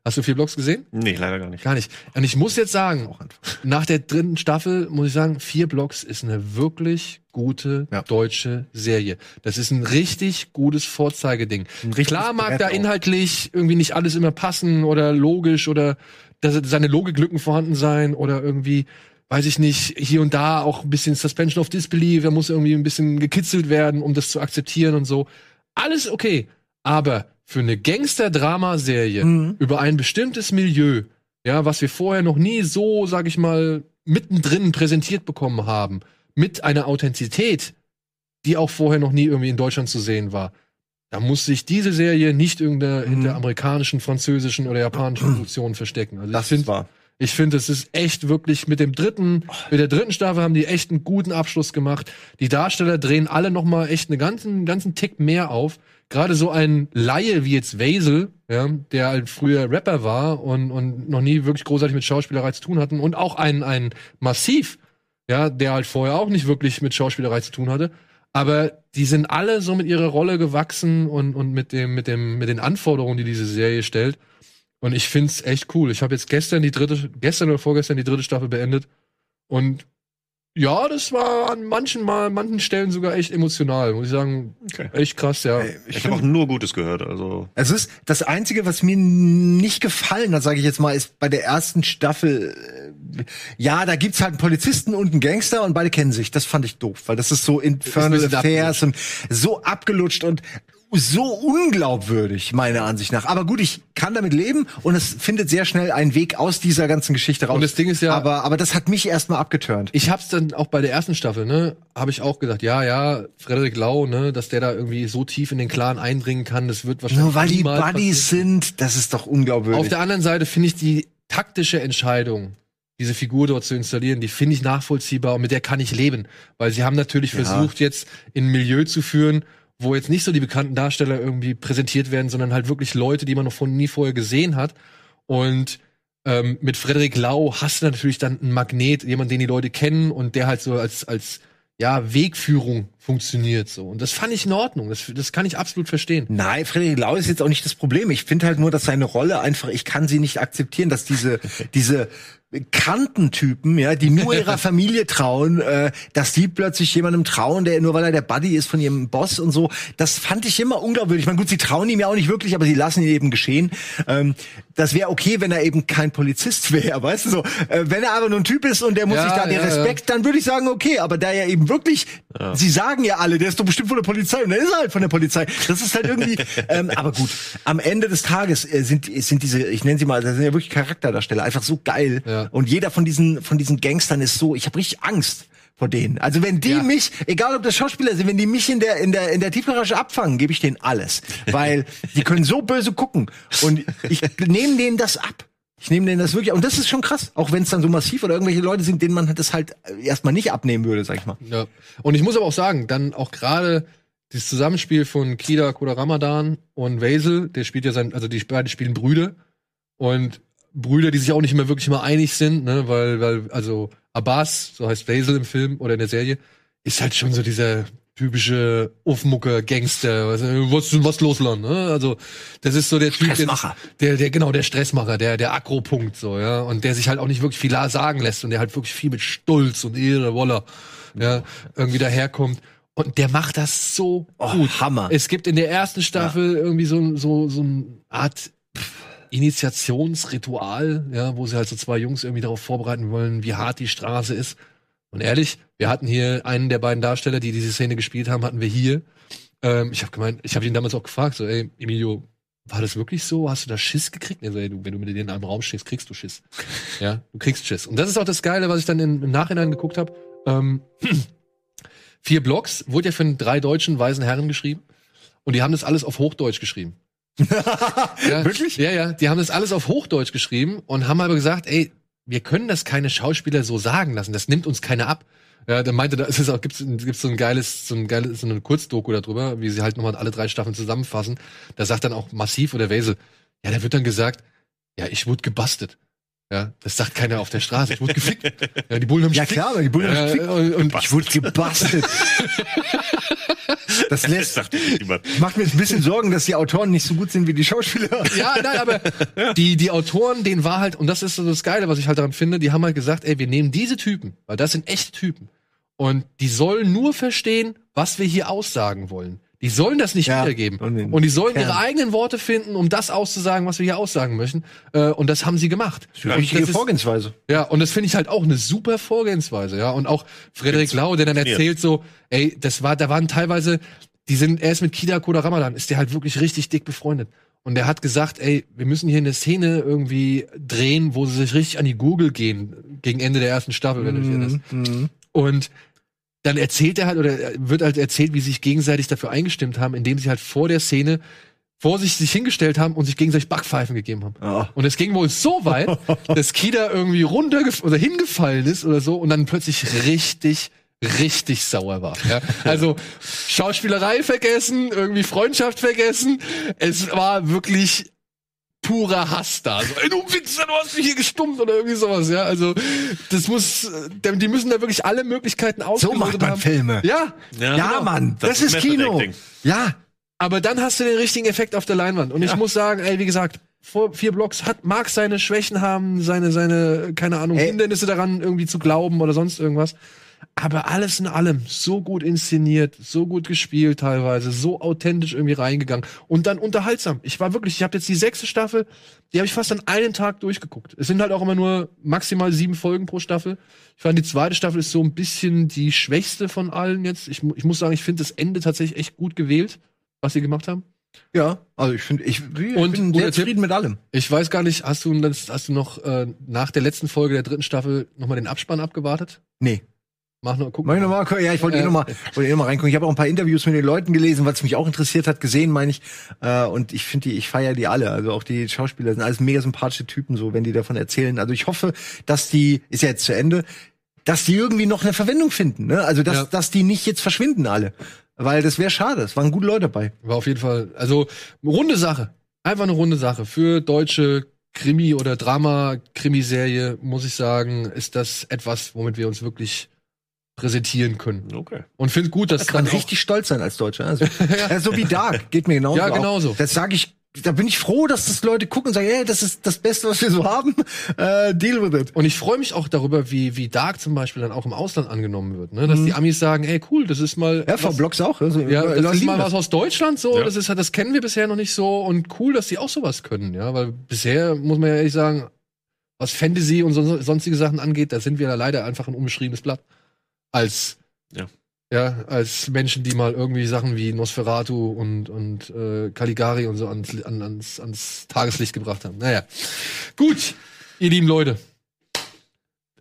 Hast du vier Blocks gesehen? Nee, leider gar nicht. Gar nicht. Und ich muss jetzt sagen, Auch nach der dritten Staffel muss ich sagen, vier Blocks ist eine wirklich gute Ja. deutsche Serie. Das ist ein richtig gutes Vorzeigeding. Klar mag Brett da auch. inhaltlich irgendwie nicht alles immer passen oder logisch oder dass seine Logiklücken vorhanden sein oder irgendwie, weiß ich nicht, hier und da auch ein bisschen Suspension of Disbelief, da muss irgendwie ein bisschen gekitzelt werden, um das zu akzeptieren und so. Alles okay. Aber für eine Gangster-Drama-Serie Mhm. über ein bestimmtes Milieu, ja, was wir vorher noch nie so, sag ich mal, mittendrin präsentiert bekommen haben, mit einer Authentizität, die auch vorher noch nie irgendwie in Deutschland zu sehen war. Da muss sich diese Serie nicht irgendeiner Mhm. hinter amerikanischen, französischen oder japanischen Produktionen verstecken. Also Das ich finde, ist wahr. Ich finde, es ist echt wirklich mit dem dritten, mit der dritten Staffel haben die echt einen guten Abschluss gemacht. Die Darsteller drehen alle noch mal echt einen ganzen, ganzen Tick mehr auf. Gerade so ein Laie wie jetzt Wesel, ja, der halt früher Rapper war und, und noch nie wirklich großartig mit Schauspielerei zu tun hatten und auch ein, ein Massiv, ja, der halt vorher auch nicht wirklich mit Schauspielerei zu tun hatte. Aber die sind alle so mit ihrer Rolle gewachsen und, und mit dem, mit dem, mit den Anforderungen, die diese Serie stellt. Und ich find's echt cool. Ich habe jetzt gestern die dritte, gestern oder vorgestern die dritte Staffel beendet. Und ja, das war an manchen Mal, manchen Stellen sogar echt emotional, muss ich sagen. Okay. Echt krass, ja. Ey, Ich, Ich habe auch nur Gutes gehört, also. es ist das einzige, was mir nicht gefallen hat, sage ich jetzt mal, ist bei der ersten Staffel äh, ja, da gibt's halt einen Polizisten und einen Gangster und beide kennen sich. Das fand ich doof, weil das ist so Infernal Affairs und so abgelutscht und so unglaubwürdig, meiner Ansicht nach. Aber gut, ich kann damit leben und es findet sehr schnell einen Weg aus dieser ganzen Geschichte raus. Und das Ding ist ja- aber, aber das hat mich erstmal abgeturnt. Ich hab's dann auch bei der ersten Staffel, ne, habe ich auch gedacht, ja, ja, Frederik Lau, ne, dass der da irgendwie so tief in den Clan eindringen kann, das wird wahrscheinlich Nur weil die Buddies sind, das ist doch unglaubwürdig. Auf der anderen Seite finde ich die taktische Entscheidung, diese Figur dort zu installieren, die finde ich nachvollziehbar und mit der kann ich leben. Weil sie haben natürlich Ja. versucht, jetzt in ein Milieu zu führen, wo jetzt nicht so die bekannten Darsteller irgendwie präsentiert werden, sondern halt wirklich Leute, die man noch von nie vorher gesehen hat. Und ähm, mit Frederik Lau hast du natürlich dann einen Magnet, jemand, den die Leute kennen und der halt so als, als ja, Wegführung funktioniert so. Und das fand ich in Ordnung. Das, das kann ich absolut verstehen. Nein, Frederik Lau ist jetzt auch nicht das Problem. Ich finde halt nur, dass seine Rolle einfach, ich kann sie nicht akzeptieren, dass diese, diese Kantentypen, ja, die nur ihrer Familie trauen, äh, dass die plötzlich jemandem trauen, der nur weil er der Buddy ist von ihrem Boss und so, das fand ich immer unglaubwürdig. Ich meine, gut, sie trauen ihm ja auch nicht wirklich, aber sie lassen ihn eben geschehen. Ähm, das wäre okay, wenn er eben kein Polizist wäre, weißt du so. Äh, wenn er aber nur ein Typ ist und der muss Ja, sich da den ja, ja. Respekt, dann würde ich sagen, okay, aber da er eben wirklich, sie sagen ja alle, der ist doch bestimmt von der Polizei und dann ist halt von der Polizei. Das ist halt irgendwie, ähm, aber gut, am Ende des Tages äh, sind, sind diese, ich nenne sie mal, das sind ja wirklich Charakterdarsteller, einfach so geil. Ja. Und jeder von diesen, von diesen Gangstern ist so, ich habe richtig Angst vor denen. Also wenn die Ja. mich, egal ob das Schauspieler sind, wenn die mich in der in der in der Tiefgarage abfangen, gebe ich denen alles, weil die können so böse gucken und ich nehme denen das ab. Ich nehme denen das wirklich und das ist schon krass, auch wenn es dann so massiv oder irgendwelche Leute sind, denen man das halt erstmal nicht abnehmen würde, sag ich mal. Ja. Und ich muss aber auch sagen, dann auch gerade das Zusammenspiel von Kida Koda Ramadan und Vaisel, der spielt ja sein, also die beiden spielen Brüder und Brüder, die sich auch nicht immer wirklich mal einig sind, ne, weil, weil, also Abbas, so heißt Vaisel im Film oder in der Serie, ist halt schon so dieser typische Uffmucker Gangster, was, was, was los, Lan, ne? Also, das ist so der Typ, der, Stressmacher. der, der, genau, der Stressmacher, der, der Aggro-Punkt, so, ja, und der sich halt auch nicht wirklich viel sagen lässt und der halt wirklich viel mit Stolz und Ehre, Woller, ja, irgendwie daherkommt. Und der macht das so Oh, gut. Hammer. Es gibt in der ersten Staffel irgendwie so, so, so eine Art Initiationsritual, ja, wo sie halt so zwei Jungs irgendwie darauf vorbereiten wollen, wie hart die Straße ist. Und ehrlich, wir hatten hier einen der beiden Darsteller, die diese Szene gespielt haben, hatten wir hier. Ähm, ich habe gemeint, ich habe ihn damals auch gefragt, so, ey, Emilio, war das wirklich so? Hast du da Schiss gekriegt? Er so, ey, du, wenn du mit denen in einem Raum stehst, kriegst du Schiss. Ja, du kriegst Schiss. Und das ist auch das Geile, was ich dann im, im Nachhinein geguckt habe. Ähm, vier Blocks wurde ja von drei deutschen weisen Herren geschrieben. Und die haben das alles auf Hochdeutsch geschrieben. ja, Wirklich? Ja, ja. Die haben das alles auf Hochdeutsch geschrieben und haben aber gesagt, ey, wir können das keine Schauspieler so sagen lassen. Das nimmt uns keiner ab. Ja, der meinte, da ist es auch, gibt's, gibt's so ein geiles, so ein geiles, so eine Kurzdoku darüber, wie sie halt nochmal alle drei Staffeln zusammenfassen. Da sagt dann auch Massiv oder Wesel, ja, da wird dann gesagt, ja, ich wurde gebastelt. Ja, das sagt keiner auf der Straße. Ich wurde gefickt. Ja, die Bullen haben mich Ja klar, aber die Bullen haben mich gefickt. und, und Ich wurde gebastelt. Das Das lässt, sagt niemand. macht mir ein bisschen Sorgen, dass die Autoren nicht so gut sind wie die Schauspieler. Ja, nein, aber die, die Autoren, denen war halt, und das ist so das Geile, was ich halt daran finde, die haben halt gesagt, ey, wir nehmen diese Typen, weil das sind echte Typen. Und die sollen nur verstehen, was wir hier aussagen wollen. Die sollen das nicht Ja, wiedergeben. und die sollen ihre eigenen Worte finden, um das auszusagen, was wir hier aussagen möchten. Äh, und das haben sie gemacht. Richtige das ist- Vorgehensweise. ja, und das finde ich halt auch eine super Vorgehensweise, ja. Und auch Frederik Lau, der dann erzählt so, ey, das war, da waren teilweise, die sind, er ist mit Kida Koda Ramadan, ist der halt wirklich richtig dick befreundet. Und der hat gesagt, ey, wir müssen hier eine Szene irgendwie drehen, wo sie sich richtig an die Google gehen, gegen Ende der ersten Staffel, wenn du dich erinnerst. Mhm. Und dann erzählt er halt, oder wird halt erzählt, wie sie sich gegenseitig dafür eingestimmt haben, indem sie halt vor der Szene vor sich sich hingestellt haben und sich gegenseitig Backpfeifen gegeben haben. Ja. Und es ging wohl so weit, dass Kida irgendwie runtergef oder hingefallen ist oder so und dann plötzlich richtig, richtig sauer war. Ja? Also Schauspielerei vergessen, irgendwie Freundschaft vergessen. Es war wirklich purer Hass da. So, ey, du Wichser, du hast mich hier gestummt oder irgendwie sowas. Ja, also das muss, äh, die müssen da wirklich alle Möglichkeiten So ausgelotet macht man haben. Filme. Ja, Ja, Ja, genau. Mann, das, Das ist ist Kino. Ja, aber dann hast du den richtigen Effekt auf der Leinwand. Und ich muss sagen, ey, wie gesagt, vor vier Blocks hat, mag seine Schwächen haben, seine, seine, keine Ahnung, Ey. Hindernisse daran irgendwie zu glauben oder sonst irgendwas. Aber alles in allem so gut inszeniert, so gut gespielt teilweise, so authentisch irgendwie reingegangen und dann unterhaltsam. Ich war wirklich, ich habe jetzt die sechste Staffel, die habe ich fast an einem Tag durchgeguckt. Es sind halt auch immer nur maximal sieben Folgen pro Staffel. Ich fand, die zweite Staffel ist so ein bisschen die schwächste von allen jetzt. Ich, ich muss sagen, ich finde das Ende tatsächlich echt gut gewählt, was sie gemacht haben. Ja, also ich finde, ich, ich Und bin sehr zufrieden mit allem. Ich weiß gar nicht, hast du, hast du noch äh, nach der letzten Folge der dritten Staffel nochmal den Abspann abgewartet? Nee. Mach noch, guck Mach ich noch mal, ja, ich wollte eh Äh, noch mal, wollte eh noch mal reingucken. Ich habe auch ein paar Interviews mit den Leuten gelesen, was mich auch interessiert hat, gesehen, meine ich. Äh, und ich finde die, ich feiere die alle. Also auch die Schauspieler sind alles mega sympathische Typen, so wenn die davon erzählen. Also ich hoffe, dass die, ist ja jetzt zu Ende, dass die irgendwie noch eine Verwendung finden. Ne? Also dass, Ja. dass die nicht jetzt verschwinden alle, weil das wäre schade. Es waren gute Leute dabei. War auf jeden Fall, also runde Sache. Einfach eine runde Sache. Für deutsche Krimi- oder Drama-Krimiserie, muss ich sagen, ist das etwas, womit wir uns wirklich präsentieren können. Okay. Und finde gut, dass Da kann dann man auch, richtig stolz sein als Deutscher. Also, ja. so wie Dark geht mir genauso. Ja, auch. genauso. Das sage ich. Da bin ich froh, dass das Leute gucken und sagen, hey, das ist das Beste, was wir so haben. Äh, deal with it. Und ich freue mich auch darüber, wie, wie Dark zum Beispiel dann auch im Ausland angenommen wird. Ne? Dass Mhm. die Amis sagen, ey, cool, das ist mal. Ja, was- V-Blocks auch. Also, Ja, Leute das ist mal was aus Deutschland so, Ja. das ist halt, das kennen wir bisher noch nicht so und cool, dass die auch sowas können, ja, weil bisher muss man ja ehrlich sagen, was Fantasy und so, sonstige Sachen angeht, da sind wir da leider einfach ein unbeschriebenes Blatt als Ja. ja, als Menschen, die mal irgendwie Sachen wie Nosferatu und und äh, Caligari und so ans, an, ans, ans Tageslicht gebracht haben. Naja, gut, ihr lieben Leute.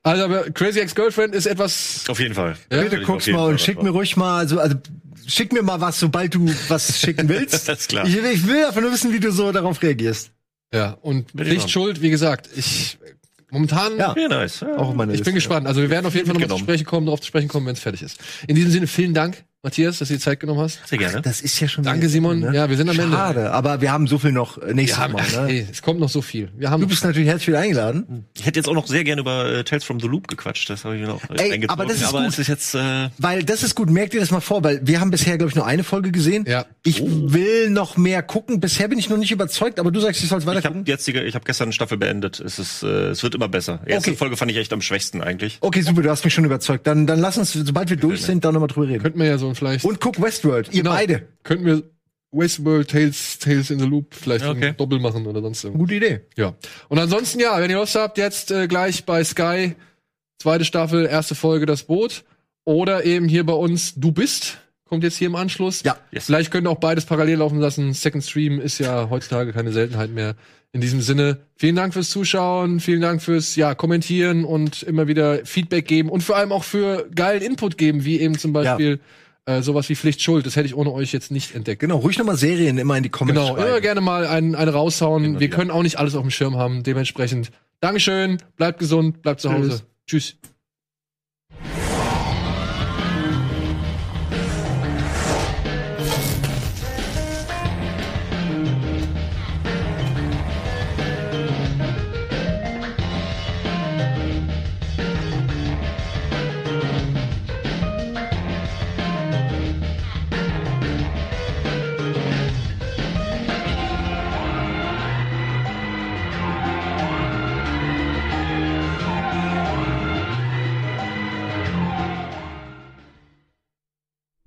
Also, aber Crazy Ex-Girlfriend ist etwas. Auf jeden Fall. Ja, Bitte guck's mal Fall und schick mir ruhig mal, also, also schick mir mal was, sobald du was schicken willst. Das ist klar. Ich, ich will einfach nur wissen, wie du so darauf reagierst. Ja, und dran. Schuld, wie gesagt, ich momentan Ja. Ja, nice. Auch auf meine Ich Liste. bin gespannt. Also wir werden auf jeden Fall noch zu sprechen kommen, darauf zu sprechen kommen, wenn es fertig ist. In diesem Sinne, vielen Dank, Matthias, dass du die Zeit genommen hast. Sehr gerne. Das ist ja schon. Danke, Simon. ne? Ja, wir sind am Ende. Schade, aber wir haben so viel noch äh, nächstes haben, Mal. Ne? ey, es kommt noch so viel. Wir haben Du bist natürlich herzlich eingeladen, Ich hätte jetzt auch noch sehr gerne über äh, Tales from the Loop gequatscht. Das habe ich mir noch äh, Ey, aber das ist aber gut. es ist jetzt äh, weil das ist gut. Merkt ihr das mal vor, weil wir haben bisher glaube ich nur eine Folge gesehen. Ja. Ich will noch mehr gucken. Bisher bin ich noch nicht überzeugt, aber du sagst, ich soll weiter ich habe gucken. jetzt die, ich habe gestern eine Staffel beendet. Es ist äh, es wird immer besser. Erste Okay. Folge fand ich echt am schwächsten eigentlich. Okay, super, du hast mich schon überzeugt. Dann, dann lass uns, sobald wir durch sind, da nochmal drüber reden. könnten wir ja so ein vielleicht Und guck Westworld, ihr Genau. beide. könnten wir Westworld Tales Tales in the Loop vielleicht Ja, okay. ein Doppel machen oder sonst irgendwas. Gute Idee. Ja. Und ansonsten ja, wenn ihr Lust habt, jetzt äh, gleich bei Sky zweite Staffel erste Folge das Boot oder eben hier bei uns Du bist kommt jetzt hier im Anschluss. Ja. Yes. Vielleicht könnt ihr auch beides parallel laufen lassen. Second Stream ist ja heutzutage keine Seltenheit mehr. In diesem Sinne, vielen Dank fürs Zuschauen, vielen Dank fürs ja, Kommentieren und immer wieder Feedback geben und vor allem auch für geilen Input geben, wie eben zum Beispiel äh, sowas wie Pflicht Schuld. Das hätte ich ohne euch jetzt nicht entdeckt. Genau, ruhig nochmal Serien immer in die Comments Genau, immer schreiben. gerne mal einen, einen raushauen. Immer Wir können auch nicht alles auf dem Schirm haben. Dementsprechend, Dankeschön, bleibt gesund, bleibt zu Hause. Tschüss.